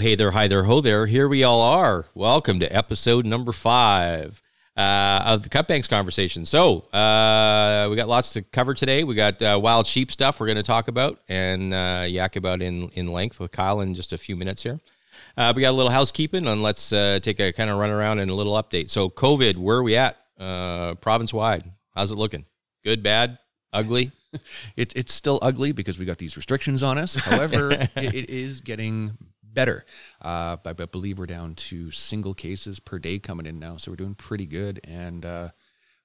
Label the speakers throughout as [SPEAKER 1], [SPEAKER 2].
[SPEAKER 1] Hey there, hi there, ho there. Here we all are. Welcome to episode number five uh, of the Cut Banks conversation. So, uh, we got lots to cover today. We got uh, wild sheep stuff we're going to talk about and uh, yak about in, in length with Kyle in just a few minutes here. Uh, we got a little housekeeping and let's uh, take a kind of run around and a little update. So, COVID, where are we at uh, province wide? How's it looking? Good, bad, ugly?
[SPEAKER 2] It, it's still ugly because we got these restrictions on us. However, it, it is getting better. Uh, I, I believe we're down to single cases per day coming in now, so we're doing pretty good. And uh,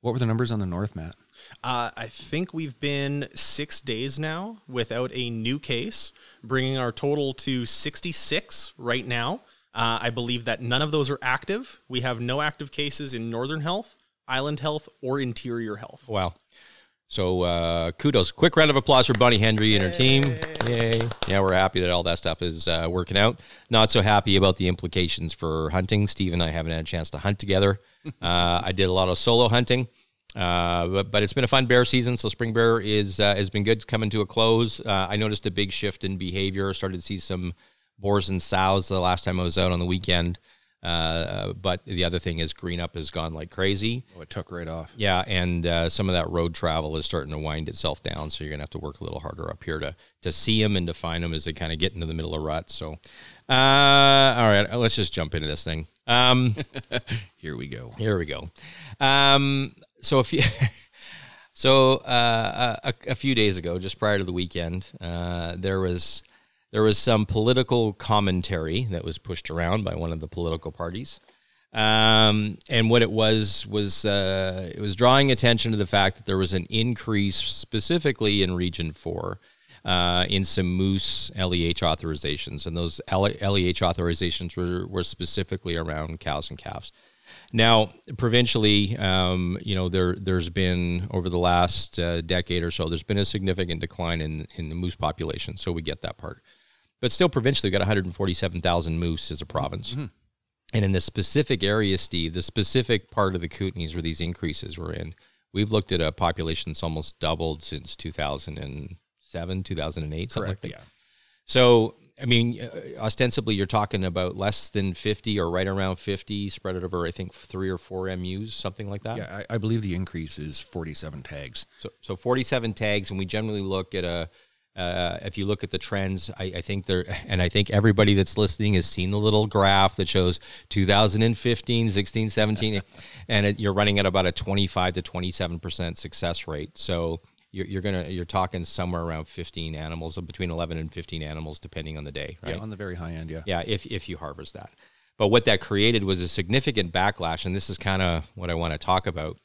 [SPEAKER 2] what were the numbers on the north, Matt?
[SPEAKER 3] Uh, I think we've been six days now without a new case, bringing our total to 66 right now. Uh, I believe that none of those are active. We have no active cases in Northern Health, Island Health, or Interior Health.
[SPEAKER 1] Wow. So uh, kudos. Quick round of applause for Bonnie Henry and her team. Yay. Yeah, we're happy that all that stuff is uh, working out. Not so happy about the implications for hunting. Steve and I haven't had a chance to hunt together. uh, I did a lot of solo hunting. Uh, but, but it's been a fun bear season. So spring bear is uh, has been good coming to a close. Uh, I noticed a big shift in behavior. Started to see some boars and sows the last time I was out on the weekend. Uh, but the other thing is green up has gone like crazy.
[SPEAKER 2] Oh, it took right off.
[SPEAKER 1] Yeah, and uh, some of that road travel is starting to wind itself down. So you're gonna have to work a little harder up here to to see them and to find them as they kind of get into the middle of ruts. So, uh, all right, let's just jump into this thing. Um,
[SPEAKER 2] Here we go.
[SPEAKER 1] here we go. Um, so a few. So uh, a, a few days ago, just prior to the weekend, uh, there was there was some political commentary that was pushed around by one of the political parties, um, and what it was was uh, it was drawing attention to the fact that there was an increase specifically in Region Four. Uh, in some moose LEH authorizations, and those LEH authorizations were, were specifically around cows and calves. Now, provincially, um, you know, there there's been over the last uh, decade or so, there's been a significant decline in in the moose population. So we get that part, but still, provincially, we've got 147,000 moose as a province. And in the specific area, Steve, the specific part of the Kootenays where these increases were in, we've looked at a population that's almost doubled since 2007, 2008, something like that.
[SPEAKER 2] Yeah.
[SPEAKER 1] So, I mean, uh, ostensibly, you're talking about less than 50 or right around 50, spread it over, I think, three or four MUs, something like that.
[SPEAKER 2] Yeah, I, I believe the increase is 47 tags.
[SPEAKER 1] So, so 47 tags, and we generally look at a. Uh, if you look at the trends, I, I think there, and I think everybody that's listening has seen the little graph that shows 2015, 16, 17, and it, you're running at about a 25 to 27 percent success rate. So you're, you're gonna you're talking somewhere around 15 animals, between 11 and 15 animals, depending on the day, right?
[SPEAKER 2] Yeah, on the very high end, yeah.
[SPEAKER 1] Yeah, if if you harvest that. But what that created was a significant backlash, and this is kind of what I want to talk about.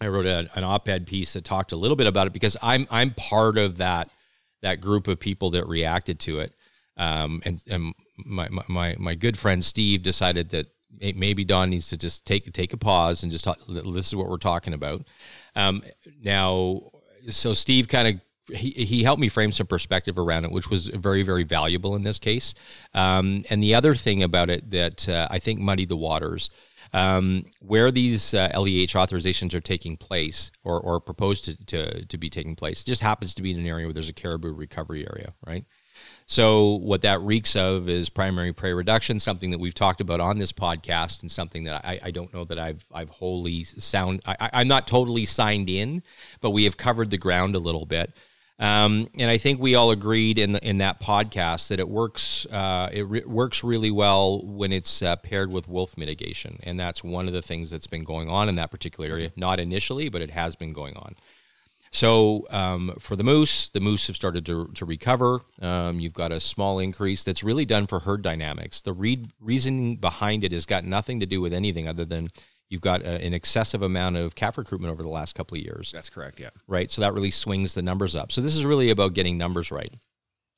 [SPEAKER 1] I wrote a, an op-ed piece that talked a little bit about it because I'm I'm part of that that group of people that reacted to it. Um, and and my, my- my good friend Steve decided that maybe Don needs to just take take a pause and just talk. This is what we're talking about. Um, now, so Steve kind of he, he helped me frame some perspective around it, which was very, very valuable in this case. Um, and the other thing about it that uh, I think muddied the waters, um, where these uh, LEH authorizations are taking place or, or proposed to, to, to be taking place, just happens to be in an area where there's a caribou recovery area, right? So what that reeks of is primary prey reduction, something that we've talked about on this podcast, and something that I, I don't know that I've I've wholly sound I, I'm not totally signed in, but we have covered the ground a little bit. Um, and I think we all agreed in the, in that podcast that it works. Uh, it re- works really well when it's uh, paired with wolf mitigation, and that's one of the things that's been going on in that particular area. Not initially, but it has been going on. So um, for the moose, the moose have started to, to recover. Um, you've got a small increase that's really done for herd dynamics. The read, reasoning behind it has got nothing to do with anything other than you've got a, an excessive amount of calf recruitment over the last couple of years
[SPEAKER 2] That's correct, yeah.
[SPEAKER 1] right? So that really swings the numbers up. So this is really about getting numbers right.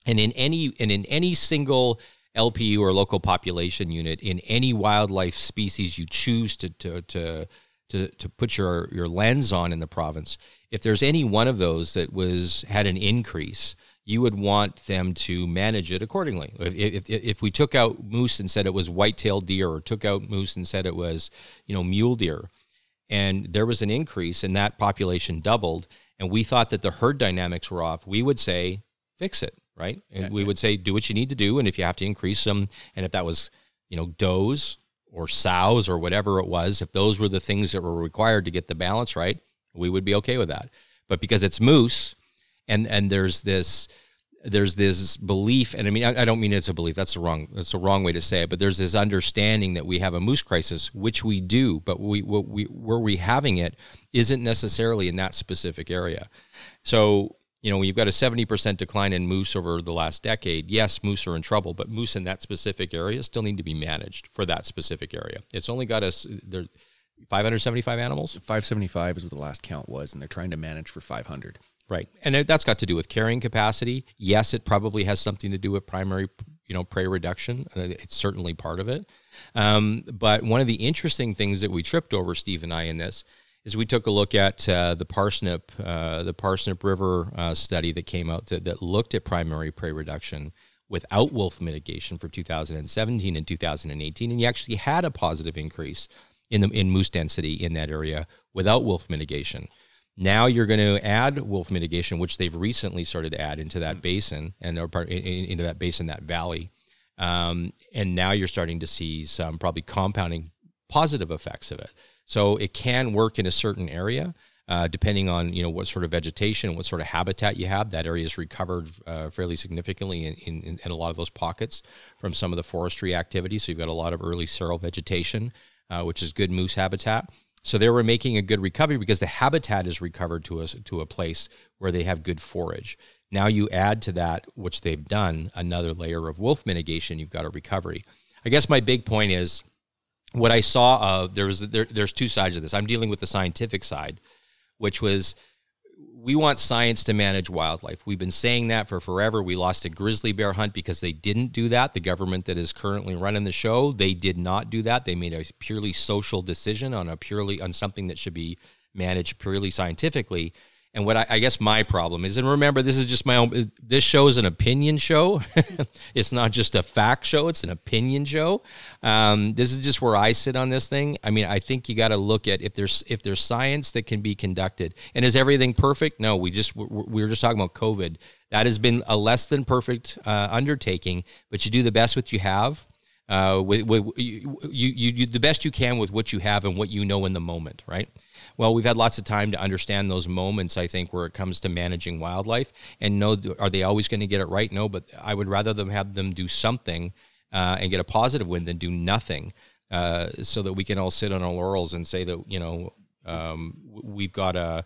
[SPEAKER 1] And in any and in any single LPU or local population unit in any wildlife species you choose to to to to, to put your your lens on in the province, if there's any one of those that was had an increase, you would want them to manage it accordingly. If, if, if we took out moose and said it was white-tailed deer, or took out moose and said it was, you know, mule deer, and there was an increase and that population doubled, and we thought that the herd dynamics were off, we would say fix it, right? And we would say, do what you need to do. And if you have to increase them, and if that was, you know, does or sows or whatever it was, if those were the things that were required to get the balance right, we would be okay with that. But because it's moose, and and there's this there's this belief, and I mean I, I don't mean it's a belief. That's the wrong that's the wrong way to say it. But there's this understanding that we have a moose crisis, which we do, but we we where we having it isn't necessarily in that specific area. So you know, you've got a 70% decline in moose over the last decade, yes, moose are in trouble, but moose in that specific area still need to be managed for that specific area. It's only got us there 575 animals.
[SPEAKER 2] 575 is what the last count was, and they're trying to manage for 500.
[SPEAKER 1] Right. And that's got to do with carrying capacity. Yes, it probably has something to do with primary, you know, prey reduction. Uh, it's certainly part of it. Um, but one of the interesting things that we tripped over, Steve and I, in this is we took a look at uh, the Parsnip, uh, the Parsnip River uh, study that came out that, that looked at primary prey reduction without wolf mitigation for 2017 and 2018, and you actually had a positive increase in the in moose density in that area without wolf mitigation. Now you're going to add wolf mitigation, which they've recently started to add into that basin and or part, into that basin, that valley, um, and now you're starting to see some probably compounding positive effects of it. So it can work in a certain area. Uh, depending on you know what sort of vegetation, what sort of habitat you have, that area is recovered uh, fairly significantly in, in, in, a lot of those pockets from some of the forestry activity. So you've got a lot of early seral vegetation, uh, which is good moose habitat. So they were making a good recovery because the habitat is recovered to a to a place where they have good forage. Now you add to that, which they've done, another layer of wolf mitigation. You've got a recovery. I guess my big point is what I saw of there was there, there's two sides of this. I'm dealing with the scientific side, which was we want science to manage wildlife. We've been saying that for forever. We lost a grizzly bear hunt because they didn't do that. The government that is currently running the show, they did not do that. They made a purely social decision on a purely on something that should be managed purely scientifically. And what I, I, guess my problem is, and remember, this is just my own. This show is an opinion show. it's not just a fact show; it's an opinion show. Um, this is just where I sit on this thing. I mean, I think you got to look at if there's if there's science that can be conducted, and is everything perfect? No, we just we were just talking about COVID. That has been a less than perfect uh, undertaking, but you do the best with you have. Uh, with, with you, you, you, the best you can with what you have and what you know in the moment, right? Well, we've had lots of time to understand those moments, I think, where it comes to managing wildlife. And no, are they always going to get it right? No, but I would rather them have them do something uh, and get a positive win than do nothing uh, so that we can all sit on our laurels and say that, you know, um, we've got a,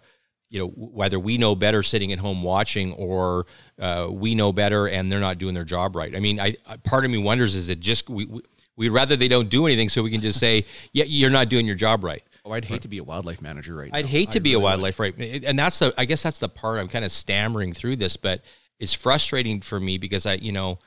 [SPEAKER 1] you know, whether we know better sitting at home watching or uh, we know better and they're not doing their job right. I mean, I, part of me wonders is it just, we, we, we'd rather they don't do anything so we can just say, yeah, you're not doing your job right.
[SPEAKER 2] Oh, I'd hate to be a wildlife manager right
[SPEAKER 1] I'd
[SPEAKER 2] now.
[SPEAKER 1] hate to be really a wildlife right, and that's the. I guess that's the part I'm kind of stammering through this, but it's frustrating for me because I, you know,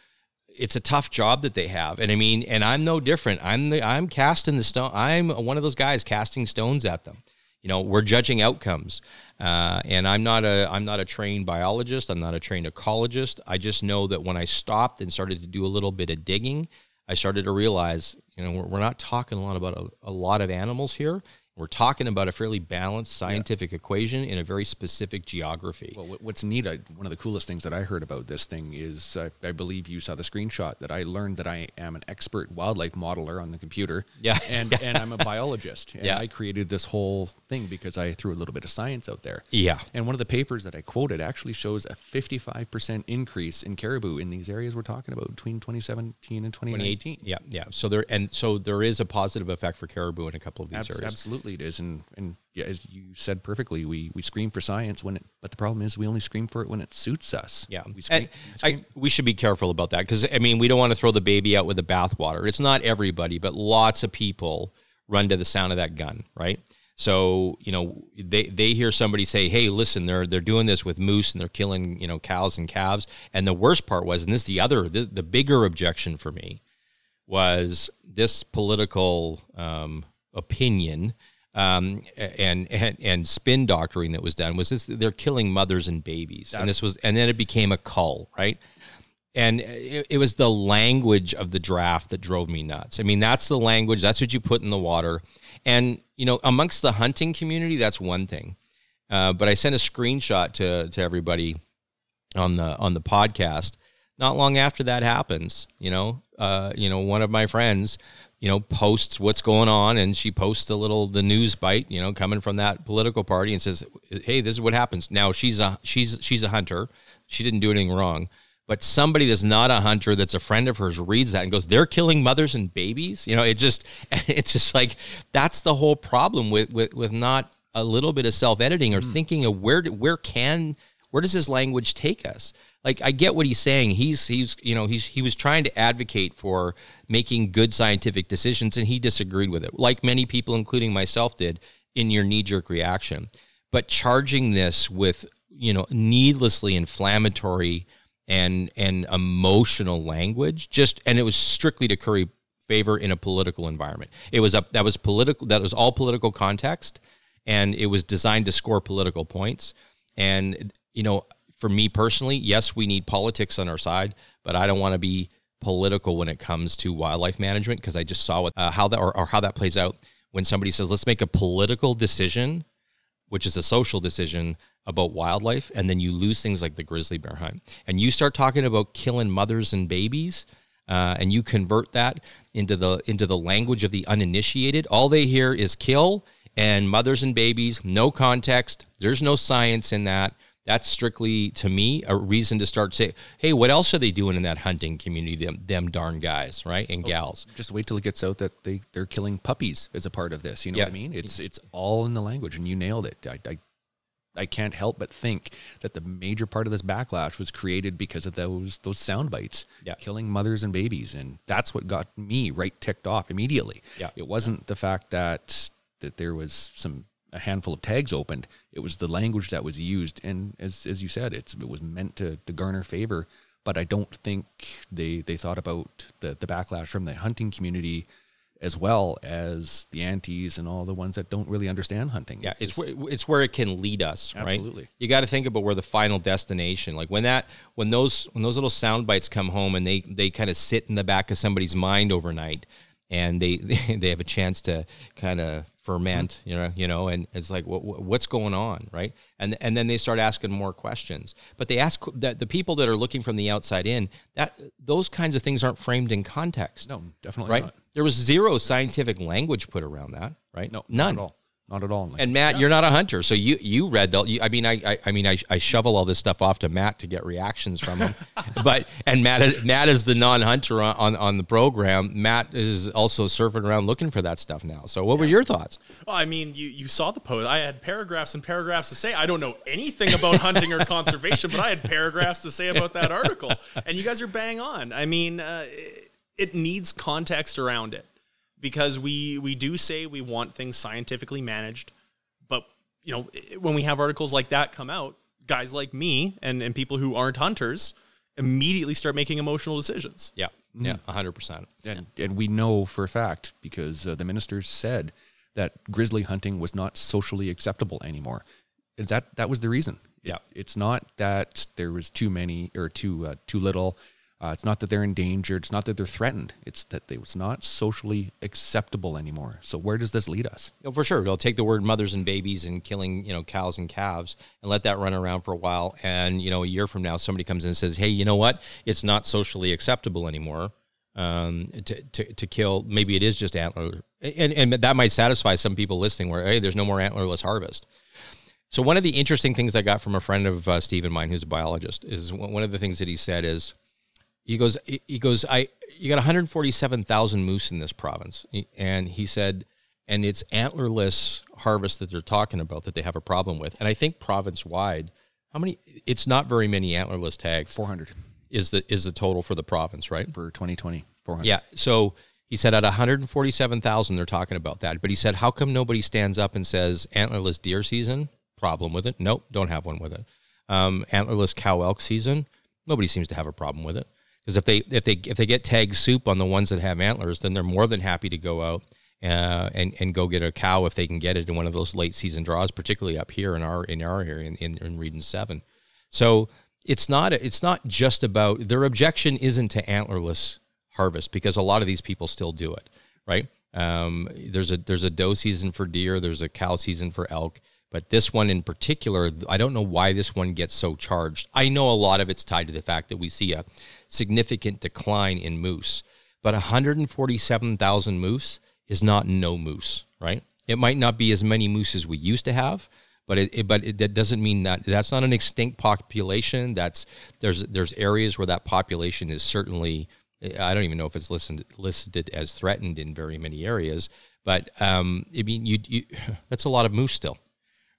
[SPEAKER 1] it's a tough job that they have, and I mean, and I'm no different. I'm the I'm casting the stone. I'm one of those guys casting stones at them. You know, we're judging outcomes, uh, and I'm not a I'm not a trained biologist. I'm not a trained ecologist. I just know that when I stopped and started to do a little bit of digging, I started to realize, you know, we're, we're not talking a lot about a, a lot of animals here we're talking about a fairly balanced scientific yeah. equation in a very specific geography.
[SPEAKER 2] Well, what's neat, I, one of the coolest things that I heard about this thing is uh, I believe you saw the screenshot that I learned that I am an expert wildlife modeler on the computer.
[SPEAKER 1] Yeah.
[SPEAKER 2] And, and I'm a biologist. And yeah. I created this whole thing because I threw a little bit of science out there.
[SPEAKER 1] Yeah.
[SPEAKER 2] And one of the papers that I quoted actually shows a 55% increase in caribou in these areas we're talking about between 2017 and 2018.
[SPEAKER 1] Yeah. Yeah. So there, and so there is a positive effect for caribou in a couple of these areas.
[SPEAKER 2] Absolutely it is, and and yeah, as you said perfectly, we we scream for science when it, but the problem is we only scream for it when it suits us.
[SPEAKER 1] Yeah,
[SPEAKER 2] we
[SPEAKER 1] scream, we, scream. I, we should be careful about that because I mean we don't want to throw the baby out with the bathwater. It's not everybody, but lots of people run to the sound of that gun, right? So you know they they hear somebody say, "Hey, listen, they're they're doing this with moose and they're killing you know cows and calves." And the worst part was, and this is the other the, the bigger objection for me was this political um, opinion um, and, and and spin doctoring that was done was this they're killing mothers and babies. And this was and then it became a cull right? And it, it, was the language of the draft that drove me nuts. I mean that's the language that's what you put in the water. And you know amongst the hunting community that's one thing. Uh, but i sent a screenshot to to everybody on the on the podcast not long after that happens, you know, uh, you know, one of my friends, you know, posts what's going on, and she posts a little the news bite, you know, coming from that political party, and says, "Hey, this is what happens." Now she's a she's she's a hunter. She didn't do anything wrong, but somebody that's not a hunter, that's a friend of hers, reads that and goes, "They're killing mothers and babies." You know, it just it's just like that's the whole problem with with with not a little bit of self editing or mm. thinking of where where can where does this language take us like I get what he's saying. He's he's you know he's he was trying to advocate for making good scientific decisions, and he disagreed with it, like many people, including myself, did in your knee jerk reaction. But charging this with you know needlessly inflammatory and and emotional language, just and it was strictly to curry favor in a political environment. It was up that was political that was all political context, and it was designed to score political points. And you know for me personally, yes, we need politics on our side, but I don't want to be political when it comes to wildlife management because I just saw what, uh, how that or, or how that plays out when somebody says, "Let's make a political decision," which is a social decision about wildlife, and then you lose things like the grizzly bear hunt, and you start talking about killing mothers and babies. Uh, and you convert that into the into the language of the uninitiated. All they hear is kill and mothers and babies. No context. There's no science in that that's strictly to me a reason to start saying, "Hey, what else are they doing in that hunting community? Them, them darn guys, right, and oh, gals."
[SPEAKER 2] Just wait till it gets out that they they're killing puppies as a part of this. You know yeah. what I mean? It's it's all in the language, and you nailed it. I, I I can't help but think that the major part of this backlash was created because of those those sound bites,
[SPEAKER 1] yeah.
[SPEAKER 2] killing mothers and babies, and that's what got me right ticked off immediately.
[SPEAKER 1] Yeah.
[SPEAKER 2] It wasn't
[SPEAKER 1] yeah.
[SPEAKER 2] the fact that that there was some a handful of tags opened. It was the language that was used, and as as you said, it's it was meant to to garner favor. But I don't think they they thought about the the backlash from the hunting community as well as the antis and all the ones that don't really understand hunting.
[SPEAKER 1] Yeah, it's, it's where it's where it can lead us,
[SPEAKER 2] absolutely.
[SPEAKER 1] right? You got to think about where the final destination. Like when that when those when those little sound bites come home and they they kind of sit in the back of somebody's mind overnight and they they have a chance to kind of ferment, mm-hmm. you know, you know, and it's like, what, what's going on, right? And and then they start asking more questions. But they ask that the people that are looking from the outside in that those kinds of things aren't framed in context.
[SPEAKER 2] No, definitely
[SPEAKER 1] right.
[SPEAKER 2] Not.
[SPEAKER 1] There was zero scientific language put around that, right?
[SPEAKER 2] No,
[SPEAKER 1] none
[SPEAKER 2] at all. Not at all.
[SPEAKER 1] and Matt, yeah. you're not a hunter, so you you read the. You, I mean, I, I, I mean, I, I shovel all this stuff off to Matt to get reactions from him, but and Matt Matt is the non-hunter on, on, on the program. Matt is also surfing around looking for that stuff now. So, what yeah. were your thoughts?
[SPEAKER 3] Well, I mean, you you saw the post. I had paragraphs and paragraphs to say. I don't know anything about hunting or conservation, but I had paragraphs to say about that article, and you guys are bang on. I mean, uh, it, it needs context around it because we we do say we want things scientifically managed, but you know when we have articles like that come out, guys like me and and people who aren't hunters immediately start making emotional decisions.
[SPEAKER 1] Yeah, yeah, hundred percent.
[SPEAKER 2] And and we know for a fact because uh, the ministers said that grizzly hunting was not socially acceptable anymore. That that was the reason.
[SPEAKER 1] Yeah,
[SPEAKER 2] it, it's not that there was too many or too uh, too little uh, it's not that they're endangered. It's not that they're threatened. It's that they, it's not socially acceptable anymore. So where does this lead us?
[SPEAKER 1] Oh, for sure, they'll take the word mothers and babies and killing, you know, cows and calves, and let that run around for a while. And you know, a year from now, somebody comes in and says, "Hey, you know what? It's not socially acceptable anymore um, to, to to kill. Maybe it is just antler, and and that might satisfy some people listening. Where hey, there's no more antlerless harvest." So one of the interesting things I got from a friend of uh, Steve and mine, who's a biologist, is one of the things that he said is he goes he goes i you got 147,000 moose in this province. And he said and it's antlerless harvest that they're talking about that they have a problem with. And i think province wide how many it's not very many antlerless tags.
[SPEAKER 2] 400
[SPEAKER 1] is the is the total for the province right?
[SPEAKER 2] For 2020 400
[SPEAKER 1] yeah. So he said at 147,000 they're talking about that. But he said how come nobody stands up and says antlerless deer season? Problem with it. Nope don't have one with it. Um, antlerless cow elk season? Nobody seems to have a problem with it because if they if they if they get tag soup on the ones that have antlers, then they're more than happy to go out uh, and and go get a cow if they can get it in one of those late season draws, particularly up here in our in our area in, in, in Region Seven. So it's not it's not just about their objection isn't to antlerless harvest because a lot of these people still do it, right? Um, there's a there's a doe season for deer, there's a cow season for elk, But this one in particular, I don't know why this one gets so charged. I know a lot of it's tied to the fact that we see a significant decline in moose, but 147,000 moose is not no moose, right? It might not be as many moose as we used to have, but it, it but it, that doesn't mean that that's not an extinct population. That's there's there's areas where that population is certainly I don't even know if it's listed listed as threatened in very many areas, but um, I mean you, you that's a lot of moose still,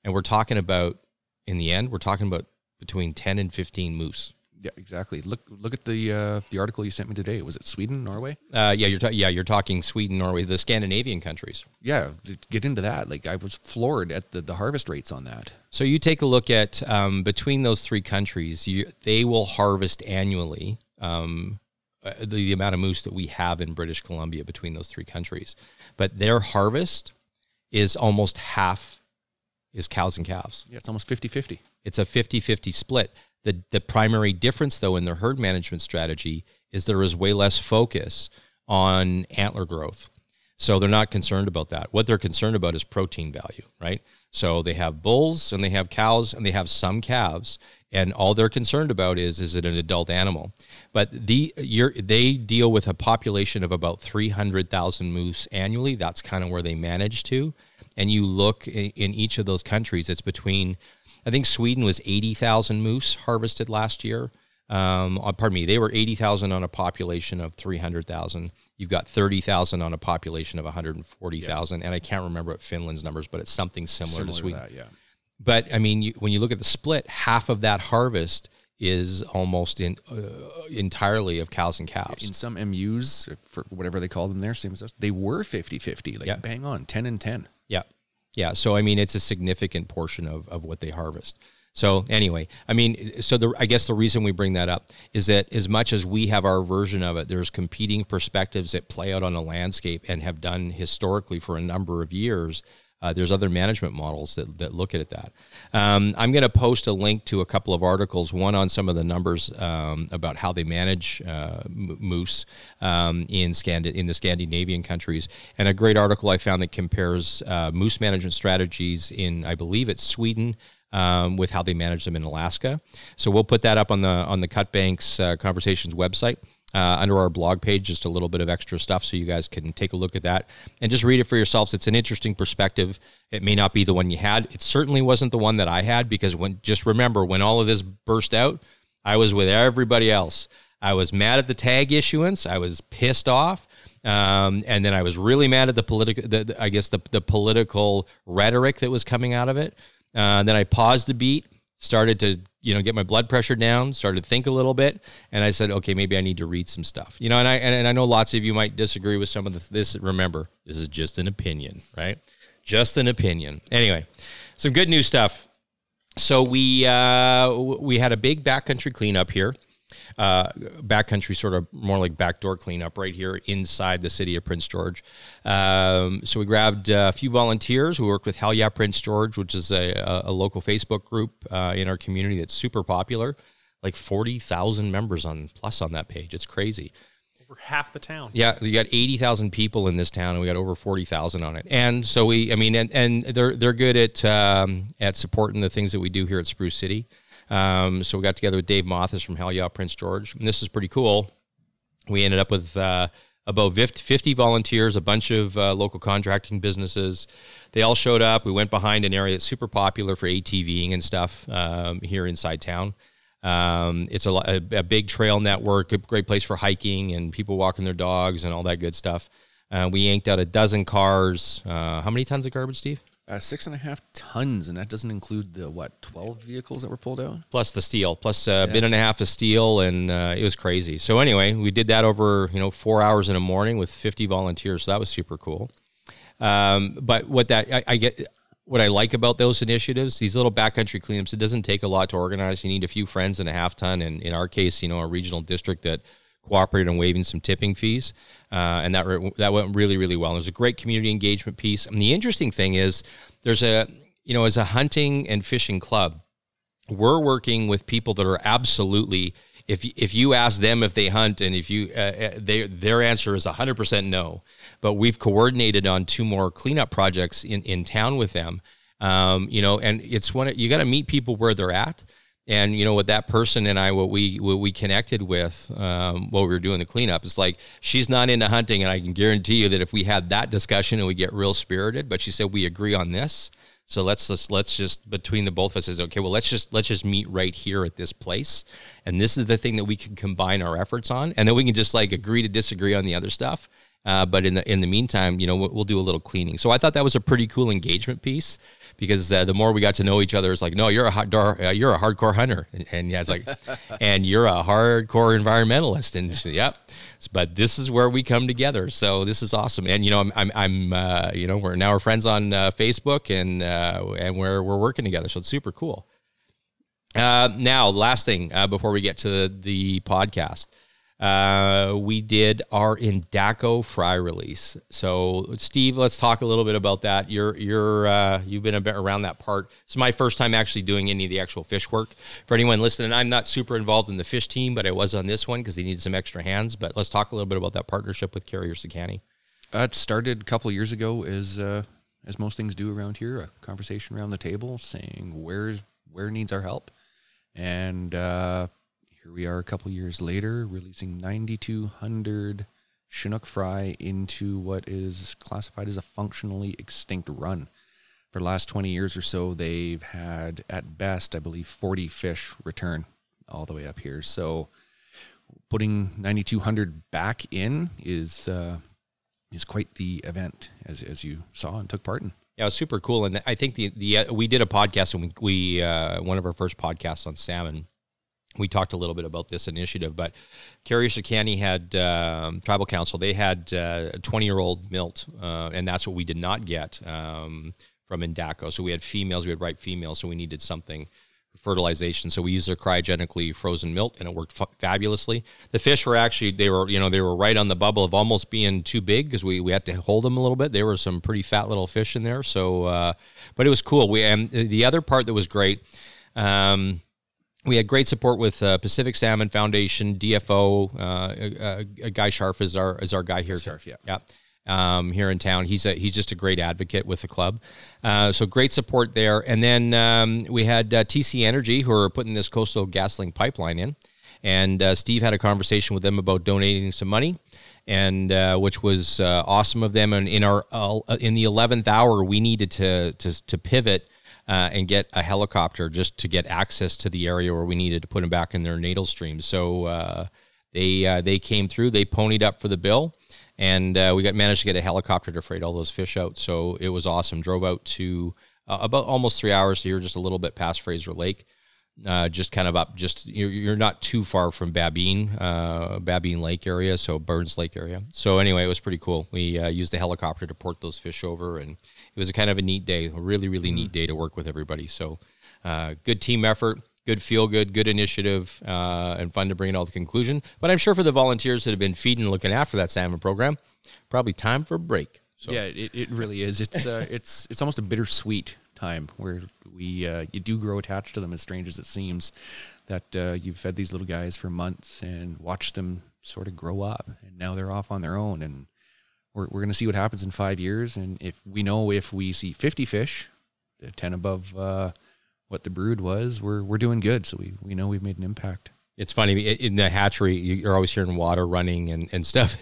[SPEAKER 1] and we're talking about in the end we're talking about between ten and fifteen moose.
[SPEAKER 2] Yeah, exactly. Look look at the uh, the article you sent me today. Was it Sweden, Norway?
[SPEAKER 1] Uh, yeah, you're ta- yeah you're talking Sweden, Norway, the Scandinavian countries.
[SPEAKER 2] Yeah, get into that. Like I was floored at the, the harvest rates on that.
[SPEAKER 1] So you take a look at um, between those three countries, you, they will harvest annually um, uh, the, the amount of moose that we have in British Columbia between those three countries, but their harvest is almost half is cows and calves.
[SPEAKER 2] Yeah, it's almost 50-50.
[SPEAKER 1] It's a 50-50 split. The, the primary difference, though, in their herd management strategy is there is way less focus on antler growth. So they're not concerned about that. What they're concerned about is protein value, right? So they have bulls and they have cows and they have some calves, and all they're concerned about is is it an adult animal? But the you're, they deal with a population of about three hundred thousand moose annually. That's kind of where they manage to. And you look in, in each of those countries, it's between I think Sweden was 80,000 moose harvested last year. Um, uh, pardon me, they were 80,000 on a population of 300,000. You've got 30,000 on a population of 140,000. Yeah. And I can't remember what Finland's numbers, but it's something similar, similar to Sweden. To that, yeah. But I mean, you, when you look at the split, half of that harvest is almost in uh, entirely of cows and calves.
[SPEAKER 2] In some MUs, for whatever they call them there, same as us, they were 50 50, like yeah. bang on, 10 and 10.
[SPEAKER 1] Yeah. So, I mean, it's a significant portion of, of what they harvest. So anyway, I mean, so the I guess the reason we bring that up is that as much as we have our version of it, there's competing perspectives that play out on a landscape and have done historically for a number of years. Uh, there's other management models that, that look at that. Um, I'm going to post a link to a couple of articles, one on some of the numbers um, about how they manage uh, moose um, in, Scandi- in the Scandinavian countries, and a great article I found that compares uh, moose management strategies in, I believe it's Sweden, um, with how they manage them in Alaska. So we'll put that up on the on the Cutbanks uh, Conversations website. Uh, under our blog page, just a little bit of extra stuff so you guys can take a look at that and just read it for yourselves. It's an interesting perspective. It may not be the one you had. It certainly wasn't the one that I had because when just remember when all of this burst out, I was with everybody else. I was mad at the tag issuance. I was pissed off. Um, and then I was really mad at the political, I guess the, the political rhetoric that was coming out of it. Uh, then I paused a beat, started to you know get my blood pressure down, started to think a little bit, and I said, okay, maybe I need to read some stuff. You know, and I and, and I know lots of you might disagree with some of the, this. Remember, this is just an opinion, right? Just an opinion. Anyway, some good news stuff. So we uh, we had a big backcountry cleanup here uh, backcountry sort of more like backdoor cleanup right here inside the city of Prince George. Um, so we grabbed a few volunteers. We worked with Hell Yeah Prince George, which is a, a local Facebook group uh, in our community that's super popular. Like forty thousand members on plus on that page. It's crazy
[SPEAKER 3] over half the town.
[SPEAKER 1] Yeah, you got eighty thousand people in this town, and we got over forty thousand on it. And so we, I mean, and, and they're they're good at um, at supporting the things that we do here at Spruce City. Um, so we got together with Dave Mothis from Hell Yeah Prince George, and this is pretty cool. We ended up with uh, about 50 volunteers, a bunch of uh, local contracting businesses. They all showed up. We went behind an area that's super popular for ATVing and stuff um, here inside town. Um, it's a, a, a, big trail network, a great place for hiking and people walking their dogs and all that good stuff. Uh, we yanked out a dozen cars. Uh, how many tons of garbage, Steve?
[SPEAKER 2] Uh, six and a half tons, and that doesn't include the what twelve vehicles that were pulled out,
[SPEAKER 1] plus the steel, plus a uh, yeah. bin and a half of steel, and uh, it was crazy. So anyway, we did that over you know four hours in a morning with fifty volunteers. So that was super cool. Um, but what that I, I, get, what I like about those initiatives, these little backcountry cleanups, it doesn't take a lot to organize. You need a few friends and a half ton, and in our case, you know, a regional district that cooperated on waiving some tipping fees, uh, and that re- that went really really well. It was a great community engagement piece. And the interesting thing is, there's a you know as a hunting and fishing club, we're working with people that are absolutely. If, if you ask them if they hunt and if you uh, uh they their answer is 100% no but we've coordinated on two more cleanup projects in, in town with them Um, you know, and it's one you got to meet people where they're at. And you know what that person and I, what we what we connected with um, while we were doing the cleanup it's like she's not into hunting, and I can guarantee you that if we had that discussion and we get real spirited, but she said we agree on this, so let's let's let's just between the both of us is okay. Well, let's just let's just meet right here at this place, and this is the thing that we can combine our efforts on, and then we can just like agree to disagree on the other stuff. Uh, but in the in the meantime, you know, we'll, we'll, do a little cleaning. So I thought that was a pretty cool engagement piece because uh, the more we got to know each other, it's like, no, you're a hard, uh, you're a hardcore hunter, and, and yeah, it's like, and you're a hardcore environmentalist, and she, yep. But this is where we come together. So this is awesome, and you know, I'm, I'm, I'm uh, you know, we're now we're friends on uh, Facebook, and uh, and we're we're working together. So it's super cool. Uh, now, last thing before we get to the, the podcast uh, we did our Endako fry release. So, Steve, let's talk a little bit about that. You're you're uh, you've been around that part. It's my first time actually doing any of the actual fish work. For anyone listening, I'm not super involved in the fish team, but I was on this one because they needed some extra hands. But let's talk a little bit about that partnership with Carrier Sekani.
[SPEAKER 2] Uh, it started a couple years ago, as uh, as most things do around here. A conversation around the table, saying where where needs our help, and uh, here we are a couple years later, releasing 9,200 Chinook fry into what is classified as a functionally extinct run. For the last 20 years or so, they've had, at best, I believe, 40 fish return all the way up here. So putting 9,200 back in is uh, is quite the event, as, as you saw and took part in.
[SPEAKER 1] Yeah, it was super cool, and I think the the uh, we did a podcast and we we uh, one of our first podcasts on salmon we talked a little bit about this initiative, but Carrier Sekani had um, tribal council. They had uh, a 20 year old milt, uh, and that's what we did not get um, from Endako. So we had females, we had ripe females, so we needed something for fertilization. So we used their cryogenically frozen milt, and it worked f- fabulously. The fish were actually they were you know they were right on the bubble of almost being too big because we we had to hold them a little bit. There were some pretty fat little fish in there. So, uh, but it was cool. We and the other part that was great. Um, we had great support with uh, Pacific Salmon Foundation, DFO. Uh, uh, Guy Sharf is our is our guy here.
[SPEAKER 2] Sharf, yeah,
[SPEAKER 1] yeah. Um, here in town, he's a he's just a great advocate with the club. Uh, so great support there. And then um, we had uh, TC Energy who are putting this coastal GasLink pipeline in, and uh, Steve had a conversation with them about donating some money and uh, which was uh, awesome of them. And in our uh, in the eleventh hour, we needed to to to pivot uh, and get a helicopter just to get access to the area where we needed to put them back in their natal stream. So uh, they uh, they came through, they ponied up for the bill, and uh, we got managed to get a helicopter to freight all those fish out. So it was awesome. Drove out to uh, about almost three hours here, just a little bit past Fraser Lake. Uh, just kind of up, just you're, you're not too far from Babine, Babine Lake area, so Burns Lake area. So anyway, it was pretty cool. We used the helicopter to port those fish over, and it was a kind of a neat day, a really really neat mm-hmm. day to work with everybody. So uh, good team effort, good feel good, good initiative, uh, and fun to bring it all to conclusion. But I'm sure for the volunteers that have been feeding and looking after that salmon program, probably time for a break.
[SPEAKER 2] So. Yeah, it, it really is. It's uh, it's it's almost a bittersweet time where we uh, you do grow attached to them, as strange as it seems. That uh, you've fed these little guys for months and watched them sort of grow up, and now they're off on their own, and we're, we're going to see what happens in five years. And if we know if we see 50 fish, 10 above uh, what the brood was, we're, we're doing good. So we, we know we've made an impact.
[SPEAKER 1] It's funny in the hatchery, you're always hearing water running and, and stuff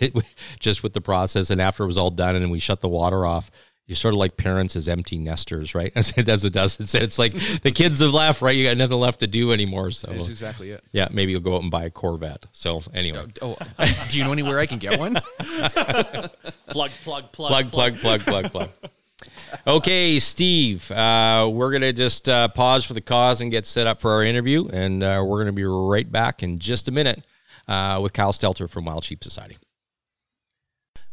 [SPEAKER 1] just with the process. And after it was all done and we shut the water off, you're sort of like parents as empty nesters, right? That's what it does. It's, it's like the kids have left, right? You got nothing left to do anymore. So
[SPEAKER 2] that's exactly it.
[SPEAKER 1] Yeah, maybe you'll go out and buy a Corvette. So anyway,
[SPEAKER 2] oh, oh do you know anywhere I can get one?
[SPEAKER 3] plug, plug, plug,
[SPEAKER 1] plug, plug, plug, plug, plug. Okay, Steve, uh, we're gonna just uh, pause for the cause and get set up for our interview, and uh, we're gonna be right back in just a minute uh, with Kyle Stelter from Wild Sheep Society.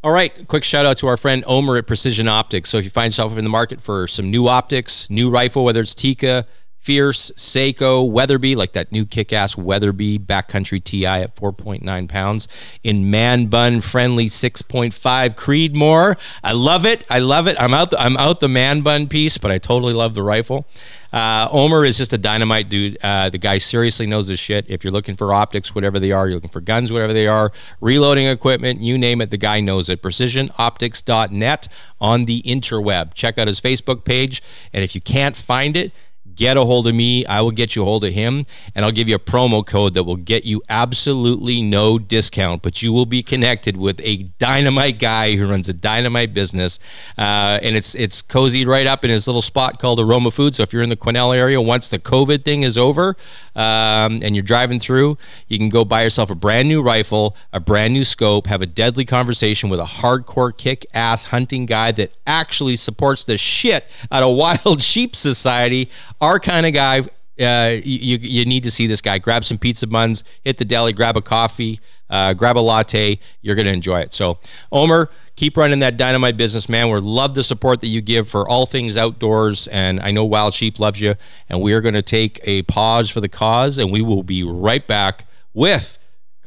[SPEAKER 1] All right, quick shout out to our friend Omer at Precision Optics. So if you find yourself in the market for some new optics, new rifle, whether it's Tikka, Fierce, Sako, Weatherby, like that new kick ass Weatherby backcountry TI at 4.9 pounds. In man bun friendly 6.5 Creedmoor. I love it. I love it. I'm out the, I'm out the man bun piece, but I totally love the rifle. Uh, Omer is just a dynamite dude. Uh, the guy seriously knows his shit. If you're looking for optics, whatever they are, you're looking for guns, whatever they are, reloading equipment, you name it, the guy knows it. PrecisionOptics.net on the interweb. Check out his Facebook page. And if you can't find it, get a hold of me. I will get you a hold of him, and I'll give you a promo code that will get you absolutely no discount, but you will be connected with a dynamite guy who runs a dynamite business, uh, and it's it's cozy right up in his little spot called Aroma Food. So if you're in the Quesnel area, once the COVID thing is over, um, and you're driving through, you can go buy yourself a brand new rifle, a brand new scope, have a deadly conversation with a hardcore kick ass hunting guy that actually supports the shit out of Wild Sheep Society our kind of guy. Uh, you you need to see this guy. Grab some pizza buns, hit the deli, grab a coffee, uh, grab a latte. You're gonna enjoy it. So, Omer, keep running that dynamite business, man. We love the support that you give for all things outdoors, and I know Wild Sheep loves you. And we are gonna take a pause for the cause, and we will be right back with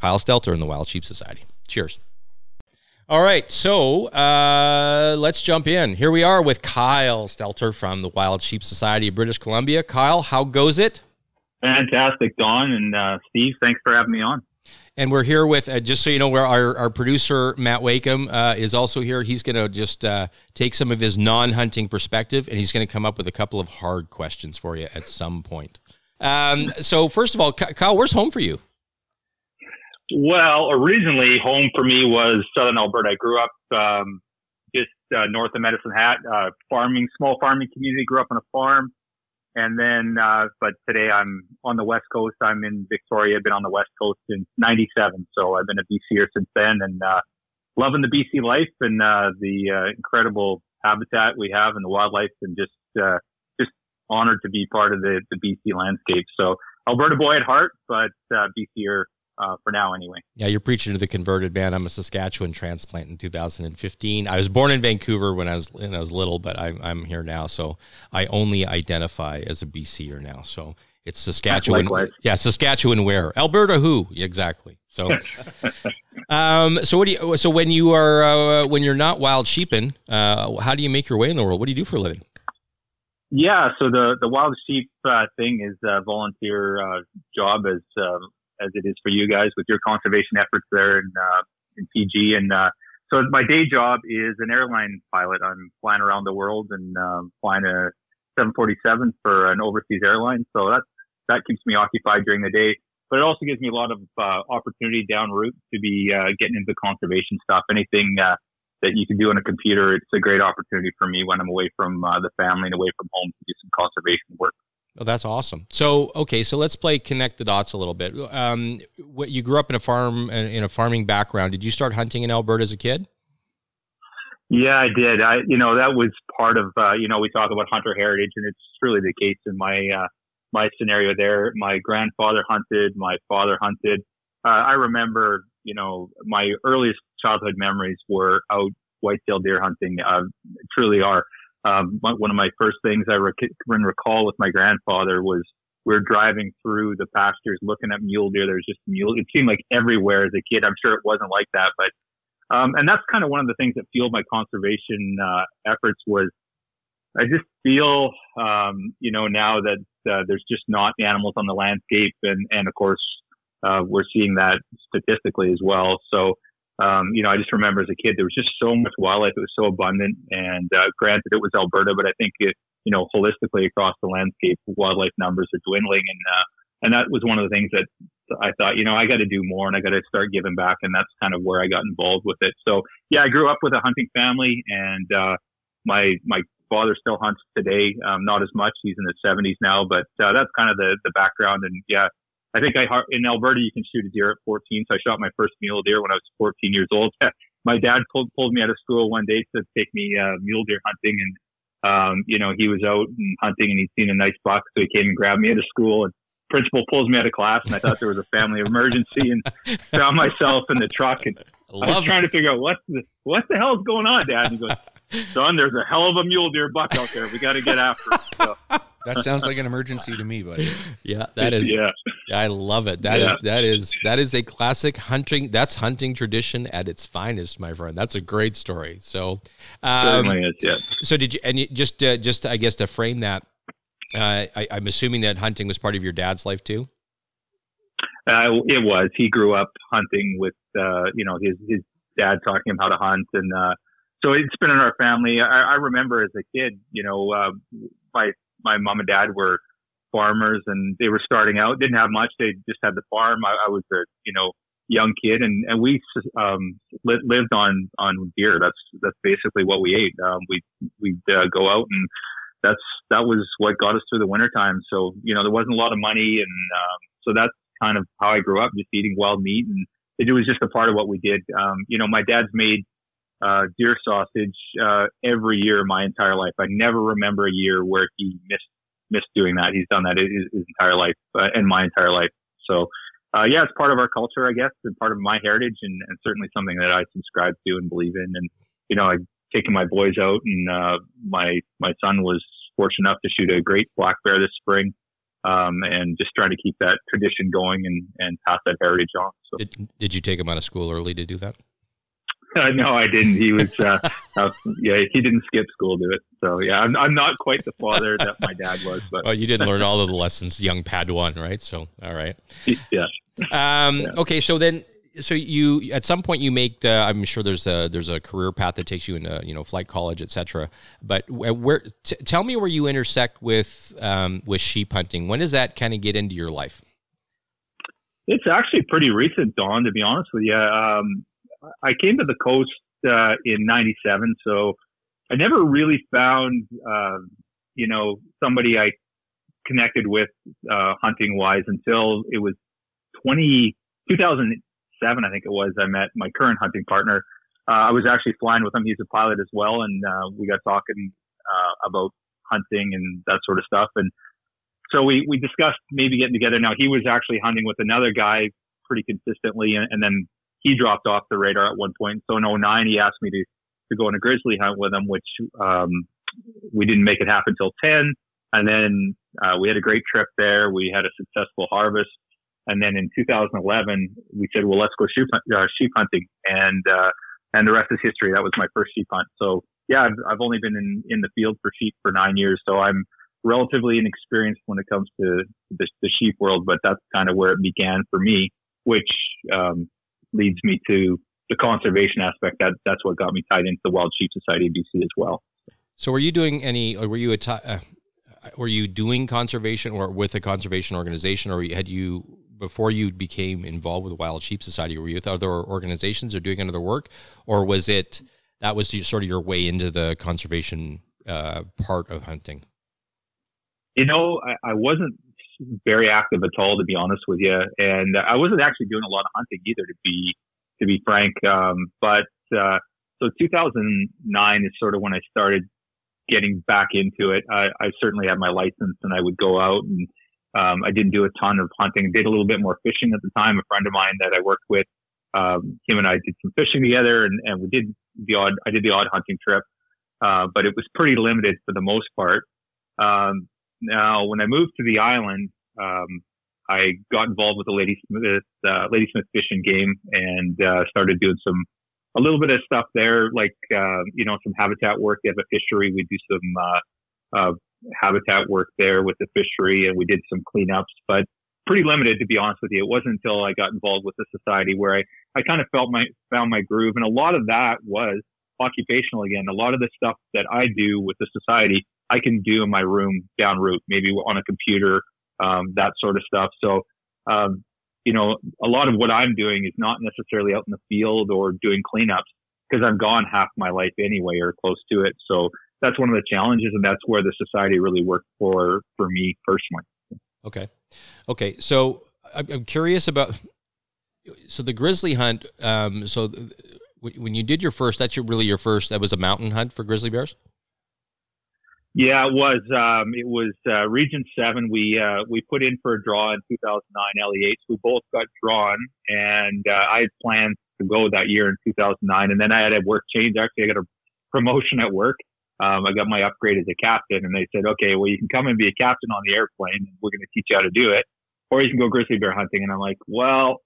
[SPEAKER 1] Kyle Stelter and the Wild Sheep Society. Cheers. All right, so uh, let's jump in. Here we are with Kyle Stelter from the Wild Sheep Society of British Columbia. Kyle, how goes it?
[SPEAKER 4] Fantastic, Don and uh, Steve. Thanks for having me on.
[SPEAKER 1] And we're here with, uh, just so you know, where our, our producer, Matt Wakeham, uh, is also here. He's going to just uh, take some of his non hunting perspective and he's going to come up with a couple of hard questions for you at some point. Um, so, first of all, Kyle, where's home for you?
[SPEAKER 4] Well, originally, home for me was Southern Alberta. I grew up um, just uh, north of Medicine Hat, uh, farming, small farming community. Grew up on a farm, and then, uh, but today I'm on the West Coast. I'm in Victoria. I've been on the West Coast since '97, so I've been a BCer since then, and uh, loving the BC life and uh, the uh, incredible habitat we have and the wildlife, and just just honored to be part of the the BC landscape. So Alberta boy at heart, but BCer uh, for now anyway.
[SPEAKER 1] Yeah, you're preaching to the converted man. I'm a Saskatchewan transplant in 2015. I was born in Vancouver when I was when I was little, but I'm I'm here now, so I only identify as a BCer now. So it's Saskatchewan.
[SPEAKER 4] Likewise.
[SPEAKER 1] Yeah, Saskatchewan where? Alberta who? Exactly. So um so what do you so when you are uh, when you're not wild sheeping, uh how do you make your way in the world? What do you do for a living?
[SPEAKER 4] Yeah, so the the wild sheep uh, thing is a volunteer uh, job as um, as it is for you guys with your conservation efforts there in, uh, in PG. And uh, so my day job is an airline pilot. I'm flying around the world and um, flying a 747 for an overseas airline. So that that keeps me occupied during the day. But it also gives me a lot of uh, opportunity down route to be uh, getting into conservation stuff. Anything uh, that you can do on a computer, it's a great opportunity for me when I'm away from uh, the family and away from home to do some conservation work.
[SPEAKER 1] Oh, that's awesome. So, okay, so let's play connect the dots a little bit. Um, what you grew up in a farm in a farming background. Did you start hunting in Alberta as a kid?
[SPEAKER 4] Yeah, I did. I, you know, that was part of, uh, you know, we talk about hunter heritage, and it's truly the case in my uh, my scenario there. My grandfather hunted, my father hunted. Uh, I remember, you know, my earliest childhood memories were out whitetail deer hunting. Uh, truly are um, one of my first things I rec- can recall with my grandfather was we are driving through the pastures looking at mule deer. There's just mule. It seemed like everywhere as a kid. I'm sure it wasn't like that, but um, and that's kind of one of the things that fueled my conservation uh, efforts was I just feel um, you know now that uh, there's just not animals on the landscape, and and of course uh, we're seeing that statistically as well. So um, you know, I just remember as a kid, there was just so much wildlife. It was so abundant. And uh, granted, it was Alberta, but I think it, you know, holistically across the landscape, wildlife numbers are dwindling. And, uh, and that was one of the things that I thought, you know, I got to do more and I got to start giving back. And that's kind of where I got involved with it. So yeah, I grew up with a hunting family and, uh, my, my father still hunts today. Um, not as much. He's in his seventies now, but, uh, that's kind of the, the background. And yeah, I think I in Alberta you can shoot a deer at 14. So I shot my first mule deer when I was 14 years old. my dad pulled pulled me out of school one day to take me uh, mule deer hunting, and um, you know he was out and hunting and he'd seen a nice buck, so he came and grabbed me out of school. And principal pulls me out of class, and I thought there was a family emergency, and found myself in the truck and. I was trying to figure out what the what the hell is going on, Dad. And he goes, "Son, there's a hell of a mule deer buck out there. We got to get after him." So,
[SPEAKER 2] that sounds like an emergency to me, buddy.
[SPEAKER 1] Yeah, that is.
[SPEAKER 4] yeah.
[SPEAKER 1] I love it. That is
[SPEAKER 4] Yeah.
[SPEAKER 1] that is that is a classic hunting. That's hunting tradition at its finest, my friend. That's a great story. So, um,
[SPEAKER 4] Certainly is. Yeah.
[SPEAKER 1] so did you? And you, just uh, just I guess to frame that, uh, I, I'm assuming that hunting was part of your dad's life too.
[SPEAKER 4] Uh, it was. He grew up hunting with, uh, you know, his his dad talking him how to hunt, and uh, so it's been in our family. I, I remember as a kid, you know, uh, my my mom and dad were farmers, and they were starting out. Didn't have much. They just had the farm. I, I was a, you know, young kid, and and we um, li- lived on on deer. That's that's basically what we ate. Um, we we'd uh, go out and that's that was what got us through the winter time. So you know there wasn't a lot of money, and um, so that's kind of how I grew up, just eating wild meat, and it was just a part of what we did. Um, you know, my dad's made uh, deer sausage uh, every year my entire life. I never remember a year where he missed missed doing that. He's done that his, his entire life uh, and my entire life. So. Uh, yeah, it's part of our culture, I guess, and part of my heritage, and, and certainly something that I subscribe to and believe in. And you know, I taking my boys out, and uh, my my son was fortunate enough to shoot a great black bear this spring, um, and just trying to keep that tradition going and and pass that heritage on. So
[SPEAKER 1] Did, did you take him out of school early to do that?
[SPEAKER 4] no, I didn't. He was uh, uh, yeah, he didn't skip school to do it. So yeah, I'm I'm not quite the father that my dad was, but
[SPEAKER 1] Well, you didn't learn all of the lessons, young Padawan, right? So, all right.
[SPEAKER 4] yeah.
[SPEAKER 1] Um,
[SPEAKER 4] Yeah.
[SPEAKER 1] Okay, so then, so you at some point you make the. I'm sure there's a there's a career path that takes you into you know flight college, etc. But where? T- tell me where you intersect with um, with sheep hunting. When does that kind of get into your life?
[SPEAKER 4] It's actually pretty recent, Don. To be honest with you, um, I came to the coast uh, in '97, so I never really found, uh, you know, somebody I connected with uh, hunting wise until it was 20, 2007, I think it was. I met my current hunting partner. Uh, I was actually flying with him. He's a pilot as well, and uh, we got talking uh, about hunting and that sort of stuff. And so we, we discussed maybe getting together. Now he was actually hunting with another guy pretty consistently, and, and then he dropped off the radar at one point. So in 09, he asked me to, to go on a grizzly hunt with him, which um, we didn't make it happen till 10. And then uh, we had a great trip there. We had a successful harvest. And then in 2011, we said, well, let's go sheep, uh, sheep hunting. And, uh, and the rest is history. That was my first sheep hunt. So yeah, I've, I've only been in, in the field for sheep for nine years. So I'm relatively inexperienced when it comes to the, the sheep world, but that's kind of where it began for me, which, um, leads me to the conservation aspect. That that's what got me tied into the Wild Sheep Society of BC as well.
[SPEAKER 1] So, were you doing any? Or were you a? Uh, were you doing conservation or with a conservation organization, or had you before you became involved with the Wild Sheep Society? Were you with other organizations or doing another work, or was it that was your- sort of your way into the conservation uh, part of hunting?
[SPEAKER 4] You know, I, I wasn't very active at all, to be honest with you, and I wasn't actually doing a lot of hunting either, to be to be frank. Um, but uh, so 2009 is sort of when I started getting back into it. I, I certainly had my license, and I would go out and um, I didn't do a ton of hunting. Did a little bit more fishing at the time. A friend of mine that I worked with, um, him and I did some fishing together, and, and we did the odd. I did the odd hunting trip, uh, but it was pretty limited for the most part. Um, now, when I moved to the island, um, I got involved with the Ladysmith, uh, Ladysmith Fishing Game and uh, started doing some a little bit of stuff there, like uh, you know some habitat work. They have a fishery. We do some uh, uh, habitat work there with the fishery, and we did some cleanups, but pretty limited to be honest with you. It wasn't until I got involved with the society where I, I kind of felt my found my groove, and a lot of that was occupational again. A lot of the stuff that I do with the society, I can do in my room down route, maybe on a computer, um, that sort of stuff. So, um, you know, a lot of what I'm doing is not necessarily out in the field or doing cleanups because I'm gone half my life anyway or close to it. So that's one of the challenges, and that's where the society really worked for for me personally.
[SPEAKER 1] Okay, okay. So I'm, curious about so the grizzly hunt. Um, so when you did your first, that's your really your first. That was a mountain hunt for grizzly bears.
[SPEAKER 4] Yeah, it was. Um, it was uh, Region Seven. We uh, we put in for a draw in 2009 LEH. We both got drawn, and uh, I had planned to go that year in 2009, and then I had a work change. Actually, I got a promotion at work, um, I got my upgrade as a captain, and they said, okay, well, you can come and be a captain on the airplane, and we're going to teach you how to do it, or you can go grizzly bear hunting. And I'm like, well,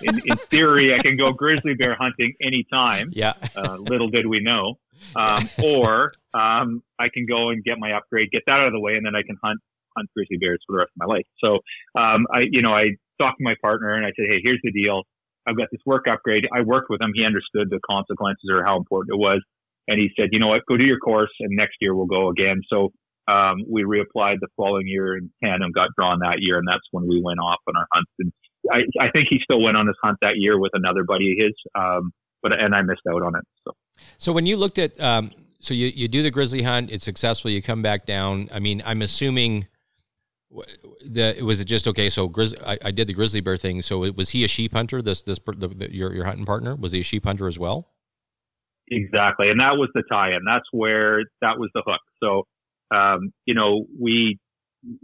[SPEAKER 4] in, in theory, I can go grizzly bear hunting anytime.
[SPEAKER 1] Yeah.
[SPEAKER 4] uh, little did we know. Um, or um, I can go and get my upgrade, get that out of the way, and then I can hunt hunt grizzly bears for the rest of my life. So um, I, you know, I talked to my partner and I said, hey, here's the deal. I've got this work upgrade. I worked with him. He understood the consequences or how important it was. And he said, you know what, go do your course and next year we'll go again. So um, we reapplied the following year in tandem, got drawn that year, and that's when we went off on our hunts. And I, I think he still went on his hunt that year with another buddy of his, um, but and I missed out on it. So,
[SPEAKER 1] so when you looked at, um, so you you do the grizzly hunt, it's successful. You come back down. I mean, I'm assuming the was it just okay? So grizzly, I, I did the grizzly bear thing. So was he a sheep hunter? This this the, the, your your hunting partner was he a sheep hunter as well?
[SPEAKER 4] Exactly, and that was the tie-in. That's where that was the hook. So, um, you know, we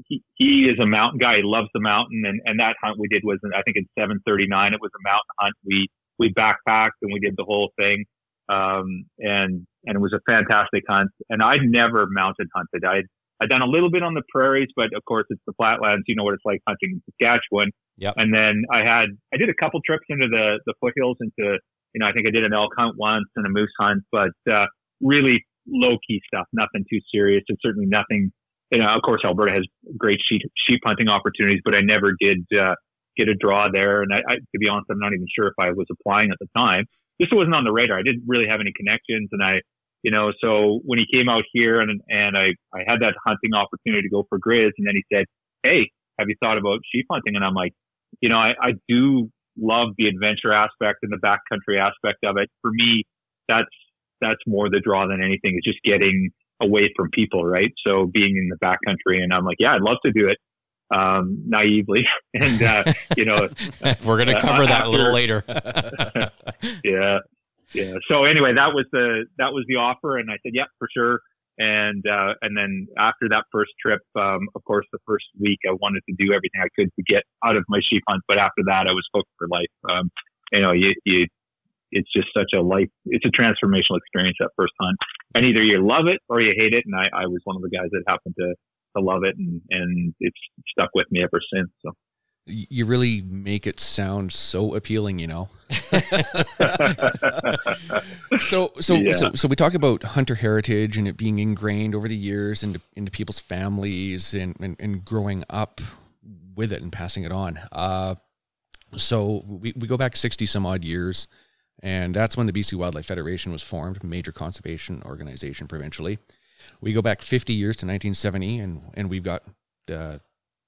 [SPEAKER 4] he, he is a mountain guy. He loves the mountain, and and that hunt we did was I think in 739. It was a mountain hunt. We we backpacked and we did the whole thing, um, and and it was a fantastic hunt. And I'd never mounted hunted. I I'd done a little bit on the prairies, but of course it's the flatlands. You know what it's like hunting in Saskatchewan.
[SPEAKER 1] Yep.
[SPEAKER 4] And then I had I did a couple trips into the the foothills into you know I think I did an elk hunt once and a moose hunt, but uh, really low key stuff, nothing too serious, and certainly nothing. You know, of course, Alberta has great sheep sheep hunting opportunities, but I never did uh, get a draw there. And I, I, to be honest, I'm not even sure if I was applying at the time. Just wasn't on the radar. I didn't really have any connections, and I you know, so when he came out here and, and I, I had that hunting opportunity to go for grizz and then he said, Hey, have you thought about sheep hunting? And I'm like, you know, I, I do love the adventure aspect and the backcountry aspect of it. For me, that's, that's more the draw than anything is just getting away from people, right? So being in the backcountry and I'm like, yeah, I'd love to do it. Um, naively. And, uh, you know,
[SPEAKER 1] we're going to cover uh, that after, a little later.
[SPEAKER 4] yeah yeah. So anyway, that was the that was the offer, and I said, yeah, for sure. And uh, and then after that first trip, um, of course, the first week I wanted to do everything I could to get out of my sheep hunt, but after that, I was hooked for life. Um, you know, you, you it's just such a life it's a transformational experience that first hunt and either you love it or you hate it and i, I was one of the guys that happened to to love it and and it's stuck with me ever since so
[SPEAKER 2] you really make it sound so appealing, you know. so so, yeah. so so we talk about hunter heritage and it being ingrained over the years into into people's families and and, and growing up with it and passing it on. Uh, so we, we go back 60 some odd years and that's when the BC Wildlife Federation was formed, major conservation organization provincially. We go back 50 years to 1970 and and we've got the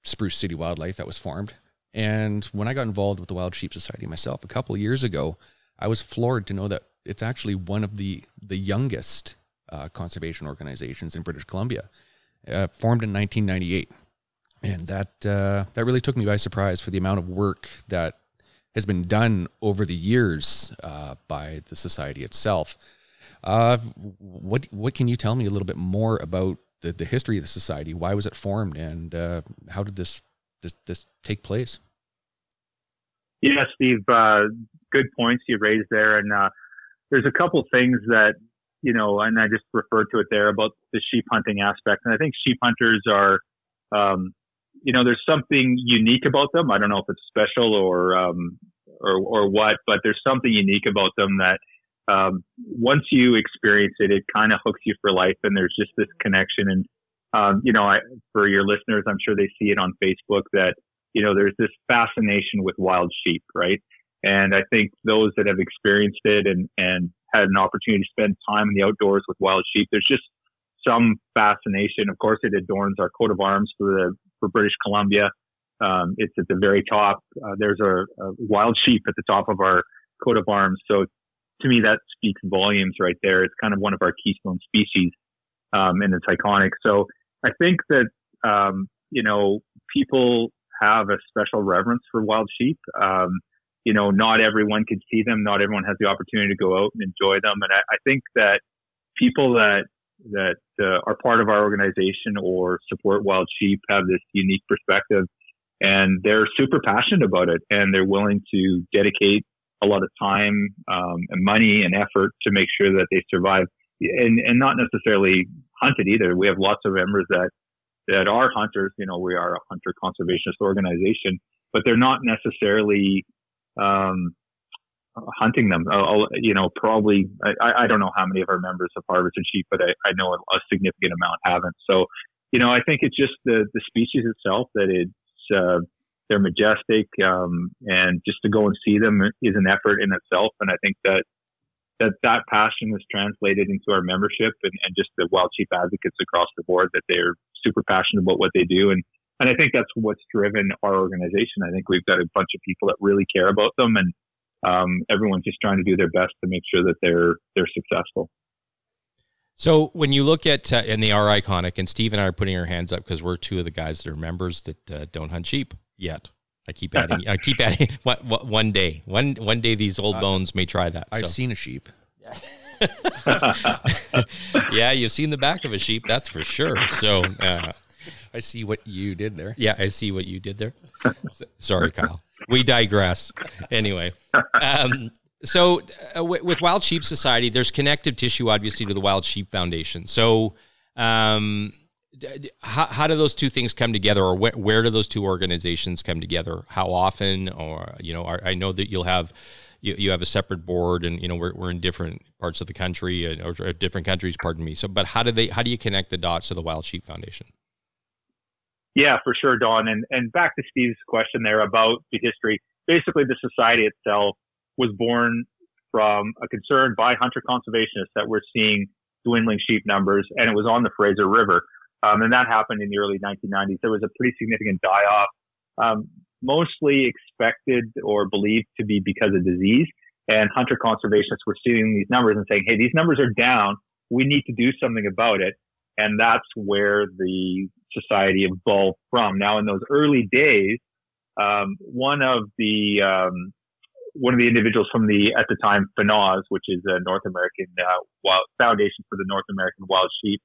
[SPEAKER 2] Spruce City Wildlife that was formed and when I got involved with the Wild Sheep Society myself a couple years ago, I was floored to know that it's actually one of the the youngest uh, conservation organizations in British Columbia, uh, formed in 1998, and that uh, that really took me by surprise for the amount of work that has been done over the years uh, by the society itself. Uh, what what can you tell me a little bit more about the, the history of the society? Why was it formed, and uh, how did this this, this take place?
[SPEAKER 4] Yeah, Steve, uh, good points you raised there. And uh, there's a couple things that, you know, and I just referred to it there about the sheep hunting aspect. And I think sheep hunters are, um, you know, there's something unique about them. I don't know if it's special or, um, or, or what, but there's something unique about them that um, once you experience it, it kind of hooks you for life. And there's just this connection. And um, you know, I, for your listeners, I'm sure they see it on Facebook that, you know, there's this fascination with wild sheep, right? And I think those that have experienced it and, and had an opportunity to spend time in the outdoors with wild sheep, there's just some fascination. Of course, it adorns our coat of arms for the, for British Columbia. Um, it's at the very top. Uh, there's a, a wild sheep at the top of our coat of arms. So to me, that speaks volumes right there. It's kind of one of our keystone species. Um, and it's iconic. So I think that um, you know people have a special reverence for wild sheep. Um, you know, not everyone can see them. Not everyone has the opportunity to go out and enjoy them. And I, I think that people that that uh, are part of our organization or support wild sheep have this unique perspective, and they're super passionate about it, and they're willing to dedicate a lot of time um, and money and effort to make sure that they survive and and not necessarily hunted either. We have lots of members that that are hunters. You know, we are a hunter conservationist organization, but they're not necessarily um, hunting them. I'll, you know, probably I, I don't know how many of our members have harvested sheep, but I, I know a, a significant amount haven't. So, you know, I think it's just the the species itself that it's uh, they're majestic, um, and just to go and see them is an effort in itself. And I think that that that passion is translated into our membership and, and just the wild sheep advocates across the board that they're super passionate about what they do and and I think that's what's driven our organization. I think we've got a bunch of people that really care about them, and um, everyone's just trying to do their best to make sure that they're they're successful.
[SPEAKER 1] So when you look at uh, and they are iconic, and Steve and I are putting our hands up because we're two of the guys that are members that uh, don't hunt sheep yet. I keep adding. I keep adding. What, what, one day, one one day, these old uh, bones may try that.
[SPEAKER 2] I've so. seen a sheep.
[SPEAKER 1] yeah, you've seen the back of a sheep, that's for sure. So uh,
[SPEAKER 2] I see what you did there.
[SPEAKER 1] Yeah, I see what you did there. Sorry, Kyle. We digress. Anyway, um, so uh, w- with Wild Sheep Society, there's connective tissue, obviously, to the Wild Sheep Foundation. So, um, how, how do those two things come together or where, where do those two organizations come together? How often or you know are, i know that you'll have you, you have a separate board and you know we're, we're in different parts of the country uh, or different countries pardon me. So but how do they how do you connect the dots to the wild sheep foundation?
[SPEAKER 4] Yeah for sure don and and back to steve's question there about the history. Basically the society itself was born from a concern by hunter conservationists that we're seeing dwindling sheep numbers and it was on the fraser river um, and that happened in the early 1990s. There was a pretty significant die off, um, mostly expected or believed to be because of disease. And hunter conservationists were seeing these numbers and saying, hey, these numbers are down. We need to do something about it. And that's where the society evolved from. Now, in those early days, um, one of the um, one of the individuals from the at the time FNAWS, which is a North American uh, Wild Foundation for the North American Wild Sheep,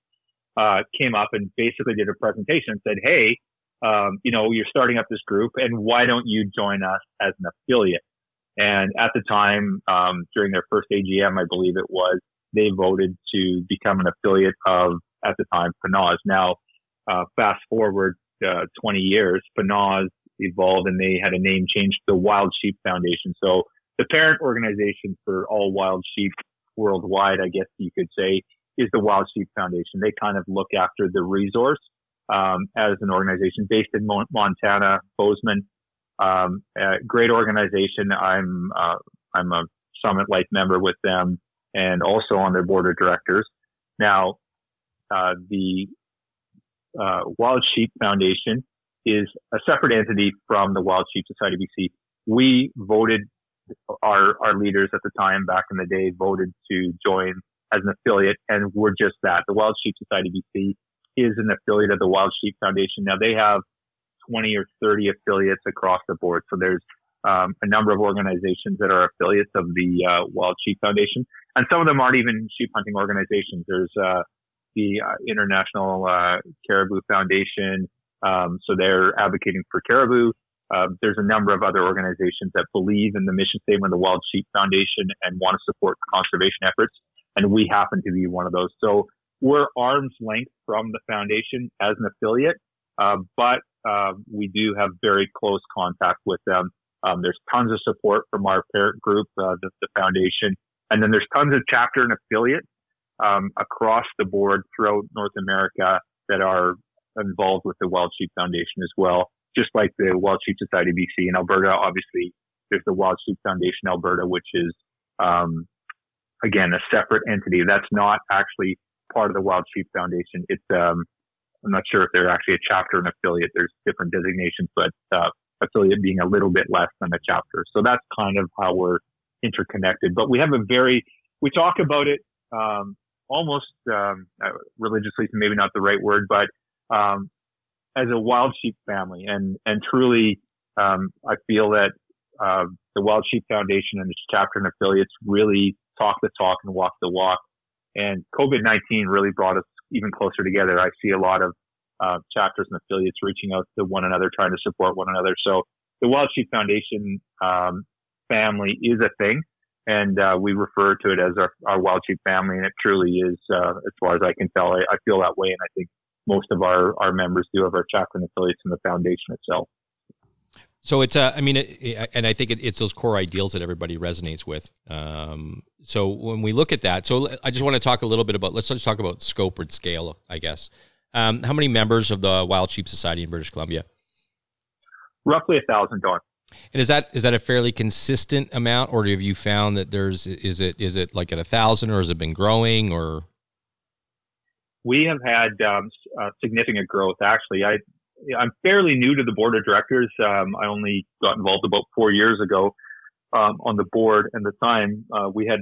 [SPEAKER 4] uh, came up and basically did a presentation and said, "Hey, um, you know, you're starting up this group, and why don't you join us as an affiliate?" And at the time, um, during their first AGM, I believe it was, they voted to become an affiliate of, at the time, FNAWS. Now, uh, fast forward uh, 20 years, FNAWS evolved and they had a name change to the Wild Sheep Foundation. So the parent organization for all wild sheep worldwide, I guess you could say, is the Wild Sheep Foundation. They kind of look after the resource um, as an organization based in Montana, Bozeman. Um, great organization. I'm uh, I'm a Summit Life member with them and also on their board of directors. Now, uh, the uh, Wild Sheep Foundation is a separate entity from the Wild Sheep Society BC. We voted our our leaders at the time back in the day voted to join as an affiliate, and we're just that. The Wild Sheep Society BC is an affiliate of the Wild Sheep Foundation. Now they have 20 or 30 affiliates across the board. So there's um, a number of organizations that are affiliates of the uh, Wild Sheep Foundation, and some of them aren't even sheep hunting organizations. There's uh, the uh, International uh, Caribou Foundation, um, so they're advocating for caribou. Um, there's a number of other organizations that believe in the mission statement of the Wild Sheep Foundation and want to support conservation efforts and we happen to be one of those. So we're arm's length from the foundation as an affiliate, uh, but uh, we do have very close contact with them. Um, there's tons of support from our parent group, uh, the, the, foundation, and then there's tons of chapter and affiliates um, across the board throughout North America that are involved with the Wild Sheep Foundation as well. Just like the Wild Sheep Society BC in Alberta, obviously there's the Wild Sheep Foundation Alberta, which is um, again, a separate entity. That's not actually part of the Wild Sheep Foundation. It's, um, I'm not sure if they're actually a chapter and affiliate. There's different designations, but uh, affiliate being a little bit less than a chapter. So that's kind of how we're interconnected. But we have a very, we talk about it um, almost um, religiously, maybe not the right word, but um, as a wild sheep family. And, and truly, um, I feel that uh, the Wild Sheep Foundation and its chapter and affiliates really talk the talk and walk the walk. And COVID 19 really brought us even closer together. I see a lot of uh, chapters and affiliates reaching out to one another, trying to support one another. So the Wild Sheep Foundation um, family is a thing. and uh, we refer to it as our, our wild sheep family, and it truly is, uh, as far as I can tell. I, I, feel that way, and I think most of our, our members do of our chapter and affiliates in the foundation itself.
[SPEAKER 1] So it's, uh, I mean, it, and I think it, it's those core ideals that everybody resonates with. Um, so when we look at that, so I just want to talk a little bit about, let's just talk about scope and scale, I guess. Um, how many members of the Wild Sheep Society in British Columbia?
[SPEAKER 4] Roughly a thousand, Don.
[SPEAKER 1] And is that is that a fairly consistent amount, or have you found that there's is it is it like at a thousand, or has it been growing, or?
[SPEAKER 4] We have had um, uh, significant growth. Actually, I I'm fairly new to the board of directors. Um, I only got involved about four years ago um, on the board. And the time uh, we had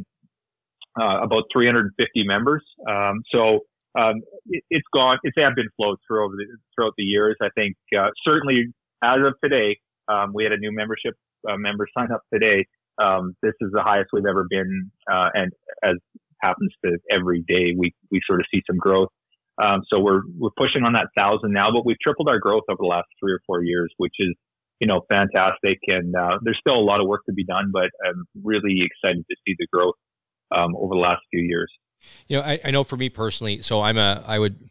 [SPEAKER 4] uh, about 350 members. Um, so um, it, has gone, it's ebbed and flowed throughout the, throughout the years. I think uh, certainly as of today, um, we had a new membership uh, member sign up today. Um, this is the highest we've ever been, uh, and as happens to every day, we we sort of see some growth. Um, so we're we're pushing on that thousand now, but we've tripled our growth over the last three or four years, which is you know fantastic. And uh, there's still a lot of work to be done, but I'm really excited to see the growth um, over the last few years.
[SPEAKER 1] You know, I, I know for me personally, so I'm a I would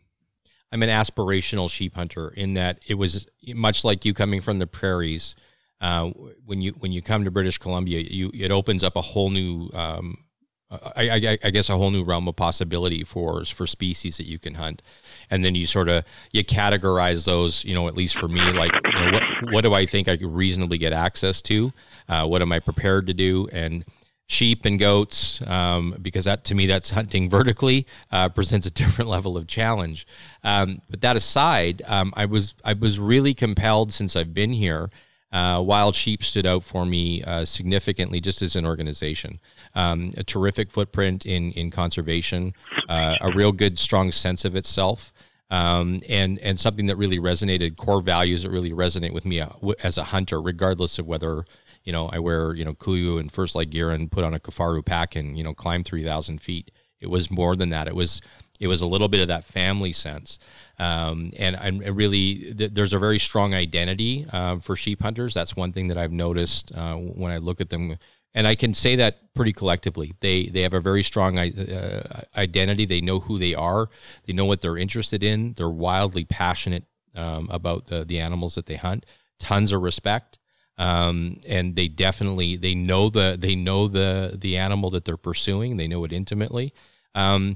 [SPEAKER 1] I'm an aspirational sheep hunter in that it was much like you coming from the prairies. Uh, when you when you come to British Columbia, you it opens up a whole new um, I, I, I, guess a whole new realm of possibility for for species that you can hunt, and then you sort of you categorize those. You know, at least for me, like you know, what what do I think I could reasonably get access to? Uh, what am I prepared to do? And sheep and goats, um, because that to me that's hunting vertically uh, presents a different level of challenge. Um, but that aside, um, I was I was really compelled since I've been here uh, Wild Sheep stood out for me uh, significantly just as an organization. Um, a terrific footprint in, in conservation, uh, a real good, strong sense of itself. Um, and and something that really resonated, core values that really resonate with me uh, as a hunter, regardless of whether you know I wear you know KUIU and First Light gear and put on a Kifaru pack and you know climb three thousand feet. It was more than that. It was it was a little bit of that family sense. Um, and I really, th- there's a very strong identity uh, for sheep hunters. That's one thing that I've noticed uh, when I look at them. And I can say that pretty collectively. They they have a very strong uh, identity. They know who they are. They know what they're interested in. They're wildly passionate um, about the the animals that they hunt. Tons of respect. Um, and they definitely they know the they know the the animal that they're pursuing. They know it intimately. Um,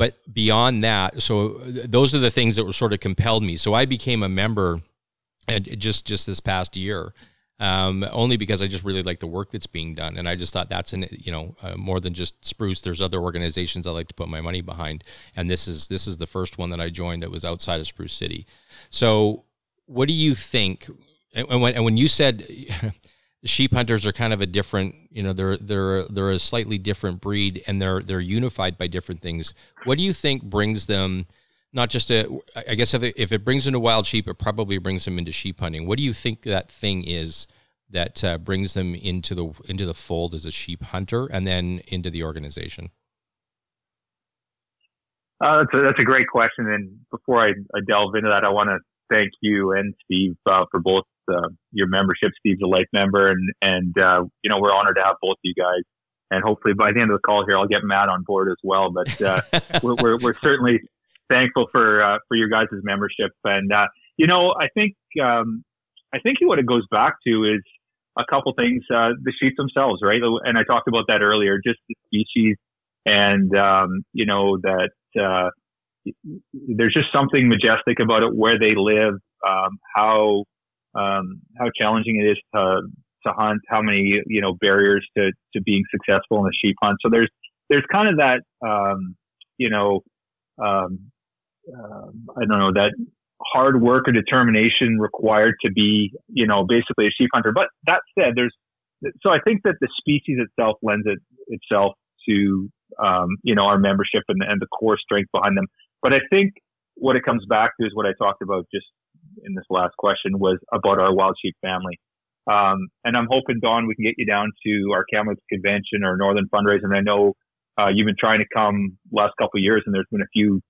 [SPEAKER 1] but beyond that, so those are the things that were sort of compelled me. So I became a member, just just this past year, um, only because I just really like the work that's being done, and I just thought that's an you know uh, more than just Spruce. There's other organizations I like to put my money behind, and this is this is the first one that I joined that was outside of Spruce City. So, what do you think? And when, and when you said sheep hunters are kind of a different you know they're they're they're a slightly different breed and they're they're unified by different things. What do you think brings them not just a i guess if it, if it brings them to wild sheep it probably brings them into sheep hunting. What do you think that thing is that uh, brings them into the into the fold as a sheep hunter and then into the organization?
[SPEAKER 4] Uh, that's, a, that's a great question. And before I, I delve into that i want to thank you and steve uh, for both uh, your membership. Steve's a life member, and and uh, you know we're honored to have both of you guys. And hopefully by the end of the call here, I'll get Matt on board as well. But uh, we're, we're, we're certainly thankful for uh, for your guys' membership. And uh, you know, I think um, I think what it goes back to is a couple things. Uh, the sheep themselves, right? And I talked about that earlier. Just the species, and um, you know that uh, there's just something majestic about it, where they live, um, how um, how challenging it is to to hunt, how many you know barriers to to being successful in a sheep hunt. So there's there's kind of that um, you know um, uh, I don't know that hard work or determination required to be you know basically a sheep hunter. But that said, there's so I think that the species itself lends it itself to um, you know our membership and, and the core strength behind them. But I think what it comes back to is what I talked about just in this last question was about our wild sheep family. Um, and I'm hoping, Don, we can get you down to our Kamloops convention or Northern fundraiser. And I know uh, you've been trying to come last couple years, and there's been a few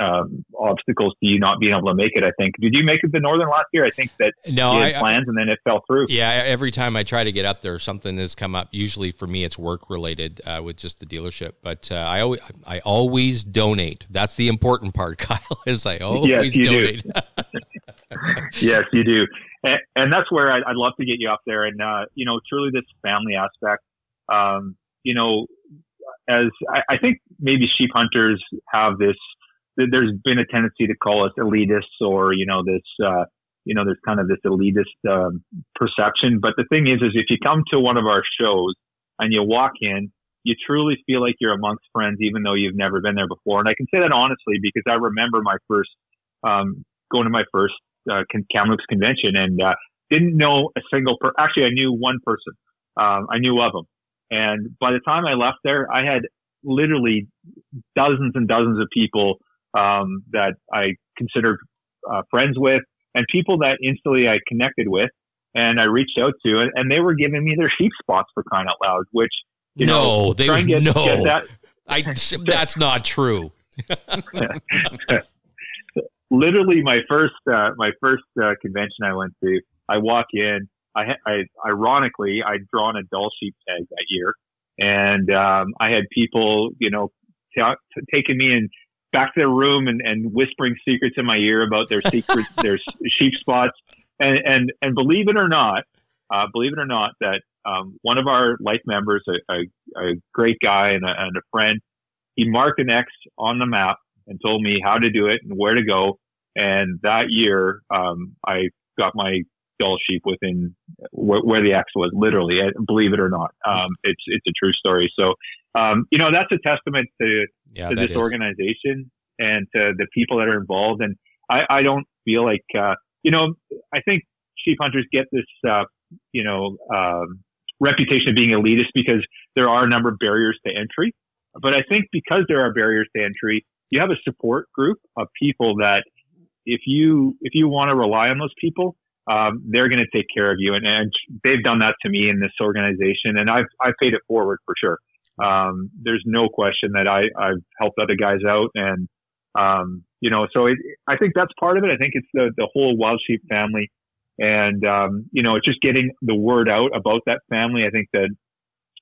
[SPEAKER 4] um, obstacles to you not being able to make it. I think. Did you make it to the Northern last year? I think that
[SPEAKER 1] no,
[SPEAKER 4] you
[SPEAKER 1] had
[SPEAKER 4] I, plans and then it fell through.
[SPEAKER 1] Yeah, every time I try to get up there, something has come up. Usually for me, it's work related uh, with just the dealership. But uh, I always I always donate. That's the important part, Kyle. Is I always
[SPEAKER 4] yes, you
[SPEAKER 1] donate.
[SPEAKER 4] yes, you do, and, and that's where I'd, I'd, love to get you up there. And uh, you know, truly, this family aspect. Um, you know, as I, I think maybe sheep hunters have this there's been a tendency to call us elitists or you know this uh, you know there's kind of this elitist um, perception. But the thing is is if you come to one of our shows and you walk in you truly feel like you're amongst friends even though you've never been there before. And i can say that honestly because i remember my first um, going to my first uh, Kamloops convention and uh, didn't know a single per actually i knew one person um, i knew of them and by the time i left there i had literally dozens and dozens of people um, that I considered uh, friends with and people that instantly I connected with and I reached out to, and, and, they were giving me their sheep spots for crying out loud. Which you
[SPEAKER 1] no,
[SPEAKER 4] know,
[SPEAKER 1] they get, no, get that, I that's not true.
[SPEAKER 4] Literally, my first uh, my first uh, convention I went to, I walk in. I, I ironically I'd drawn a Dall sheep tag that year, and um, I had people, you know, t- t- taking me and back to their room and, and whispering secrets in my ear about their secret their sheep spots. And, and, and believe it or not, uh, believe it or not, that um, one of our life members, a, a, a great guy and a, and a friend, he marked an X on the map and told me how to do it and where to go. And that year, um, I got my Dall sheep within where, where, the X was, literally. believe it or not, um, it's it's a true story. So, um, you know, that's a testament to yeah, to this is. organization and to the people that are involved. And I, I don't feel like, uh, you know, I think sheep hunters get this, uh, you know, um, reputation of being elitist because there are a number of barriers to entry. But I think because there are barriers to entry, you have a support group of people that if you if you want to rely on those people, um, they're going to take care of you. And, and they've done that to me in this organization, and I've I've paid it forward for sure. Um, there's no question that I I've helped other guys out, and um, you know, so it, I think that's part of it. I think it's the the whole wild sheep family, and um, you know, it's just getting the word out about that family. I think that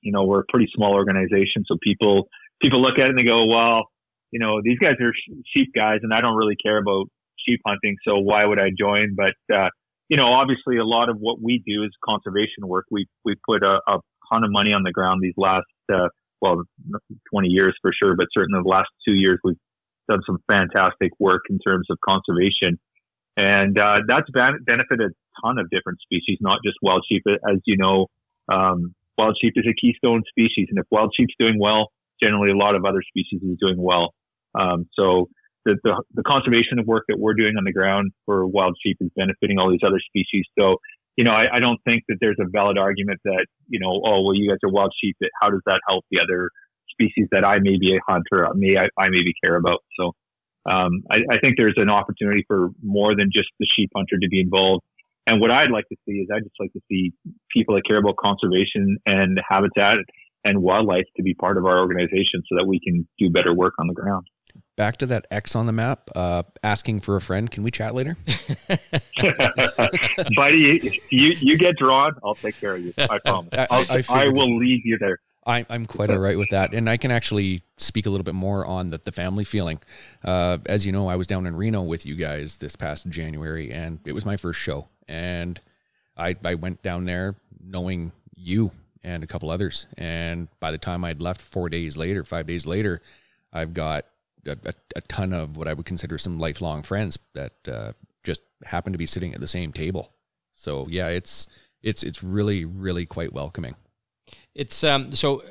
[SPEAKER 4] you know we're a pretty small organization, so people people look at it and they go, well, you know, these guys are sheep guys, and I don't really care about sheep hunting, so why would I join? But uh, you know, obviously, a lot of what we do is conservation work. We we put a, a ton of money on the ground these last uh, well, 20 years for sure, but certainly the last two years we've done some fantastic work in terms of conservation, and uh, that's benefited a ton of different species, not just wild sheep. As you know, um, wild sheep is a keystone species, and if wild sheep's doing well, generally a lot of other species is doing well. Um, so the, the, the conservation work that we're doing on the ground for wild sheep is benefiting all these other species. So, you know, I, I don't think that there's a valid argument that, you know, oh, well, you guys are wild sheep. How does that help the other species that I may be a hunter, may I, I maybe care about? So, um, I, I think there's an opportunity for more than just the sheep hunter to be involved. And what I'd like to see is I'd just like to see people that care about conservation and habitat and wildlife to be part of our organization so that we can do better work on the ground
[SPEAKER 2] back to that X on the map, uh, asking for a friend. Can we chat later?
[SPEAKER 4] Buddy, you, you get drawn, I'll take care of you. I promise. I, I, I will leave you there.
[SPEAKER 2] I, I'm quite all right with that. And I can actually speak a little bit more on the, the family feeling. Uh, as you know, I was down in Reno with you guys this past January, and it was my first show. And I, I went down there knowing you and a couple others. And by the time I'd left four days later, five days later, I've got a, a, ton of what I would consider some lifelong friends that uh, just happen to be sitting at the same table. So yeah, it's it's it's really really quite welcoming.
[SPEAKER 1] It's um so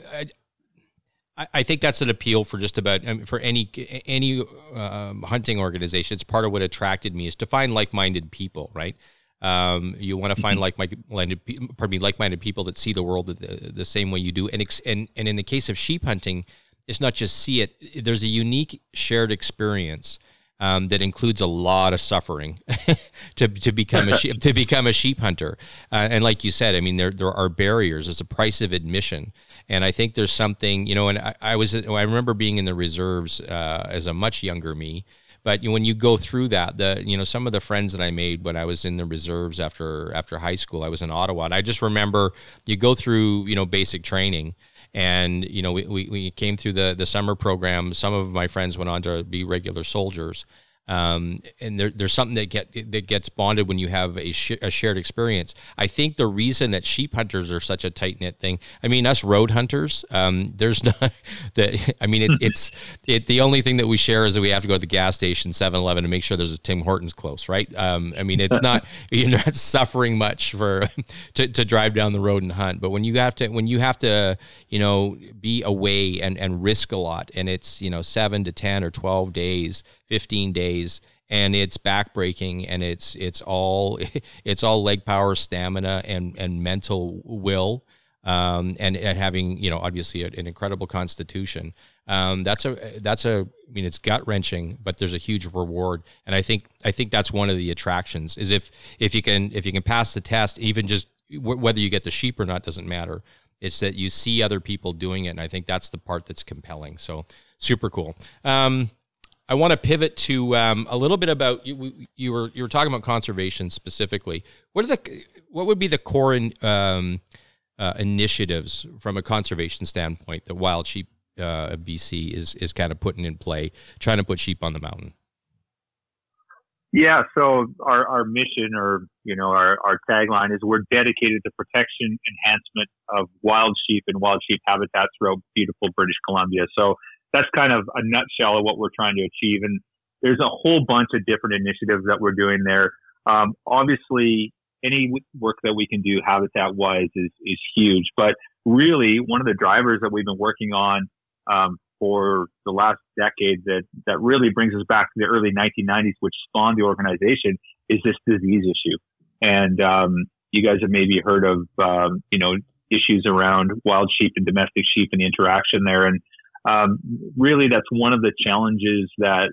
[SPEAKER 1] I, I think that's an appeal for just about I mean, for any any um, hunting organization. It's part of what attracted me is to find like minded people, right? Um, you want to find mm-hmm. like-minded, pardon me, like-minded people that see the world the, the same way you do. And, ex- and and in the case of sheep hunting, it's not just see it. There's a unique shared experience um, that includes a lot of suffering to, to become a sheep, to become a sheep hunter. Uh, and like you said, I mean, there there are barriers. There's a price of admission, and I think there's something you know. And I, I was I remember being in the reserves uh, as a much younger me. but you know, when you go through that, the you know some of the friends that I made when I was in the reserves after after high school, I was in Ottawa, and I just remember you go through you know basic training, and you know we, we, we came through the the summer program. Some of my friends went on to be regular soldiers, um, and there, there's something that get that gets bonded when you have a, sh- a shared experience. I think the reason that sheep hunters are such a tight knit thing. I mean, us road hunters, um, there's not that. I mean, it, it's it. The only thing that we share is that we have to go to the gas station, 7-Eleven, to make sure there's a Tim Hortons close, right? Um, I mean, it's not you're not suffering much for to, to drive down the road and hunt. But when you have to when you have to you know be away and and risk a lot, and it's you know seven to ten or twelve days 15 days and it's backbreaking and it's it's all it's all leg power stamina and and mental will um, and, and having you know obviously an incredible constitution. Um, that's a that's a I mean it's gut wrenching but there's a huge reward and I think I think that's one of the attractions is if if you can if you can pass the test even just w- whether you get the sheep or not doesn't matter. It's that you see other people doing it and I think that's the part that's compelling so super cool. Um, I want to pivot to um, a little bit about you. You were you were talking about conservation specifically. What are the what would be the core in, um, uh, initiatives from a conservation standpoint that Wild Sheep uh, BC is is kind of putting in play, trying to put sheep on the mountain?
[SPEAKER 4] Yeah, so our, our mission or you know our, our tagline is we're dedicated to protection enhancement of wild sheep and wild sheep habitats throughout beautiful British Columbia. So that's kind of a nutshell of what we're trying to achieve. And there's a whole bunch of different initiatives that we're doing there. Um, obviously, any work that we can do habitat wise is, is huge. But really, one of the drivers that we've been working on um, for the last decade that, that really brings us back to the early 1990s, which spawned the organization, is this disease issue. And um, you guys have maybe heard of, um, you know, issues around wild sheep and domestic sheep and the interaction there. And um, really that's one of the challenges that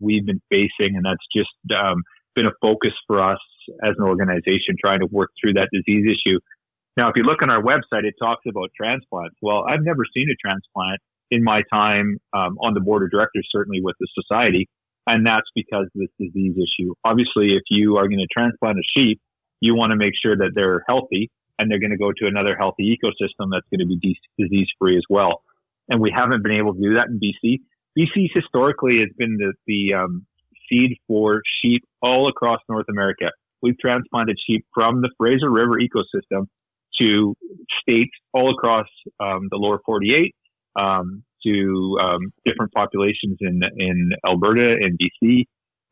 [SPEAKER 4] we've been facing, and that's just um, been a focus for us as an organization trying to work through that disease issue. Now, if you look on our website, it talks about transplants. Well, I've never seen a transplant in my time um, on the board of directors, certainly with the society, and that's because of this disease issue. Obviously, if you are going to transplant a sheep, you want to make sure that they're healthy and they're going to go to another healthy ecosystem that's going to be disease free as well and we haven't been able to do that in BC. BC historically has been the, the um, seed for sheep all across North America. We've transplanted sheep from the Fraser River ecosystem to states all across um, the lower 48, um, to um, different populations in in Alberta and BC,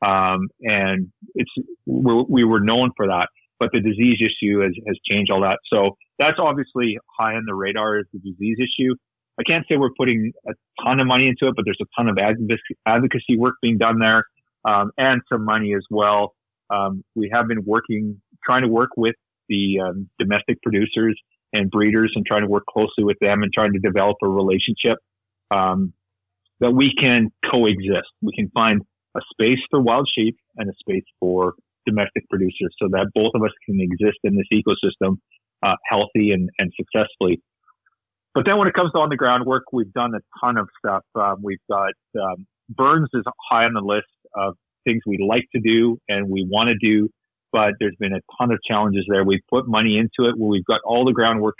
[SPEAKER 4] um, and it's we were known for that. But the disease issue has, has changed all that. So that's obviously high on the radar is the disease issue. I can't say we're putting a ton of money into it, but there's a ton of advocacy work being done there um, and some money as well. Um, we have been working, trying to work with the um, domestic producers and breeders and trying to work closely with them and trying to develop a relationship um, that we can coexist. We can find a space for wild sheep and a space for domestic producers so that both of us can exist in this ecosystem uh, healthy and, and successfully. But then when it comes to on the ground work, we've done a ton of stuff. Um, we've got um, Burns is high on the list of things we like to do and we want to do, but there's been a ton of challenges there. We've put money into it where we've got all the groundwork,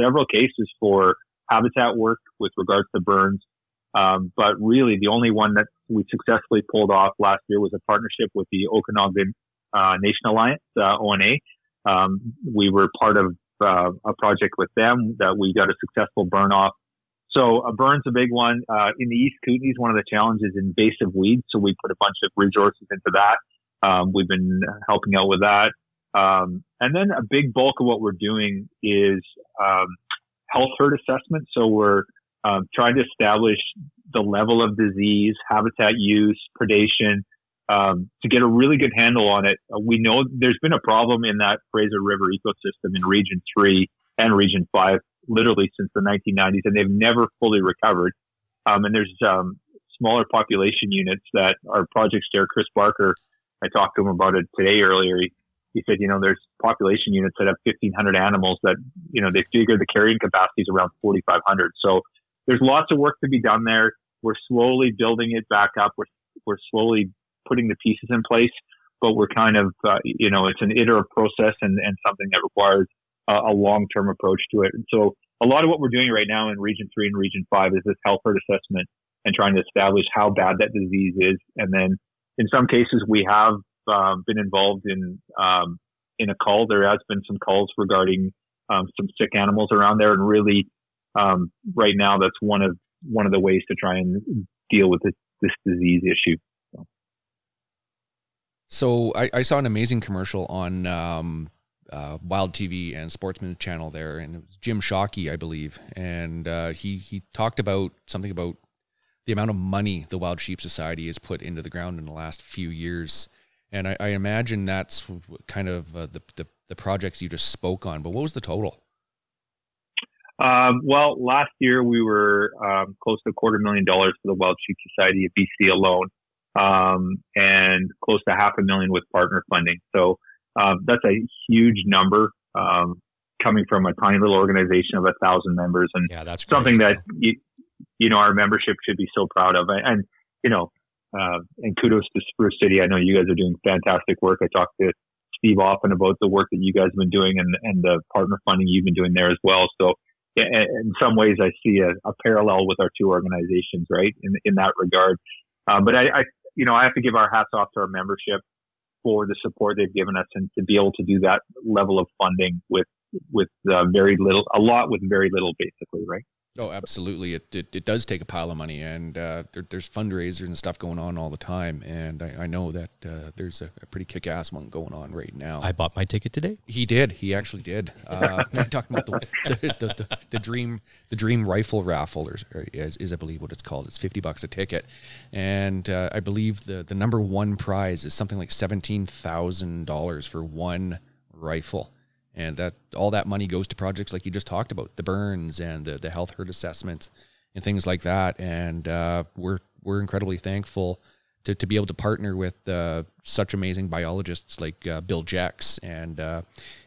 [SPEAKER 4] several cases for habitat work with regards to Burns. Um, but really, the only one that we successfully pulled off last year was a partnership with the Okanagan uh, Nation Alliance, uh, ONA. Um, we were part of uh, a project with them that we got a successful burn off. So a burn's a big one. Uh, in the East Kootenays, one of the challenges invasive weeds. So we put a bunch of resources into that. Um, we've been helping out with that. Um, and then a big bulk of what we're doing is um, health herd assessment. So we're um, trying to establish the level of disease, habitat use, predation, um, to get a really good handle on it. Uh, we know there's been a problem in that Fraser River ecosystem in Region 3 and Region 5 literally since the 1990s, and they've never fully recovered. Um, and there's um, smaller population units that our project chair, Chris Barker, I talked to him about it today earlier. He, he said, you know, there's population units that have 1,500 animals that, you know, they figure the carrying capacity is around 4,500. So there's lots of work to be done there. We're slowly building it back up. We're we're slowly putting the pieces in place, but we're kind of, uh, you know, it's an iterative process and, and something that requires a, a long term approach to it. And so a lot of what we're doing right now in Region 3 and Region 5 is this health herd assessment and trying to establish how bad that disease is. And then in some cases, we have um, been involved in um, in a call. There has been some calls regarding um, some sick animals around there, and really, um, right now, that's one of one of the ways to try and deal with this, this disease issue.
[SPEAKER 2] So I, I, saw an amazing commercial on um, uh, Wild TV and Sportsman Channel there, and it was Jim Shockey, I believe, and uh, he he talked about something about the amount of money the Wild Sheep Society has put into the ground in the last few years, and I, I imagine that's kind of uh, the, the, the projects you just spoke on. But what was the total?
[SPEAKER 4] Um, well, last year we were um, close to a quarter million dollars for the Wild Sheep Society of BC alone, um, and close to half a million with partner funding. So um, that's a huge number um, coming from a tiny little organization of a thousand members, and
[SPEAKER 1] yeah, that's
[SPEAKER 4] something that you, you know our membership should be so proud of. And you know, uh, and kudos to Spruce City. I know you guys are doing fantastic work. I talked to Steve often about the work that you guys have been doing and, and the partner funding you've been doing there as well. So in some ways, I see a, a parallel with our two organizations, right? In in that regard. Uh, but I, I, you know, I have to give our hats off to our membership for the support they've given us and to be able to do that level of funding with with uh, very little, a lot with very little, basically, right?
[SPEAKER 2] Oh, absolutely. It, it, it does take a pile of money, and uh, there, there's fundraisers and stuff going on all the time. And I, I know that uh, there's a, a, pretty kick ass one going on right now.
[SPEAKER 1] I bought my ticket today.
[SPEAKER 2] He did. He actually did. Uh, talking about the the, the, the, the, dream the dream rifle raffle, or is, is, I believe what it's called. It's fifty bucks a ticket, and uh, I believe the the number one prize is something like seventeen thousand dollars for one rifle and that all that money goes to projects like you just talked about, the burns and the the health herd assessments and things like that. And uh, we're we're incredibly thankful to, to be able to partner with uh, such amazing biologists like uh, Bill Jex and uh,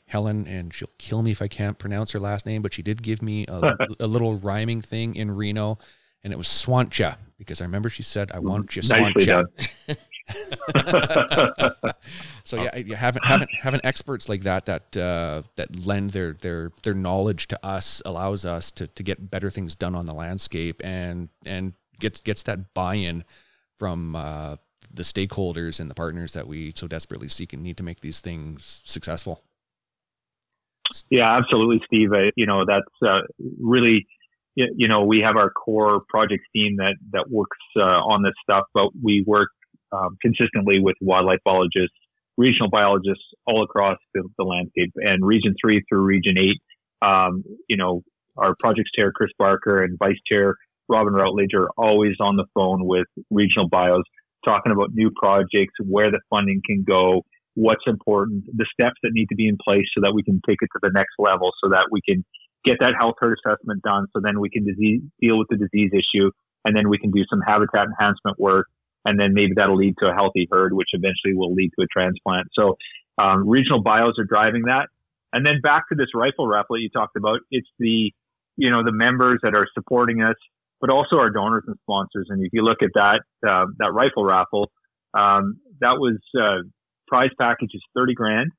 [SPEAKER 2] Helen. And she'll kill me if I can't pronounce her last name, but she did give me a, a little rhyming thing in Reno, and it was Schwantje because I remember she said, "I want you Swancha." so yeah, you having having having experts like that that uh, that lend their their their knowledge to us allows us to to get better things done on the landscape and and gets gets that buy-in from uh, the stakeholders and the partners that we so desperately seek and need to make these things successful.
[SPEAKER 4] Yeah, absolutely, Steve. Uh, you know that's uh, really you know we have our core projects team that that works uh, on this stuff, but we work um, consistently with wildlife biologists, regional biologists all across the, the, landscape, and Region Three through Region Eight. Um, you know, our projects chair Chris Barker and vice chair Robin Routledge are always on the phone with regional bios, talking about new projects, where the funding can go, what's important, the steps that need to be in place so that we can take it to the next level, so that we can get that health herd assessment done, so then we can disease, deal with the disease issue, and then we can do some habitat enhancement work and then maybe that'll lead to a healthy herd, which eventually will lead to a transplant. So um, regional bios are driving that. And then back to this rifle raffle you talked about, it's the you know the members that are supporting us, but also our donors and sponsors. And if you look at that uh, that rifle raffle, um, that was uh, prize package is thirty grand,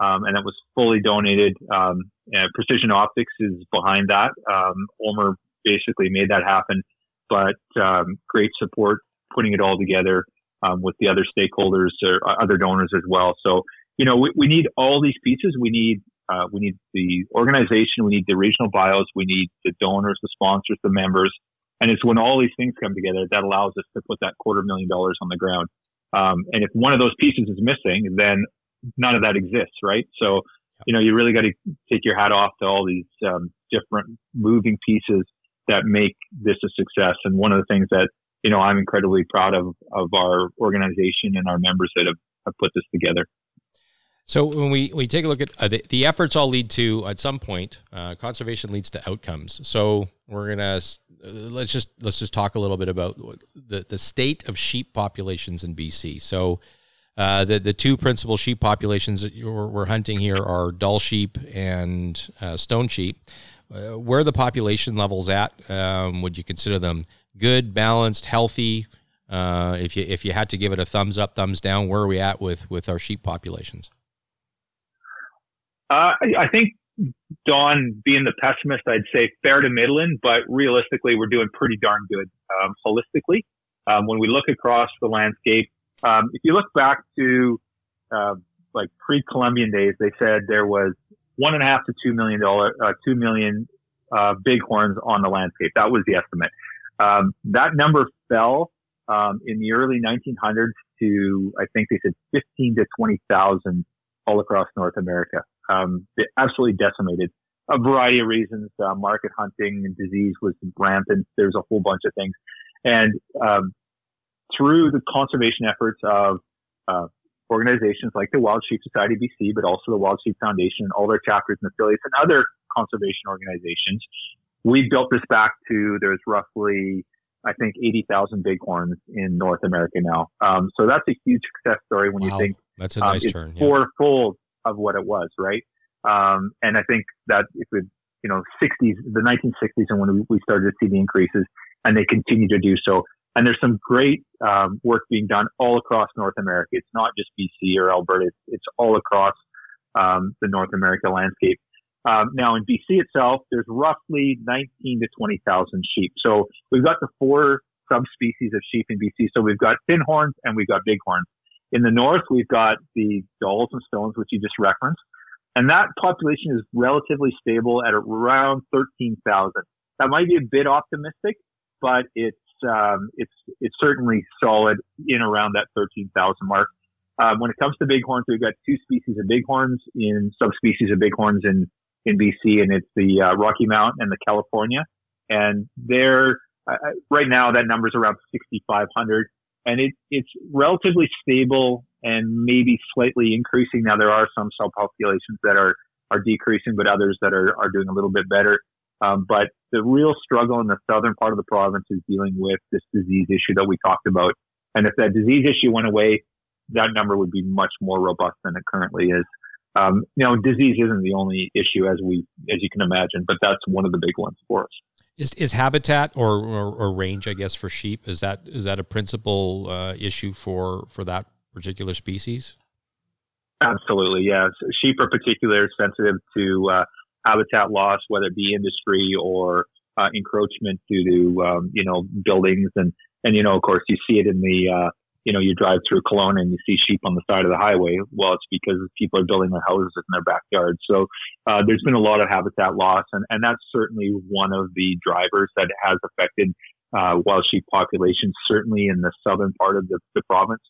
[SPEAKER 4] um, and that was fully donated. Um, Precision Optics is behind that. Um, Omer basically made that happen, but um, great support putting it all together um, with the other stakeholders or uh, other donors as well. So, you know, we, we need all these pieces. We need uh, we need the organization, we need the regional bios, we need the donors, the sponsors, the members, and it's when all these things come together that allows us to put that quarter million dollars on the ground. Um, and if one of those pieces is missing, then none of that exists, right? So, you know, you really got to take your hat off to all these um, different moving pieces that make this a success. And one of the things that you know, I'm incredibly proud of, of our organization and our members that have, have put this together.
[SPEAKER 1] So when we, we take a look at uh, the, the efforts all lead to at some point uh, conservation leads to outcomes. So we're gonna uh, let's just let's just talk a little bit about the the state of sheep populations in BC. So uh, the the two principal sheep populations that we're, we're hunting here are Dall sheep and uh, stone sheep. Where the population levels at? Um, would you consider them good, balanced, healthy? Uh, if you if you had to give it a thumbs up, thumbs down, where are we at with with our sheep populations?
[SPEAKER 4] Uh, I think Don, being the pessimist, I'd say fair to middling, but realistically, we're doing pretty darn good um, holistically. Um, when we look across the landscape, um, if you look back to uh, like pre-Columbian days, they said there was one and a half to two million dollar, uh, two million uh, bighorns on the landscape. That was the estimate. Um, that number fell um, in the early 1900s to I think they said 15 to 20 thousand all across North America. Um, absolutely decimated. A variety of reasons. Uh, market hunting and disease was rampant. There's a whole bunch of things, and um, through the conservation efforts of uh, organizations like the Wild Sheep Society BC, but also the Wild Sheep Foundation, and all their chapters and affiliates, and other conservation organizations, we built this back to there's roughly I think 80,000 bighorns in North America now. Um, so that's a huge success story when wow. you think
[SPEAKER 1] that's a nice
[SPEAKER 4] um,
[SPEAKER 1] turn.
[SPEAKER 4] Yeah. Fourfold of what it was, right? Um, and I think that if we, you know, 60s, the 1960s, and when we started to see the increases, and they continue to do so. And there's some great um, work being done all across North America. It's not just BC or Alberta; it's, it's all across um, the North America landscape. Um, now, in BC itself, there's roughly 19 to 20,000 sheep. So we've got the four subspecies of sheep in BC. So we've got thin horns and we've got big horns. In the north, we've got the Dalls and Stones, which you just referenced. And that population is relatively stable at around 13,000. That might be a bit optimistic, but it's, um, it's, it's certainly solid in around that 13,000 mark. Um, when it comes to bighorns, we've got two species of bighorns in subspecies of bighorns in, in BC, and it's the uh, Rocky Mountain and the California. And they're, uh, right now, that number is around 6,500 and it, it's relatively stable and maybe slightly increasing. Now there are some cell subpopulations that are are decreasing, but others that are are doing a little bit better. Um, but the real struggle in the southern part of the province is dealing with this disease issue that we talked about. And if that disease issue went away, that number would be much more robust than it currently is. Um, you know, disease isn't the only issue as we as you can imagine, but that's one of the big ones for us.
[SPEAKER 1] Is is habitat or, or, or, range, I guess, for sheep is that is that a principal uh, issue for for that particular species?
[SPEAKER 4] Absolutely, yes. Sheep are particularly sensitive to uh, habitat loss, whether it be industry or uh, encroachment due to um, you know buildings and and you know of course you see it in the uh, you know, you drive through Kelowna and you see sheep on the side of the highway. Well, it's because people are building their houses in their backyard. So uh, there's been a lot of habitat loss, and, and that's certainly one of the drivers that has affected uh, wild sheep populations, certainly in the southern part of the, the, province.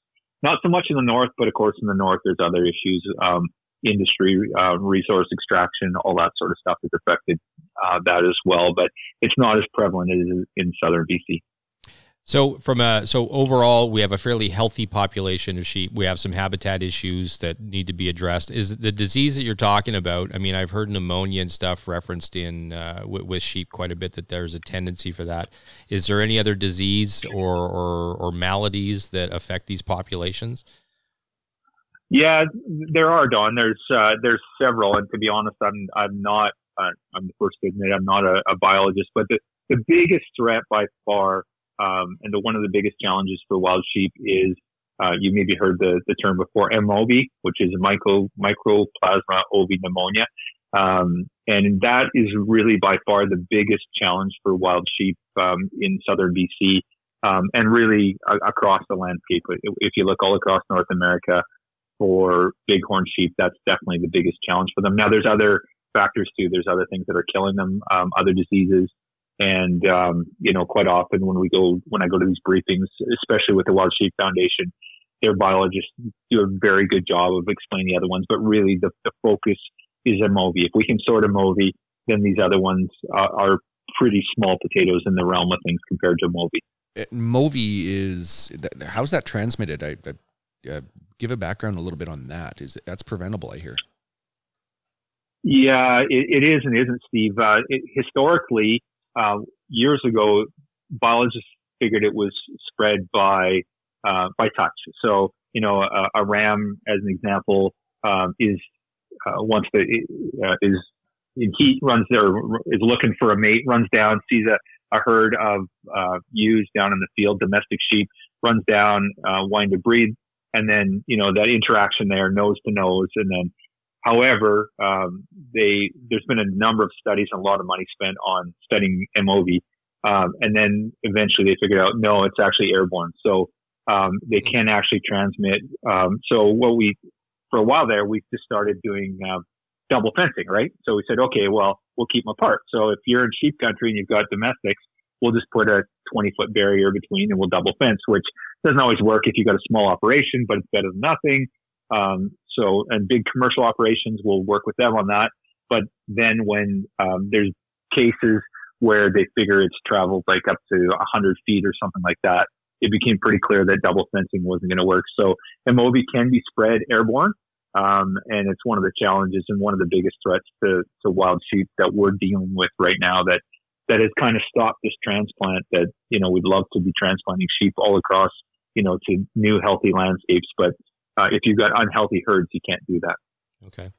[SPEAKER 4] Not so much in the north, but of course in the north there's other issues. Um, industry, uh, resource extraction, all that sort of stuff has affected uh, that as well, but it's not as prevalent as in southern BC.
[SPEAKER 1] So from a so overall, we have a fairly healthy population of sheep. We have some habitat issues that need to be addressed. Is the disease that you're talking about? I mean, I've heard pneumonia and stuff referenced in uh, with, with, sheep quite a bit. That there's a tendency for that. Is there any other disease or or, or maladies that affect these populations?
[SPEAKER 4] Yeah, there are, Don. There's uh, there's several, and to be honest, I'm I'm not. Uh, I'm the first to admit I'm not a, a biologist, but the the biggest threat by far um, and the, one of the biggest challenges for wild sheep is uh, you maybe heard the, the term before MOB, which is micro, mycoplasma ovipneumoniae. Um, and that is really by far the biggest challenge for wild sheep um, in southern BC um, and really a- across the landscape. If you look all across North America for bighorn sheep, that's definitely the biggest challenge for them. Now, there's other factors too. There's other things that are killing them, um, other diseases. And um, you know, quite often when we go when I go to these briefings, especially with the Wild Sheep Foundation, their biologists do a very good job of explaining the other ones. But really, the, the focus is a MOVI. If we can sort a MOVI, then these other ones uh, are pretty small potatoes in the realm of things compared to MOVI.
[SPEAKER 2] Uh, MOVI is how's that transmitted? I, I uh, give a background a little bit on that. Is that's preventable? I hear.
[SPEAKER 4] Yeah, it, it is and isn't, Steve. Uh, it, historically, uh, years ago, biologists figured it was spread by uh, by touch. So you know, a, a ram, as an example, um, is uh, once the uh, is heat runs there is looking for a mate, runs down, sees a, a herd of uh, ewes down in the field, domestic sheep, runs down, wanting to breed, and then you know that interaction there, nose to nose, and then. However, um, they there's been a number of studies and a lot of money spent on studying MOVI, um, and then eventually they figured out no, it's actually airborne. So um, they can actually transmit. Um, so what we for a while there, we just started doing uh, double fencing, right? So we said, okay, well, we'll keep them apart. So if you're in sheep country and you've got domestics, we'll just put a 20 foot barrier between and we'll double fence, which doesn't always work if you've got a small operation, but it's better than nothing. Um, so, and big commercial operations, we'll work with them on that. But then when um, there's cases where they figure it's traveled like up to 100 feet or something like that, it became pretty clear that double fencing wasn't going to work. So MOVI can be spread airborne. Um, and it's one of the challenges and one of the biggest threats to, to wild sheep that we're dealing with right now that, that has kind of stopped this transplant that, you know, we'd love to be transplanting sheep all across, you know, to new healthy landscapes. But uh, if you've got unhealthy herds, you can't do that.
[SPEAKER 1] Okay.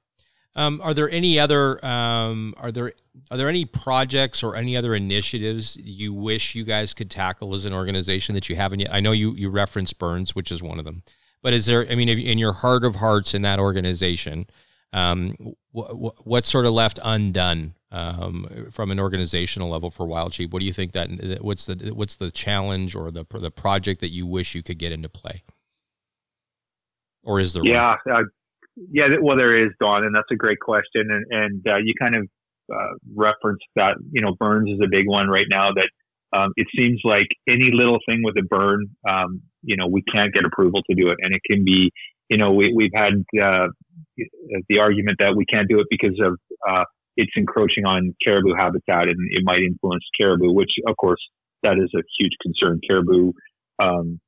[SPEAKER 1] Um, are there any other um, are there are there any projects or any other initiatives you wish you guys could tackle as an organization that you haven't yet? I know you you referenced Burns, which is one of them. But is there? I mean, in your heart of hearts in that organization, um, what, what's sort of left undone um, from an organizational level for Wild Sheep? What do you think that? What's the what's the challenge or the the project that you wish you could get into play? Or is there?
[SPEAKER 4] Yeah, uh, yeah. Well, there is, Don, and that's a great question, and and uh, you kind of uh, referenced that. You know, Burns is a big one right now that um, it seems like any little thing with a burn, um, you know, we can't get approval to do it. And it can be, you know, we, we've had uh, the argument that we can't do it because of uh, it's encroaching on caribou habitat and it might influence caribou, which of course that is a huge concern. Caribou um,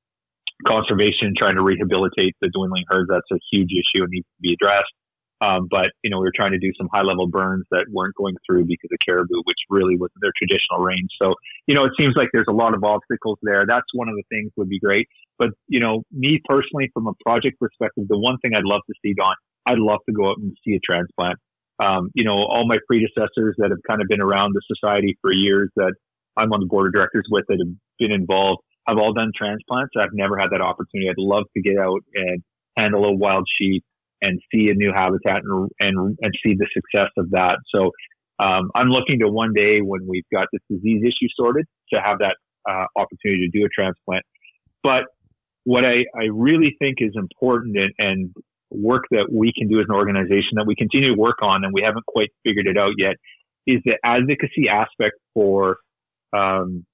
[SPEAKER 4] conservation, trying to rehabilitate the dwindling herds, that's a huge issue and needs to be addressed. Um, but you know, we were trying to do some high level burns that weren't going through because of caribou, which really wasn't their traditional range. So, you know, it seems like there's a lot of obstacles there. That's one of the things would be great. But, you know, me personally, from a project perspective, the one thing I'd love to see, Don, I'd love to go out and see a transplant. Um, you know, all my predecessors that have kind of been around the society for years that I'm on the board of directors with that have been involved have all done transplants. I've never had that opportunity. I'd love to get out and handle a wild sheep and see a new habitat and, and, and see the success of that. So um, I'm looking to one day when we've got this disease issue sorted to have that uh, opportunity to do a transplant. But what I, I really think is important and, and, work that we can do as an organization that we continue to work on and we haven't quite figured it out yet is the advocacy aspect for um,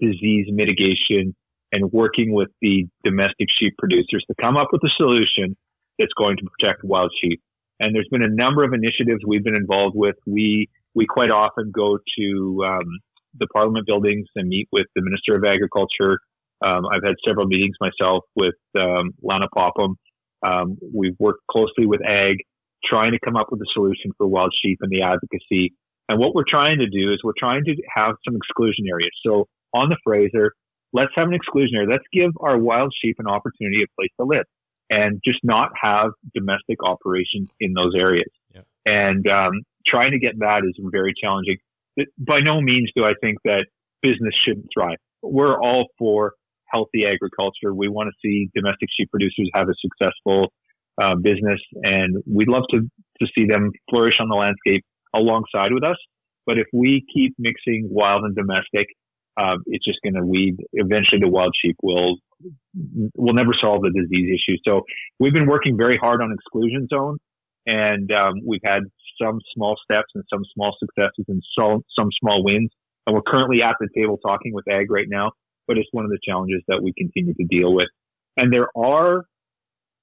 [SPEAKER 4] disease mitigation and working with the domestic sheep producers to come up with a solution that's going to protect wild sheep. And there's been a number of initiatives we've been involved with. We we quite often go to um, the Parliament buildings and meet with the Minister of Agriculture. Um, I've had several meetings myself with um, Lana Popham. Um, we've worked closely with Ag, trying to come up with a solution for wild sheep and the advocacy. And what we're trying to do is we're trying to have some exclusion areas. So on the Fraser, let's have an exclusion area. Let's give our wild sheep an opportunity, a place to live and just not have domestic operations in those areas. Yeah. And um, trying to get that is very challenging. By no means do I think that business shouldn't thrive. We're all for healthy agriculture. We want to see domestic sheep producers have a successful uh, business, and we'd love to, to see them flourish on the landscape alongside with us. But if we keep mixing wild and domestic, uh, it's just going to weed. Eventually, the wild sheep will will never solve the disease issue. So we've been working very hard on exclusion zones, and um, we've had some small steps and some small successes and so, some small wins. And we're currently at the table talking with ag right now, but it's one of the challenges that we continue to deal with. And there are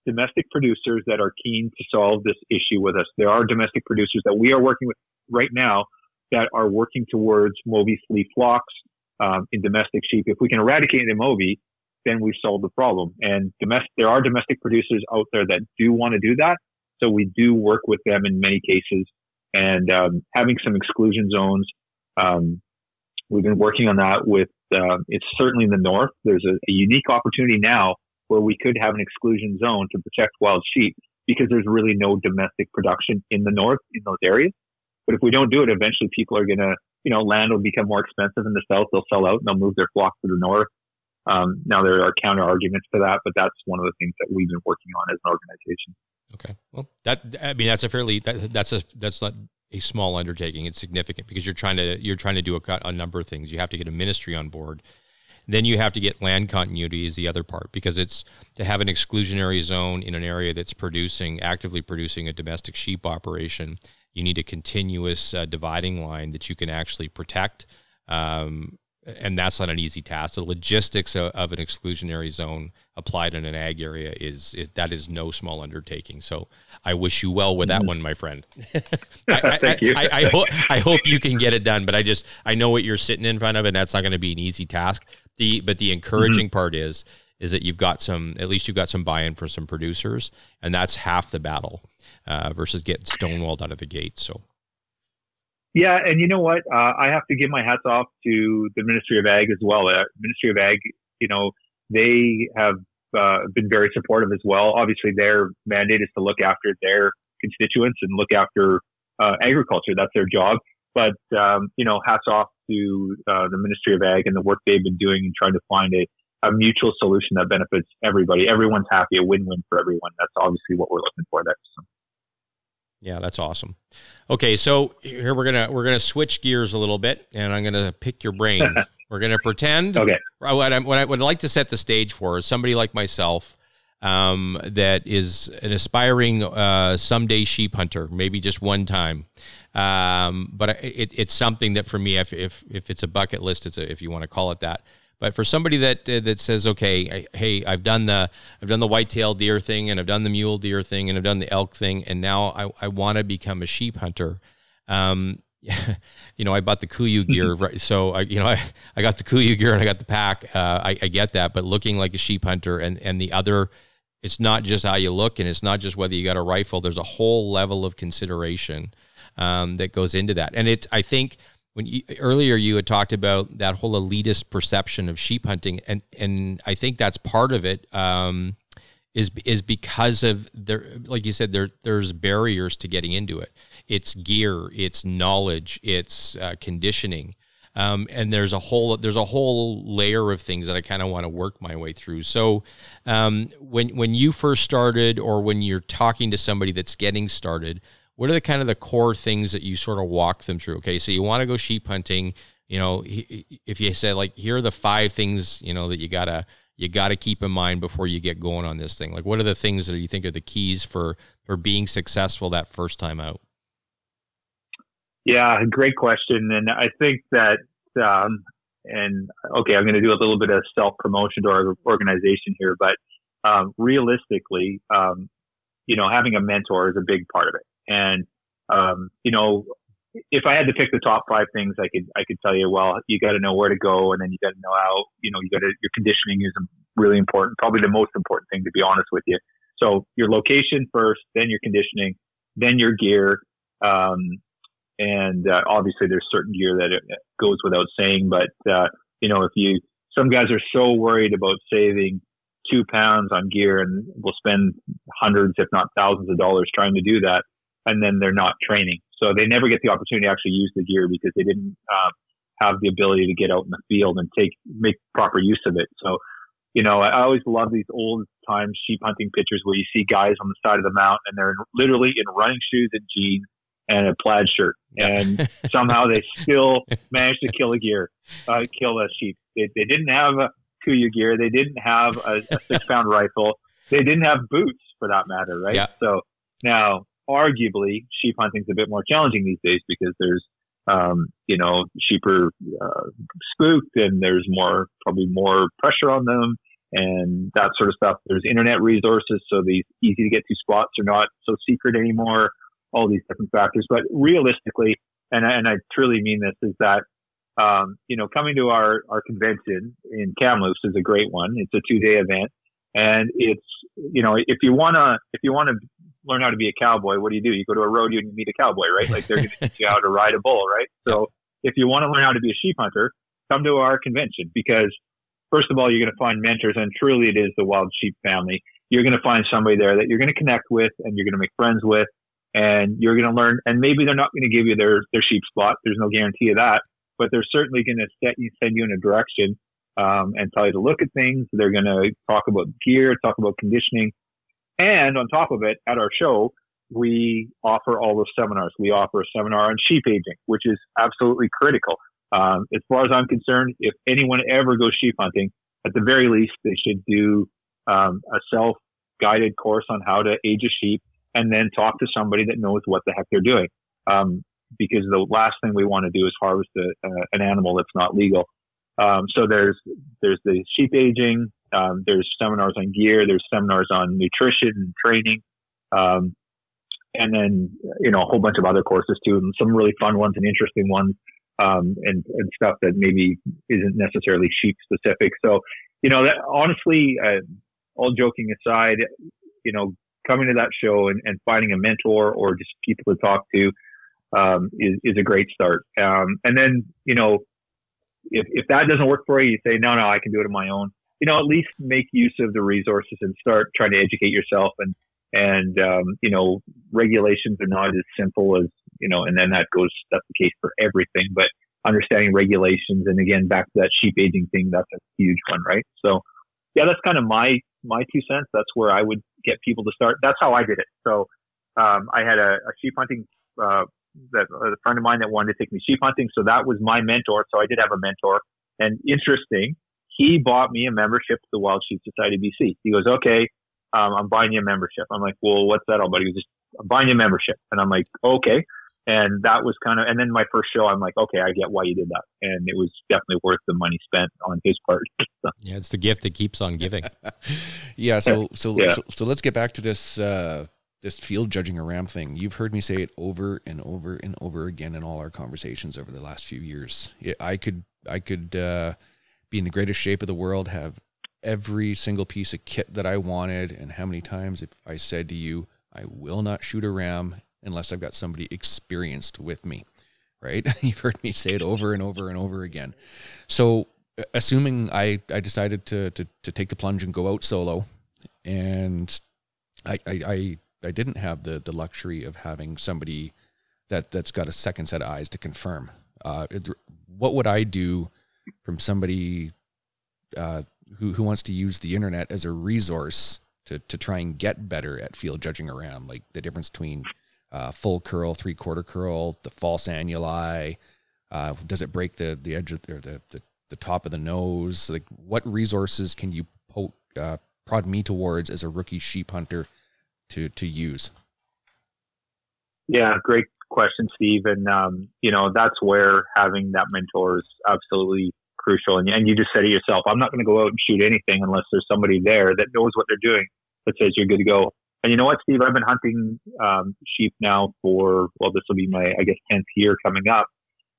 [SPEAKER 4] domestic producers that are keen to solve this issue with us. There are domestic producers that we are working with right now that are working towards MOVI flea flocks um, in domestic sheep. If we can eradicate the MOVI, then we've solved the problem. And domestic, there are domestic producers out there that do want to do that. So we do work with them in many cases and um, having some exclusion zones. Um, we've been working on that with, uh, it's certainly in the north. There's a, a, unique opportunity now where we could have an exclusion zone to protect wild sheep because there's really no domestic production in the north in those areas. But if we don't do it, eventually people are going to, you know, land will become more expensive in the south. They'll sell out and they'll move their flock to the north. Um, now there are counter arguments to that, but that's one of the things that we've been working on as an organization.
[SPEAKER 1] Okay. Well, that I mean that's a fairly that, that's a that's not a small undertaking. It's significant because you're trying to you're trying to do a, a number of things. You have to get a ministry on board. Then you have to get land continuity is the other part because it's to have an exclusionary zone in an area that's producing actively producing a domestic sheep operation. You need a continuous uh, dividing line that you can actually protect. Um, and that's not an easy task. The logistics of, of, an exclusionary zone applied in an ag area is, is, that is no small undertaking. So I wish you well with that mm-hmm. one, my friend.
[SPEAKER 4] I, Thank I, you.
[SPEAKER 1] I, I, ho- I hope you can get it done, but I just I know what you're sitting in front of, and that's not going to be an easy task. The but the encouraging mm-hmm. part is is that you've got some at least you've got some buy-in from some producers, and that's half the battle uh, versus getting stonewalled out of the gate. So
[SPEAKER 4] yeah, and you know what? Uh, I have to give my hats off to the Ministry of Ag as well. Uh, Ministry of Ag, you know, they have uh, been very supportive as well. Obviously, their mandate is to look after their constituents and look after uh, agriculture. That's their job. But um, you know, hats off to uh, the Ministry of Ag and the work they've been doing in trying to find a, a mutual solution that benefits everybody. Everyone's happy, a win-win for everyone. That's obviously what we're looking for there. So.
[SPEAKER 1] Yeah, that's awesome. Okay, so here we're gonna we're gonna switch gears a little bit, and I'm gonna pick your brain. we're gonna pretend.
[SPEAKER 4] Okay.
[SPEAKER 1] What I, what I would like to set the stage for is somebody like myself, um, that is an aspiring uh, someday sheep hunter, maybe just one time. Um, but it, it's something that for me, if, if if it's a bucket list, it's a, if you want to call it that. But for somebody that uh, that says, okay, I, hey, I've done the I've done the whitetail deer thing, and I've done the mule deer thing, and I've done the elk thing, and now I, I want to become a sheep hunter. Um, you know, I bought the KUIU gear, right? So I, you know, I, I got the KUIU gear and I got the pack. Uh, I, I get that, but looking like a sheep hunter and and the other, it's not just how you look, and it's not just whether you got a rifle. There's a whole level of consideration um, that goes into that, and it's I think when you, earlier you had talked about that whole elitist perception of sheep hunting, and and I think that's part of it. Um, is is because of there, like you said, there there's barriers to getting into it. It's gear, it's knowledge, it's uh, conditioning, um, and there's a whole there's a whole layer of things that I kind of want to work my way through. So, um, when when you first started, or when you're talking to somebody that's getting started, what are the kind of the core things that you sort of walk them through? Okay, so you want to go sheep hunting. You know, if you said like, here are the five things you know that you gotta you gotta keep in mind before you get going on this thing. Like, what are the things that you think are the keys for for being successful that first time out?
[SPEAKER 4] Yeah, great question, and I think that um, and okay, I'm going to do a little bit of self promotion to our organization here, but um, realistically, um, you know, having a mentor is a big part of it. And, um, you know, if I had to pick the top five things, I could, I could tell you, well, you got to know where to go and then you got to know how, you know, you got your conditioning is really important, probably the most important thing, to be honest with you. So your location first, then your conditioning, then your gear. Um, and uh, obviously there's certain gear that it goes without saying, but, uh, you know, if you, some guys are so worried about saving two pounds on gear and will spend hundreds, if not thousands of dollars trying to do that and then they're not training. So they never get the opportunity to actually use the gear because they didn't uh, have the ability to get out in the field and take make proper use of it. So, you know, I always love these old time sheep hunting pictures where you see guys on the side of the mountain and they're literally in running shoes and jeans and a plaid shirt, and somehow they still managed to kill a gear, uh, kill a sheep. They, they didn't have a KUIU gear. They didn't have a, a six pound rifle. They didn't have boots for that matter, right?
[SPEAKER 1] Yeah.
[SPEAKER 4] So now arguably sheep hunting is a bit more challenging these days because there's um, you know sheep are uh, spooked and there's more probably more pressure on them and that sort of stuff. There's internet resources, so these easy to get to spots are not so secret anymore. All these different factors, but realistically, and I, and I truly mean this, is that um, you know coming to our our convention in Kamloops is a great one. It's a two day event, and it's you know if you wanna if you wanna learn how to be a cowboy, what do you do? You go to a rodeo and you meet a cowboy, right? Like they're going to teach you how to ride a bull, right? So if you want to learn how to be a sheep hunter, come to our convention because first of all, you're going to find mentors and truly it is the wild sheep family. You're going to find somebody there that you're going to connect with and you're going to make friends with. and you're going to learn. And maybe they're not going to give you their their sheep spot. There's no guarantee of that, but they're certainly going to set you send you in a direction um, and tell you to look at things. They're going to talk about gear, talk about conditioning, and on top of it, at our show, we offer all those seminars. We offer a seminar on sheep aging, which is absolutely critical. Um, as far as I'm concerned, if anyone ever goes sheep hunting, at the very least, they should do um, a self guided course on how to age a sheep and then talk to somebody that knows what the heck they're doing. Um, because the last thing we want to do is harvest a, uh, an animal that's not legal. Um, so there's there's the sheep aging. Um, there's seminars on gear. There's seminars on nutrition and training, um, and then you know a whole bunch of other courses too, and some really fun ones and interesting ones, um, and and stuff that maybe isn't necessarily sheep specific. So you know that honestly, uh, all joking aside, you know coming to that show and, and finding a mentor or just people to talk to um, is, is a great start. Um, and then, you know, if, if that doesn't work for you, you say, no, no, I can do it on my own. You know, at least make use of the resources and start trying to educate yourself. And, and, um, you know, regulations are not as simple as, you know, and then that goes, that's the case for everything, but understanding regulations. And again, back to that sheep aging thing, that's a huge one, right? So yeah, that's kind of my, my two cents. That's where I would get people to start. That's how I did it. So, um, I had a, a sheep hunting, uh, that a friend of mine that wanted to take me sheep hunting. So that was my mentor. So I did have a mentor. And interesting, he bought me a membership to the Wild Sheep Society BC. He goes, okay, um, I'm buying you a membership. I'm like, well, what's that all about? He goes, just I'm buying you a membership. And I'm like, okay. And that was kind of, and then my first show, I'm like, okay, I get why you did that. And it was definitely worth the money spent on his part.
[SPEAKER 1] yeah, it's the gift that keeps on giving.
[SPEAKER 2] yeah. So, so, yeah. so, so, let's get back to this, uh, this field judging a ram thing. You've heard me say it over and over and over again in all our conversations over the last few years. I could I could uh, be in the greatest shape of the world, have every single piece of kit that I wanted, and how many times if I said to you, I will not shoot a ram unless I've got somebody experienced with me, right? You've heard me say it over and over and over again. So assuming I, I decided to, to, to take the plunge and go out solo and I, I, I I didn't have the the luxury of having somebody that that's got a second set of eyes to confirm. Uh, it, what would I do from somebody uh, who who wants to use the internet as a resource to to try and get better at field judging around, like the difference between uh, full curl, three quarter curl, the false annuli. Uh, does it break the the edge of or the, the the top of the nose? Like, what resources can you poke, uh, prod me towards as a rookie sheep hunter to to use?
[SPEAKER 4] Yeah, great question, Steve. And um, you know that's where having that mentor is absolutely crucial. And, and you just said it yourself. I'm not going to go out and shoot anything unless there's somebody there that knows what they're doing that says you're good to go. And you know what, Steve? I've been hunting um, sheep now for well, this will be my I guess tenth year coming up,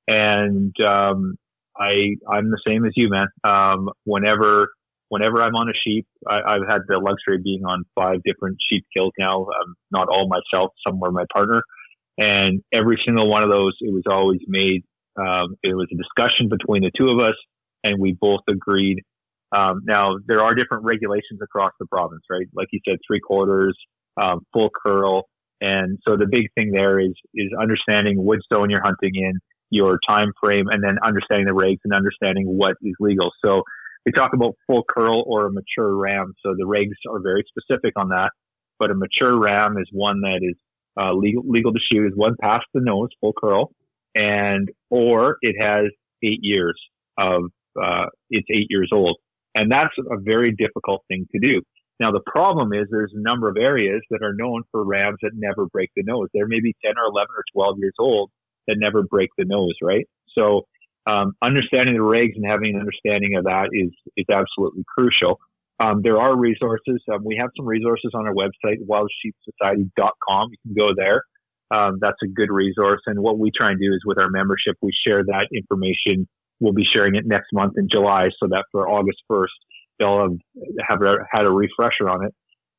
[SPEAKER 4] and um, I I'm the same as you, man. Um, whenever whenever I'm on a sheep, I, have had the luxury of being on five different sheep kills now. Um, not all myself, some were my partner, and every single one of those, it was always made. Um, it was a discussion between the two of us, and we both agreed. Um, now there are different regulations across the province, right? Like you said, three quarters, um, full curl, and so the big thing there is is understanding which zone you're hunting in, your time frame, and then understanding the regs and understanding what is legal. So we talk about full curl or a mature ram. So the regs are very specific on that. But a mature ram is one that is uh, legal legal to shoot, is one past the nose, full curl, and or it has eight years of uh, it's eight years old, and that's a very difficult thing to do. Now the problem is there's a number of areas that are known for rams that never break the nose. There may be ten or eleven or twelve years old that never break the nose, right? So um, understanding the regs and having an understanding of that is is absolutely crucial. Um, there are resources. Um, we have some resources on our website, wildsheepsociety.com. You can go there. Um, that's a good resource. And what we try and do is with our membership, we share that information. We'll be sharing it next month in July so that for August 1st, they'll have, have a, had a refresher on it.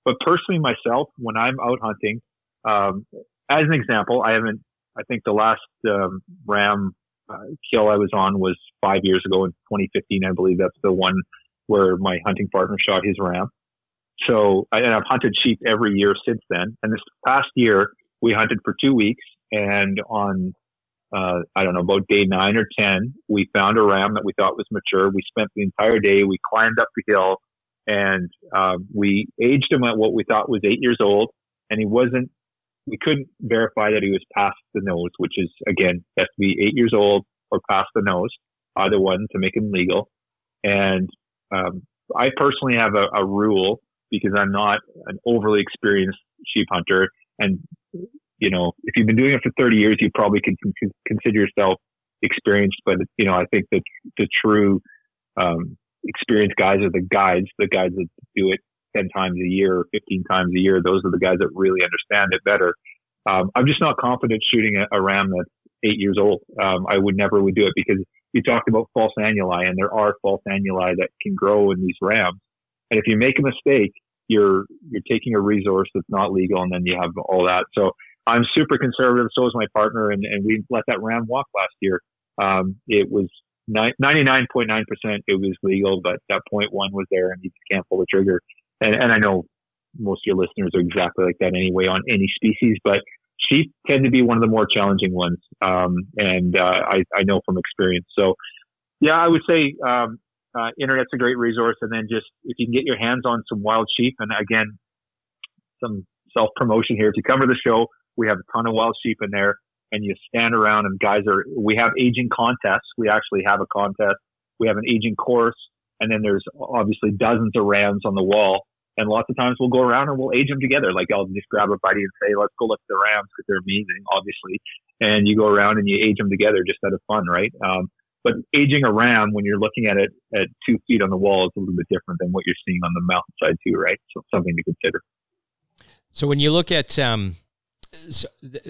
[SPEAKER 4] But personally, myself, when I'm out hunting, um, as an example, I haven't, I think the last um, ram uh, kill I was on was five years ago in 2015. I believe that's the one where my hunting partner shot his ram. So and I've hunted sheep every year since then. And this past year, we hunted for two weeks, and on uh, I don't know about day nine or ten, we found a ram that we thought was mature. We spent the entire day. We climbed up the hill, and um, we aged him at what we thought was eight years old, and he wasn't. We couldn't verify that he was past the nose, which is again has to be eight years old or past the nose, either one to make him legal. And um, I personally have a, a rule because I'm not an overly experienced sheep hunter. And, you know, if you've been doing it for 30 years, you probably can, consider yourself experienced. But, you know, I think that the true um, experienced guys are the guides, the guys that do it 10 times a year or 15 times a year. Those are the guys that really understand it better. Um, I'm just not confident shooting a, a ram that's eight years old. Um, I would never would do it because you talked about false annuli, and there are false annuli that can grow in these rams. And if you make a mistake, you're you're taking a resource that's not legal, and then you have all that. So I'm super conservative. So is my partner, and, and we let that ram walk last year. Um, it was 99.9% it was legal, but that point one was there, and you can't pull the trigger. And, and I know most of your listeners are exactly like that anyway on any species, but sheep tend to be one of the more challenging ones, um, and uh, I, I, know from experience. So, yeah, I would say um, uh, internet's a great resource, and then just if you can get your hands on some wild sheep, and again, some self promotion here. If you cover the show, we have a ton of wild sheep in there, and you stand around, and guys are. We have aging contests. We actually have a contest. We have an aging course, and then there's obviously dozens of rams on the wall and lots of times we'll go around and we'll age them together. Like I'll just grab a buddy and say, let's go look at the Rams because they're amazing, obviously. And you go around and you age them together just out of fun, right? Um, but aging a ram when you're looking at it at two feet on the wall is a little bit different than what you're seeing on the mountainside too, right? So something to consider.
[SPEAKER 1] So when you look at um, so,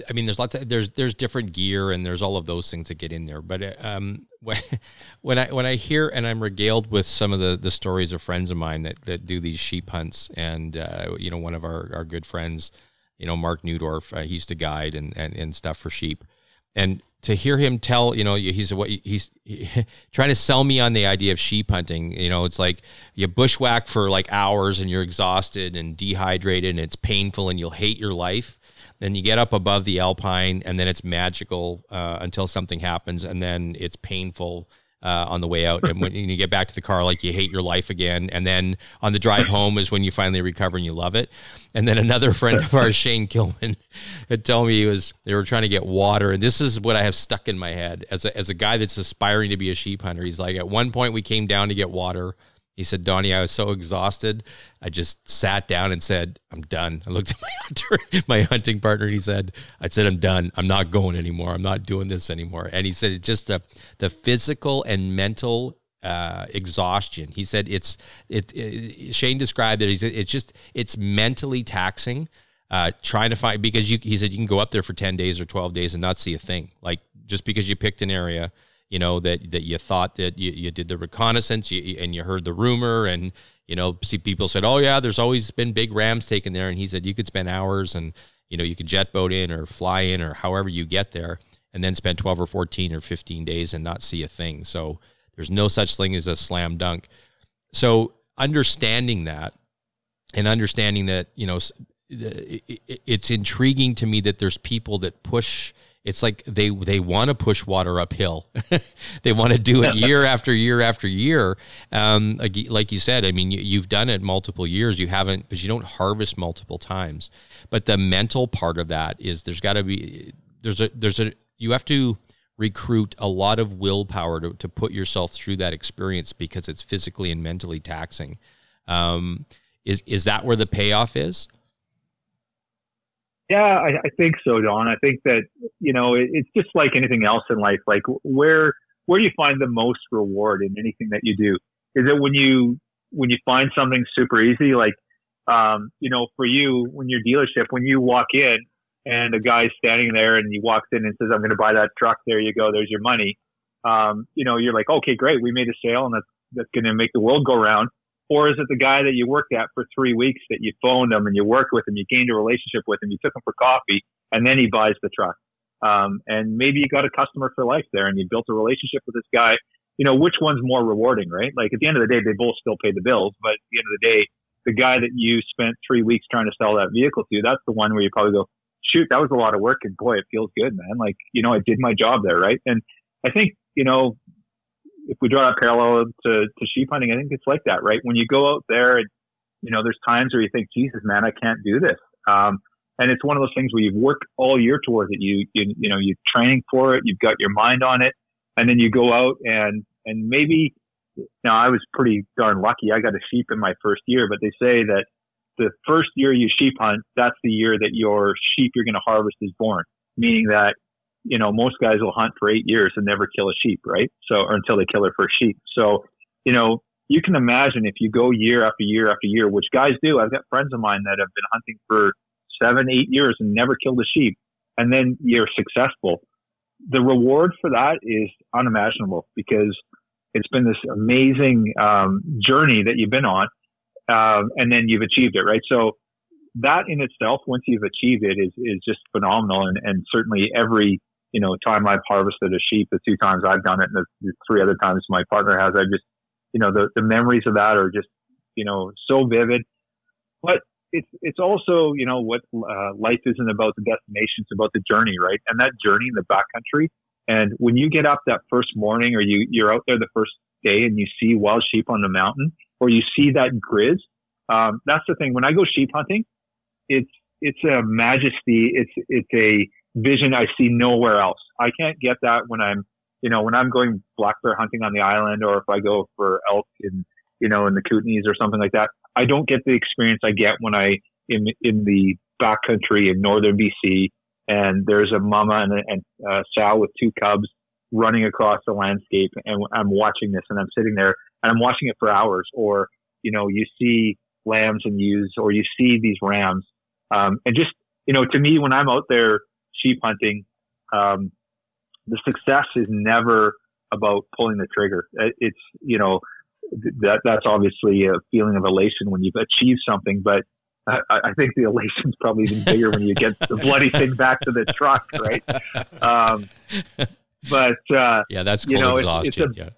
[SPEAKER 1] I mean, there's lots of there's there's different gear and there's all of those things that get in there. But uh, um, when I when I hear and I'm regaled with some of the the stories of friends of mine that that do these sheep hunts, and uh, you know, one of our our good friends, you know, Mark Newdorf, uh, he used to guide and, and and stuff for sheep, and to hear him tell, you know, he's what he's trying to sell me on the idea of sheep hunting. You know, it's like you bushwhack for like hours and you're exhausted and dehydrated and it's painful and you'll hate your life then you get up above the alpine, and then it's magical uh, until something happens, and then it's painful uh, on the way out. And when you get back to the car, like you hate your life again. And then on the drive home is when you finally recover and you love it. And then another friend of ours, Shane Kilman, had told me he was they were trying to get water, and this is what I have stuck in my head as a as a guy that's aspiring to be a sheep hunter. He's like, at one point we came down to get water he said, Donnie, I was so exhausted. I just sat down and said, I'm done. I looked at my hunter, my hunting partner, he said, I said, I'm done. I'm not going anymore. I'm not doing this anymore. And he said, it's just the, the physical and mental uh, exhaustion. He said, it's, it, it, Shane described it. He said, it's just, it's mentally taxing. Uh, trying to find because you, he said you can go up there for 10 days or 12 days and not see a thing. Like just because you picked an area, you know that that you thought that you, you did the reconnaissance you, and you heard the rumor and you know see people said oh yeah there's always been big rams taken there and he said you could spend hours and you know you could jet boat in or fly in or however you get there and then spend 12 or 14 or 15 days and not see a thing. So there's no such thing as a slam dunk. So understanding that and understanding that you know it's intriguing to me that there's people that push it's like they they want to push water uphill. they want to do it year after year after year. Um, like, like, you said, I mean, you, have done it multiple years. You haven't, because you don't harvest multiple times. But the mental part of that is there's got to be there's a there's a you have to recruit a lot of willpower to, to put yourself through that experience because it's physically and mentally taxing. Um, is is that where the payoff is?
[SPEAKER 4] Yeah, I, I think so, Don. I think that you know it, it's just like anything else in life. Like where where do you find the most reward in anything that you do? Is it when you when you find something super easy, like um, you know, for you when your dealership, when you walk in and a guy's standing there and he walks in and says, "I'm going to buy that truck." There you go. There's your money. Um, you know, you're like, okay, great, we made a sale, and that's that's going to make the world go round. Or is it the guy that you worked at for three weeks that you phoned him and you worked with him, you gained a relationship with him, you took him for coffee, and then he buys the truck? Um, and maybe you got a customer for life there and you built a relationship with this guy. You know, which one's more rewarding, right? Like at the end of the day, they both still pay the bills, but at the end of the day, the guy that you spent three weeks trying to sell that vehicle to, that's the one where you probably go, shoot, that was a lot of work, and boy, it feels good, man. Like you know, I did my job there, right? And I think you know, if we draw a parallel to to sheep hunting, I think it's like that, right? When you go out there, and you know, there's times where you think, Jesus, man, I can't do this. Um, and it's one of those things where you've worked all year towards it. You, you, you know, you're training for it. You've got your mind on it, and then you go out and and maybe. Now I was pretty darn lucky. I got a sheep in my first year, but they say that the first year you sheep hunt, that's the year that your sheep you're going to harvest is born. Meaning that you know most guys will hunt for eight years and never kill a sheep, right? So or until they kill their first sheep. So you know you can imagine if you go year after year after year, which guys do. I've got friends of mine that have been hunting for seven, eight years and never killed a sheep, and then you're successful. The reward for that is unimaginable because it's been this amazing um, journey that you've been on, um, and then you've achieved it, right? So that in itself, once you've achieved it, is is just phenomenal. And, and certainly every you know time I've harvested a sheep, the two times I've done it, and the, three other times my partner has, I just you know the the memories of that are just you know so vivid. But it's it's also you know what uh, life isn't about the destination; it's about the journey, right? And that journey in the backcountry. And when you get up that first morning, or you you're out there the first day, and you see wild sheep on the mountain, or you see that grizz, um, that's the thing. When I go sheep hunting, it's it's a majesty. It's it's a vision I see nowhere else. I can't get that when I'm you know when I'm going black bear hunting on the island, or if I go for elk in you know in the Kootenays or something like that. I don't get the experience I get when I in in the backcountry in northern BC, and there's a mama and a, and a sow with two cubs running across the landscape, and I'm watching this, and I'm sitting there, and I'm watching it for hours. Or you know, you see lambs and ewes, or you see these rams, um, and just you know, to me, when I'm out there sheep hunting, um, the success is never about pulling the trigger. It's you know that that's obviously a feeling of elation when you've achieved something, but I, I think the elation is probably even bigger when you get the bloody thing back to the truck, right? Um, but uh,
[SPEAKER 1] yeah, that's you know, exhaustion. It's, it's a, yeah.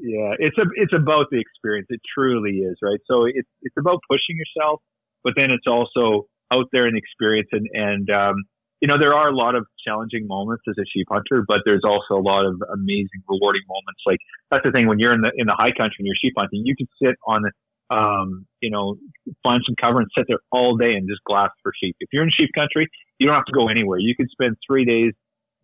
[SPEAKER 4] yeah, it's a it's about the experience. It truly is, right? So it's it's about pushing yourself, but then it's also out there and experience and and um, you know, there are a lot of challenging moments as a sheep hunter, but there's also a lot of amazing, rewarding moments. Like that's the thing when you're in the in the high country and you're sheep hunting, you can sit on, um, you know, find some cover and sit there all day and just glass for sheep. If you're in sheep country, you don't have to go anywhere. You can spend three days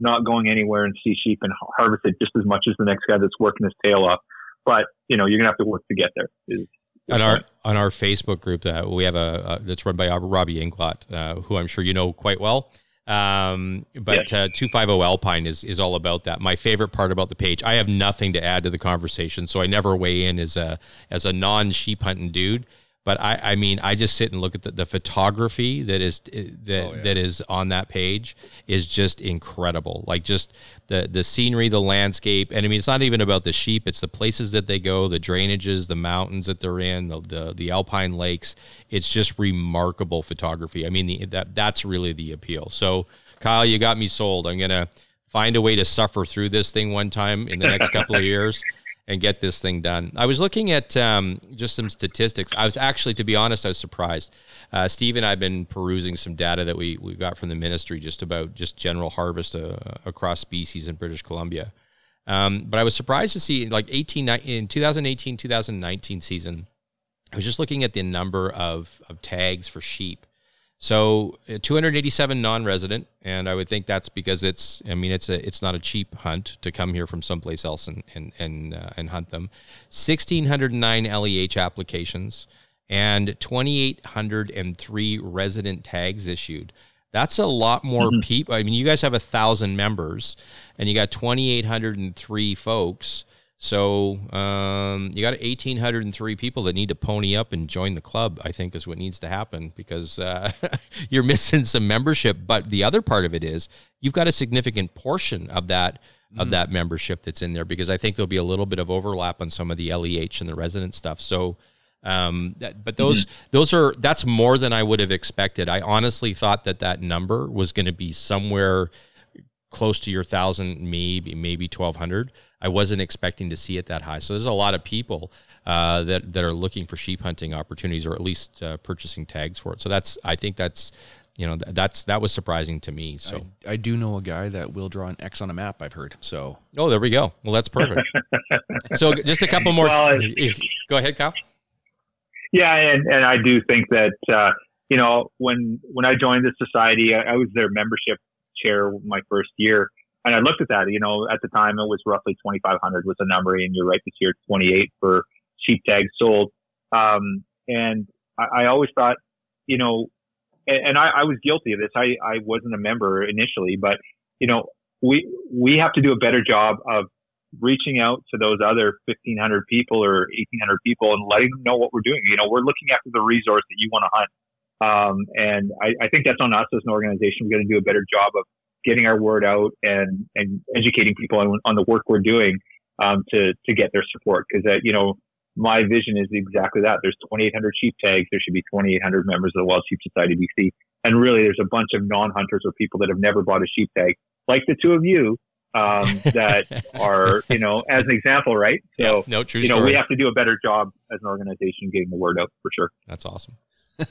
[SPEAKER 4] not going anywhere and see sheep and harvest it just as much as the next guy that's working his tail off. But you know, you're gonna have to work to get there. Is,
[SPEAKER 1] on our on our Facebook group that we have a, a that's run by Robbie Inglot, uh, who I'm sure you know quite well. Um, but uh, 250 Alpine is, is all about that. My favorite part about the page, I have nothing to add to the conversation, so I never weigh in as a as a non sheep hunting dude. But I, I mean, I just sit and look at the, the photography that is eh, that oh, yeah. that is on that page is just incredible. Like just the the scenery, the landscape, and I mean, it's not even about the sheep; it's the places that they go, the drainages, the mountains that they're in, the the, the alpine lakes. It's just remarkable photography. I mean, the, that that's really the appeal. So, Kyle, you got me sold. I'm gonna find a way to suffer through this thing one time in the next couple of years and get this thing done. I was looking at um, just some statistics. I was actually, to be honest, I was surprised. Uh, Steve and I have been perusing some data that we, we got from the ministry just about just general harvest uh, across species in British Columbia. Um, but I was surprised to see like 18 in 2018 2019 season. I was just looking at the number of, of tags for sheep so uh, 287 non-resident, and I would think that's because it's. I mean, it's a it's not a cheap hunt to come here from someplace else and and and uh, and hunt them. 1609 LEH applications and 2803 resident tags issued. That's a lot more mm-hmm. people. I mean, you guys have a thousand members, and you got 2803 folks. So um, you got 1,803 people that need to pony up and join the club. I think is what needs to happen because uh, you're missing some membership. But the other part of it is you've got a significant portion of that of mm. that membership that's in there because I think there'll be a little bit of overlap on some of the LEH and the resident stuff. So. Um, that, but those mm-hmm. those are that's more than I would have expected. I honestly thought that that number was going to be somewhere close to your thousand, maybe maybe twelve hundred. I wasn't expecting to see it that high. So there's a lot of people uh, that that are looking for sheep hunting opportunities, or at least uh, purchasing tags for it. So that's I think that's you know th- that's that was surprising to me. So
[SPEAKER 2] I, I do know a guy that will draw an X on a map. I've heard. So
[SPEAKER 1] oh, there we go. Well, that's perfect. so just a couple more.
[SPEAKER 4] Well,
[SPEAKER 1] go ahead, Kyle.
[SPEAKER 4] Yeah, and, and I do think that uh, you know when when I joined the society, I, I was their membership chair my first year, and I looked at that. You know, at the time it was roughly twenty five hundred was the number, and you're right this year twenty eight for sheep tags sold. Um, and I, I always thought, you know, and, and I, I was guilty of this. I, I wasn't a member initially, but you know, we we have to do a better job of reaching out to those other 1500 people or 1800 people and letting them know what we're doing. You know, we're looking after the resource that you want to hunt. Um, and I, I, think that's on us as an organization. We're going to do a better job of getting our word out and, and educating people on, on the work we're doing um, to, to get their support. Because, uh, you know, my vision is exactly that. There's 2,800 sheep tags. There should be 2,800 members of the Wild Sheep Society BC. And really, there's a bunch of non-hunters or people that have never bought a sheep tag, like the two of you, um, that are, you know, as an example, right?
[SPEAKER 1] So, yeah, no, true
[SPEAKER 4] you know,
[SPEAKER 1] story.
[SPEAKER 4] we have to do a better job as an organization getting the word out for sure.
[SPEAKER 1] That's awesome.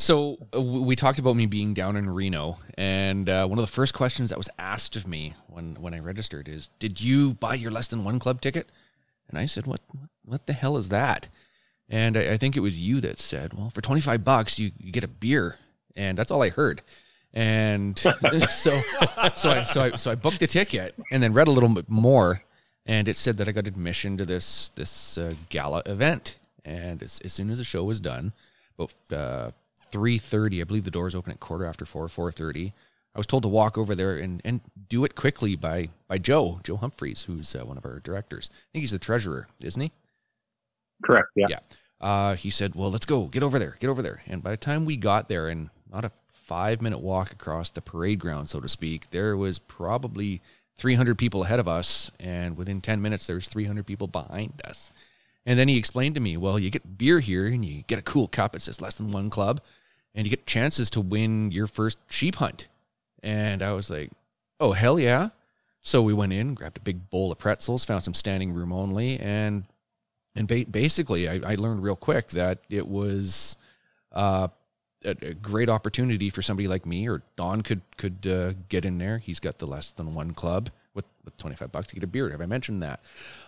[SPEAKER 2] so uh, we talked about me being down in Reno, and uh, one of the first questions that was asked of me when when I registered is, "Did you buy your less than one club ticket?" And I said, "What what the hell is that?" And I, I think it was you that said, "Well, for twenty five bucks, you you get a beer," and that's all I heard. And so so I so I so I booked the ticket and then read a little bit more, and it said that I got admission to this this uh, gala event. And as, as soon as the show was done, about uh, three thirty, I believe the doors open at quarter after four, four thirty. I was told to walk over there and, and do it quickly by by Joe Joe Humphreys, who's uh, one of our directors. I think he's the treasurer, isn't he?
[SPEAKER 4] Correct. Yeah.
[SPEAKER 2] Yeah. Uh, he said, "Well, let's go. Get over there. Get over there." And by the time we got there, and not a five minute walk across the parade ground, so to speak, there was probably 300 people ahead of us, and within 10 minutes, there was 300 people behind us. And then he explained to me, well, you get beer here and you get a cool cup. It says less than one club, and you get chances to win your first sheep hunt. And I was like, oh, hell yeah. So we went in, grabbed a big bowl of pretzels, found some standing room only, and and ba- basically, I, I, learned real quick that it was uh, a, a, great opportunity for somebody like me or Don could could uh, get in there. He's got the less than one club with with twenty five bucks to get a beer. Have I mentioned that?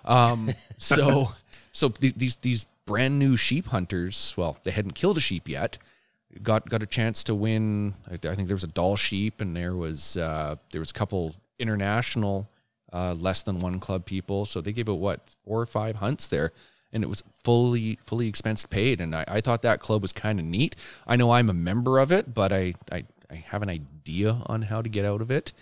[SPEAKER 2] Um, so so th- these these brand new sheep hunters, well, they hadn't killed a sheep yet, got got a chance to win. I, I think there was a Dall sheep, and there was uh, there was a couple international uh, less than one club people. So they gave it what four or five hunts there, and it was fully fully expense paid. And I, I thought that club was kind of neat. I know I'm a member of it, but I, I I have an idea on how to get out of it.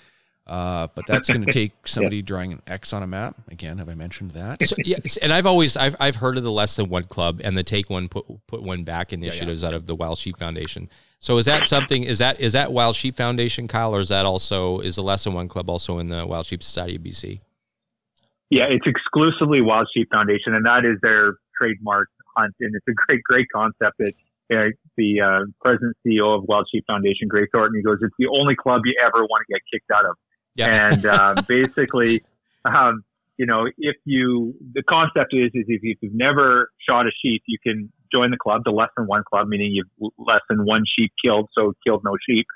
[SPEAKER 2] Uh, but that's going to take somebody yeah. drawing an X on a map. Again, have I mentioned that?
[SPEAKER 1] So, yeah, and I've always I've I've heard of the less than one club and the take one put put one back initiatives yeah, yeah. out of the Wild Sheep Foundation. So is that something? Is that is that Wild Sheep Foundation, Kyle, or is that also is the less than one club also in the Wild Sheep Society of BC?
[SPEAKER 4] Yeah, it's exclusively Wild Sheep Foundation, and that is their trademark hunt, and it's a great great concept. That uh, the uh, president CEO of Wild Sheep Foundation, Gray Thornton, he goes, "It's the only club you ever want to get kicked out of." Yeah. And uh, basically, um, you know, if you, the concept is, is if you've never shot a sheep, you can join the club, the less than one club, meaning you've less than one sheep killed, so killed no sheep.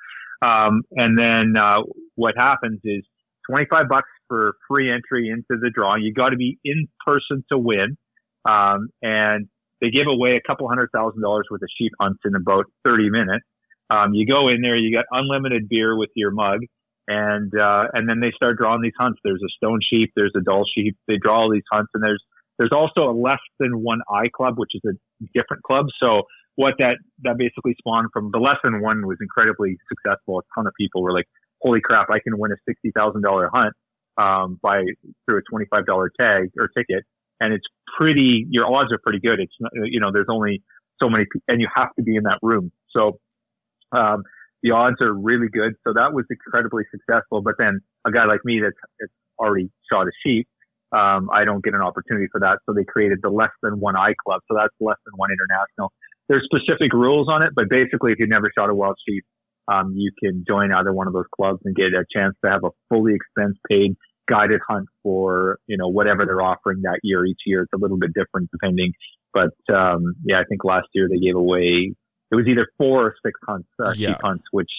[SPEAKER 4] Um, and then uh, what happens is 25 bucks for free entry into the drawing. You got to be in person to win. Um, and they give away a couple hundred thousand dollars worth of sheep hunts in about 30 minutes. Um, you go in there, you got unlimited beer with your mug and uh, and then they start drawing these hunts. There's a stone sheep, there's a Dall sheep. They draw all these hunts, and there's there's also a less than one I club, which is a different club. So what that that basically spawned from the less than one was incredibly successful. A ton of people were like, "Holy crap! I can win a sixty thousand dollar hunt um, by through a twenty five dollar tag or ticket." And it's pretty. Your odds are pretty good. It's you know there's only so many, and you have to be in that room. So um, the odds are really good. So that was incredibly successful. But then a guy like me that's, that's already shot a sheep, um, I don't get an opportunity for that. So they created the less than one I club. So that's less than one international. There's specific rules on it, but basically, if you've never shot a wild sheep, um, you can join either one of those clubs and get a chance to have a fully expense paid guided hunt for you know whatever they're offering that year. Each year it's a little bit different depending, but um, yeah, I think last year they gave away it was either four or six hunts, uh,
[SPEAKER 2] Yeah.
[SPEAKER 4] sheep hunts, which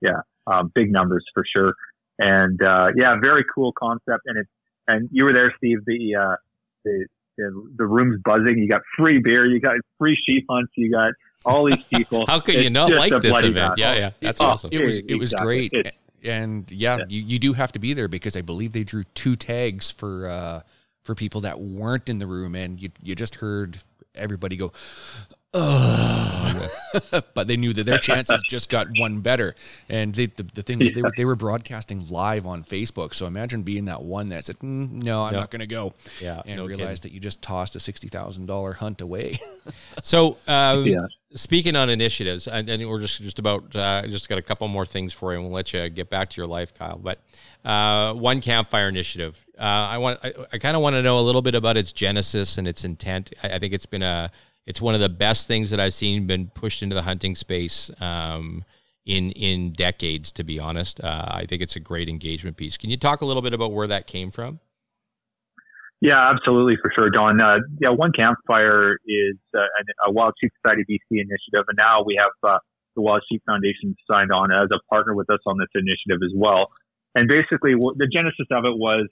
[SPEAKER 4] yeah, um, big numbers for sure. And uh, yeah, very cool concept. And it and you were there, Steve. The uh, the, the the room's buzzing. You got free beer. You got free sheep hunts. You got all these people.
[SPEAKER 1] How could you not like this event?
[SPEAKER 4] battle.
[SPEAKER 1] Yeah, yeah, that's
[SPEAKER 4] Oh,
[SPEAKER 1] awesome.
[SPEAKER 2] It was it was
[SPEAKER 4] exactly.
[SPEAKER 2] great,
[SPEAKER 4] It's-
[SPEAKER 2] and yeah,
[SPEAKER 4] Yeah.
[SPEAKER 2] You, you do have to be there because I believe they drew two tags for uh, for people that weren't in the room, and you you just heard everybody go, "Ugh," but they knew that their chances just got one better. And they, the the thing is, they were they were broadcasting live on Facebook. So imagine being that one that said, mm, "No, I'm
[SPEAKER 1] Yeah.
[SPEAKER 2] not going to go,"
[SPEAKER 1] Yeah,
[SPEAKER 2] and
[SPEAKER 1] no
[SPEAKER 2] realized that you just tossed a sixty thousand dollar hunt away.
[SPEAKER 1] So, um,
[SPEAKER 4] Yeah.
[SPEAKER 1] speaking on initiatives, and, and we're just just about uh, just got a couple more things for you, and we'll let you get back to your life, Kyle. But uh, one campfire initiative. Uh, I want. I, I kind of want to know a little bit about its genesis and its intent. I, I think it's been a. It's one of the best things that I've seen been pushed into the hunting space um, in in decades. To be honest, uh, I think it's a great engagement piece. Can you talk a little bit about where that came from?
[SPEAKER 4] Yeah, absolutely, for sure, Don. Uh, yeah, One Campfire is uh, a, Wild Sheep Society BC initiative, and now we have uh, the Wild Sheep Foundation signed on as a partner with us on this initiative as well. And basically, the genesis of it was,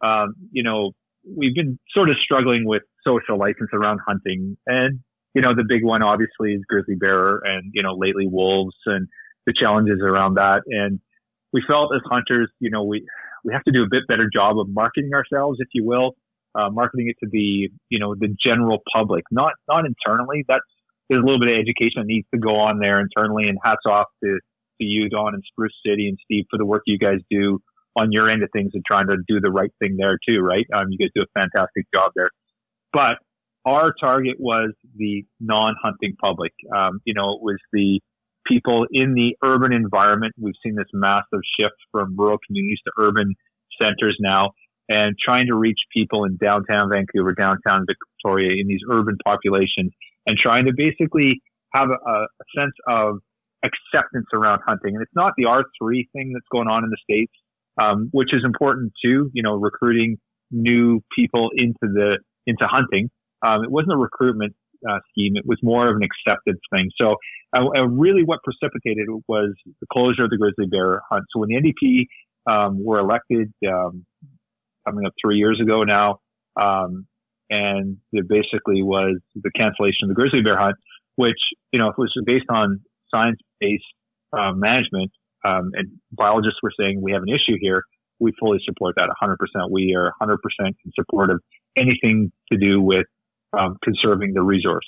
[SPEAKER 4] um, you know, we've been sort of struggling with social license around hunting, and you know, the big one obviously is grizzly bear, and you know, lately wolves, and the challenges around that. And we felt as hunters, you know, we we have to do a bit better job of marketing ourselves, if you will uh, marketing it to the you know the general public, not not internally. That's there's a little bit of education that needs to go on there internally. And hats off to to you, Don, and Spruce City and Steve for the work you guys do on your end of things and trying to do the right thing there too. Right? Um, you guys do a fantastic job there. But our target was the non-hunting public. Um, you know, it was the people in the urban environment. We've seen this massive shift from rural communities to urban centers now and trying to reach people in downtown Vancouver, downtown Victoria, in these urban populations, and trying to basically have a, a sense of acceptance around hunting. And it's not the R3 thing that's going on in the States, um, which is important too, you know, recruiting new people into the, into hunting. Um, it wasn't a recruitment uh, scheme. It was more of an acceptance thing. So uh, uh, really what precipitated it was the closure of the grizzly bear hunt. So when the NDP um, were elected, um, coming up three years ago now. Um, and it basically was the cancellation of the grizzly bear hunt, which, you know, if it was based on science based uh, management, um, and biologists were saying we have an issue here, we fully support that 100%. We are 100% in support of anything to do with um, conserving the resource.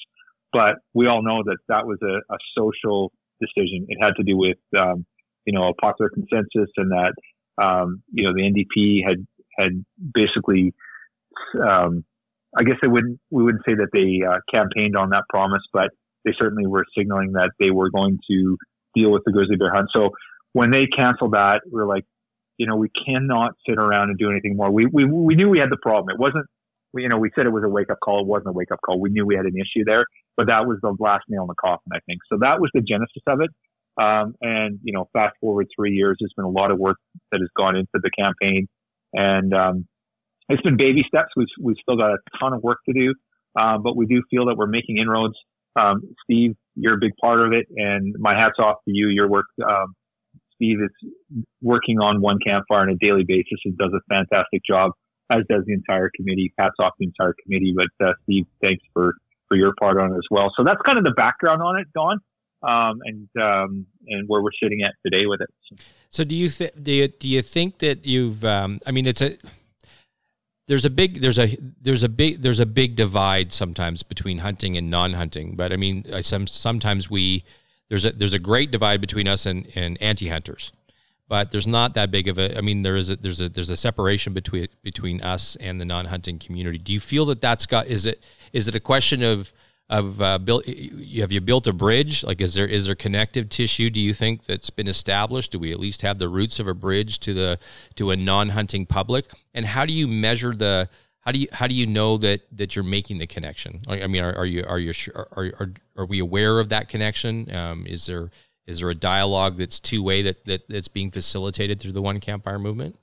[SPEAKER 4] But we all know that that was a, a social decision. It had to do with, um, you know, a popular consensus and that, um, you know, the NDP had had basically, um, I guess they wouldn't, we wouldn't say that they uh, campaigned on that promise, but they certainly were signaling that they were going to deal with the grizzly bear hunt. So when they canceled that, we are like, you know, we cannot sit around and do anything more. We, we, we knew we had the problem. It wasn't, we, you know, we said it was a wake up call. It wasn't a wake up call. We knew we had an issue there, but that was the last nail in the coffin, I think. So that was the genesis of it. Um, and, you know, fast forward three years, there's been a lot of work that has gone into the campaign and um, it's been baby steps. We've we've still got a ton of work to do, um, but we do feel that we're making inroads. Um, Steve, you're a big part of it, and my hats off to you. Your work, um, Steve, is working on one campfire on a daily basis and does a fantastic job, as does the entire committee. Hats off the entire committee. But uh, Steve, thanks for for your part on it as well. So that's kind of the background on it, Don. Um, and um, and where we're sitting at today with it. So.
[SPEAKER 1] Do you think do you, do you think that you've um, I mean it's a there's a big there's a there's a big there's a big divide sometimes between hunting and non-hunting but I mean I, some sometimes we there's a there's a great divide between us and, and anti-hunters but there's not that big of a I mean there is a, there's a there's a separation between between us and the non-hunting community. Do you feel that that's got is it is it a question of of uh, built have you built a bridge? Like is there is there connective tissue do you think that's been established? Do we at least have the roots of a bridge to the to a non-hunting public? And how do you measure the how do you how do you know that that you're making the connection? Like, i mean are, are you are you are, are are we aware of that connection um, is there is there a dialogue that's two way that, that that's being facilitated through the one campfire movement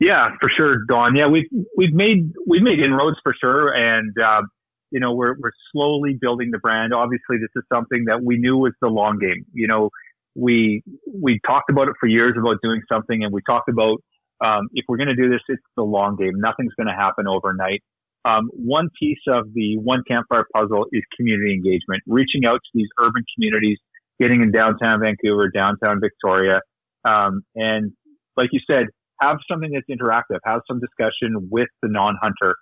[SPEAKER 4] Yeah, for sure, Don. Yeah, we've we've made we've made inroads for sure, and uh, you know, we're, we're slowly building the brand. Obviously, this is something that we knew was the long game. You know, we, we talked about it for years about doing something and we talked about, um, if we're going to do this, it's the long game. Nothing's going to happen overnight. Um, one piece of the one campfire puzzle is community engagement, reaching out to these urban communities, getting in downtown Vancouver, downtown Victoria. Um, and like you said, have something that's interactive, have some discussion with the non-hunter.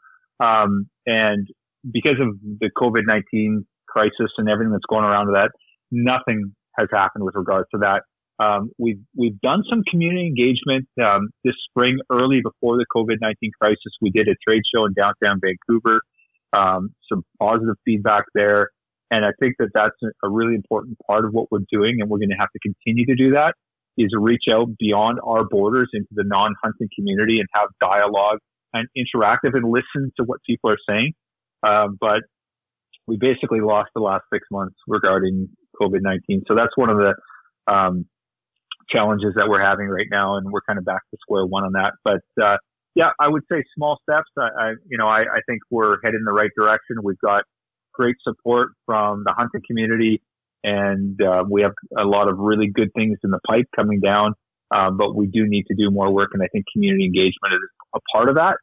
[SPEAKER 4] Um, and because of the COVID 19 crisis and everything that's going around with that, nothing has happened with regards to that. Um, we've we've done some community engagement um, this spring, early before the COVID nineteen crisis. We did a trade show in downtown Vancouver. Um, some positive feedback there, and I think that that's a really important part of what we're doing, and we're going to have to continue to do that. Is reach out beyond our borders into the non-hunting community and have dialogue and interactive and listen to what people are saying. Um, but we basically lost the last six months regarding COVID 19. So that's one of the um, challenges that we're having right now. And we're kind of back to square one on that. But uh, yeah, I would say small steps. I, I you know, I, I, think we're heading in the right direction. We've got great support from the hunting community, and uh, we have a lot of really good things in the pipe coming down. Um, but we do need to do more work, and I think community engagement is a part of that.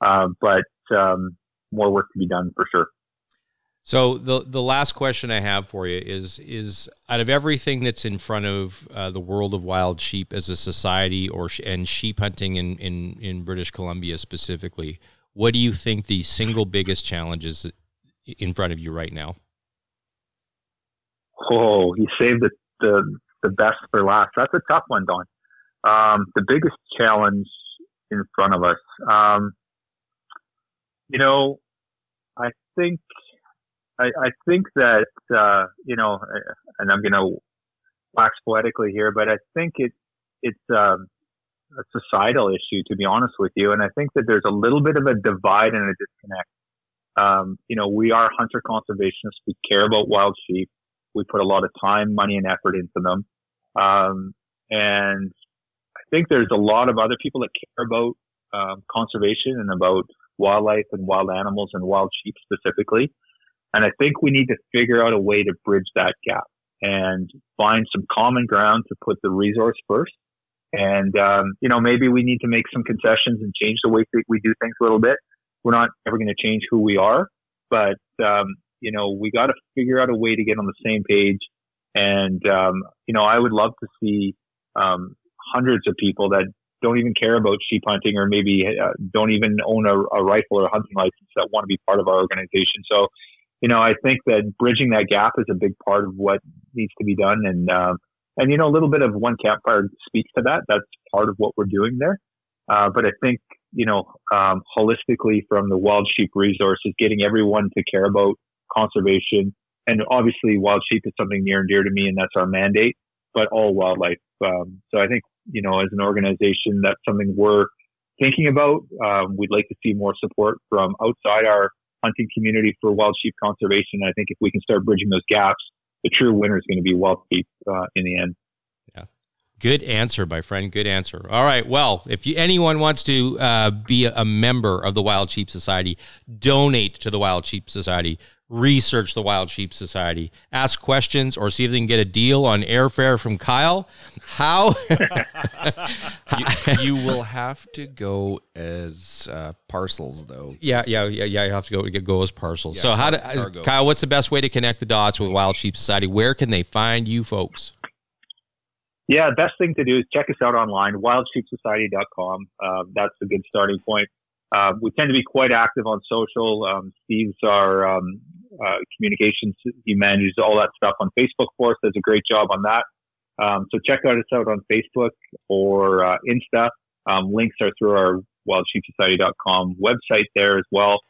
[SPEAKER 4] Uh, but um, more work to be done for sure.
[SPEAKER 1] So the the last question I have for you is is out of everything that's in front of uh, the world of wild sheep as a society or and sheep hunting in, in in British Columbia specifically, what do you think the single biggest challenge is in front of you right now?
[SPEAKER 4] Oh, you saved the the, the best for last. That's a tough one, Don. Um, the biggest challenge in front of us. Um, you know, I think I, I think that uh, you know, and I'm going to wax poetically here, but I think it it's um, a societal issue, to be honest with you. And I think that there's a little bit of a divide and a disconnect. Um, you know, we are hunter conservationists. We care about wild sheep. We put a lot of time, money, and effort into them. Um, and I think there's a lot of other people that care about um, conservation and about wildlife and wild animals and wild sheep specifically. And I think we need to figure out a way to bridge that gap and find some common ground to put the resource first. And, um, you know, maybe we need to make some concessions and change the way we do things a little bit. We're not ever going to change who we are, but, um, you know, we got to figure out a way to get on the same page. And, um, you know, I would love to see, um, hundreds of people that don't even care about sheep hunting or maybe uh, don't even own a, a, rifle or a hunting license that want to be part of our organization. So, you know, I think that bridging that gap is a big part of what needs to be done. And, um, and, you know, a little bit of one campfire speaks to that. That's part of what we're doing there. Uh, but I think, you know, um, holistically from the wild sheep resources, getting everyone to care about conservation. And obviously wild sheep is something near and dear to me and that's our mandate, but all wildlife. Um, so I think you know, as an organization, that's something we're thinking about. Um, we'd like to see more support from outside our hunting community for wild sheep conservation. I think if we can start bridging those gaps, the true winner is going to be wild sheep uh, in the end.
[SPEAKER 1] Good answer, my friend. Good answer. All right. Well, if you, anyone wants to uh, be a member of the Wild Sheep Society, donate to the Wild Sheep Society research the Wild Sheep Society, ask questions, or see if they can get a deal on airfare from Kyle. How?
[SPEAKER 2] you, you, will have to go as uh, parcels, though.
[SPEAKER 1] Yeah, yeah, yeah, yeah. You have to go go as parcels. Yeah, so, how do Kyle? What's the best way to connect the dots with Wild Sheep Society? Where can they find you, folks?
[SPEAKER 4] Yeah, best thing to do is check us out online, wildsheepsociety.com. Uh, that's a good starting point. Uh, we tend to be quite active on social. Um, Steve's our um, uh, communications. He manages all that stuff on Facebook for us. Does a great job on that. Um, so check out us out on Facebook or uh, Insta. Um, links are through our wildsheepsociety.com website there as well.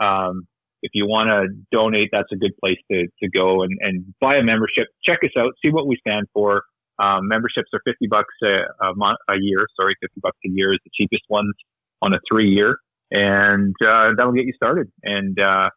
[SPEAKER 4] Um, if you want to donate, that's a good place to, to go and, and buy a membership. Check us out, see what we stand for. Um, memberships are 50 bucks a, a, month, a year. Sorry, 50 bucks a year is the cheapest ones on a three year, and uh, that'll get you started. And uh,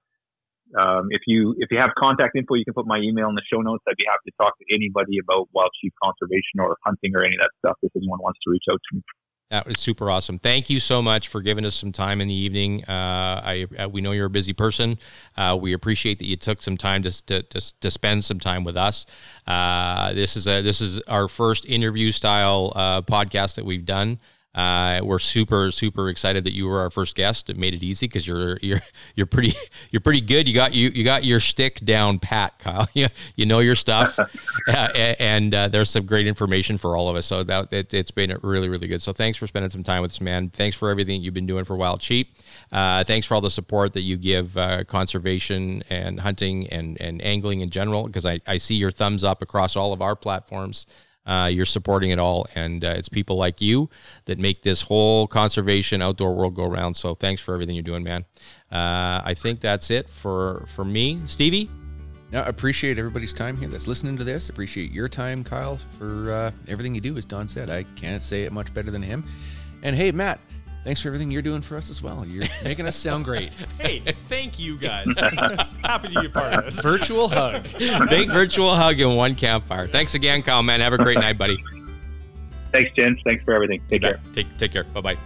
[SPEAKER 4] um, if you if you have contact info, you can put my email in the show notes. I'd be happy to talk to anybody about wild sheep conservation or hunting or any of that stuff if anyone wants to reach out to me.
[SPEAKER 1] That was super awesome. Thank you so much for giving us some time in the evening. Uh, I uh, we know you're a busy person. Uh, we appreciate that you took some time to to, to, to spend some time with us. Uh, this is a this is our first interview style uh, podcast that we've done. Uh, we're super super excited that you were our first guest. It made it easy because you're you're you're pretty you're pretty good. You got you you got your stick down pat, Kyle. you, you know your stuff, uh, and uh, there's some great information for all of us. So that it, has been really really good. So thanks for spending some time with us, man. Thanks for everything you've been doing for Wild Sheep. Uh, thanks for all the support that you give uh, conservation and hunting and and angling in general. Because I I see your thumbs up across all of our platforms. Uh, you're supporting it all, and uh, it's people like you that make this whole conservation outdoor world go around. So thanks for everything you're doing, man. Uh, I think that's it for for me, Stevie.
[SPEAKER 2] Yeah, appreciate everybody's time here that's listening to this. Appreciate your time, Kyle, for uh, everything you do. As Don said, I can't say it much better than him. And hey, Matt, Thanks for everything you're doing for us as well. You're making us sound great.
[SPEAKER 3] hey, thank you guys. Happy to be a part of this.
[SPEAKER 2] Virtual hug.
[SPEAKER 1] Big virtual hug in one campfire. Thanks again, Kyle, man. Have a great night, buddy.
[SPEAKER 4] Thanks, Jen. Thanks for everything. Take care.
[SPEAKER 1] Take, take care. Bye bye.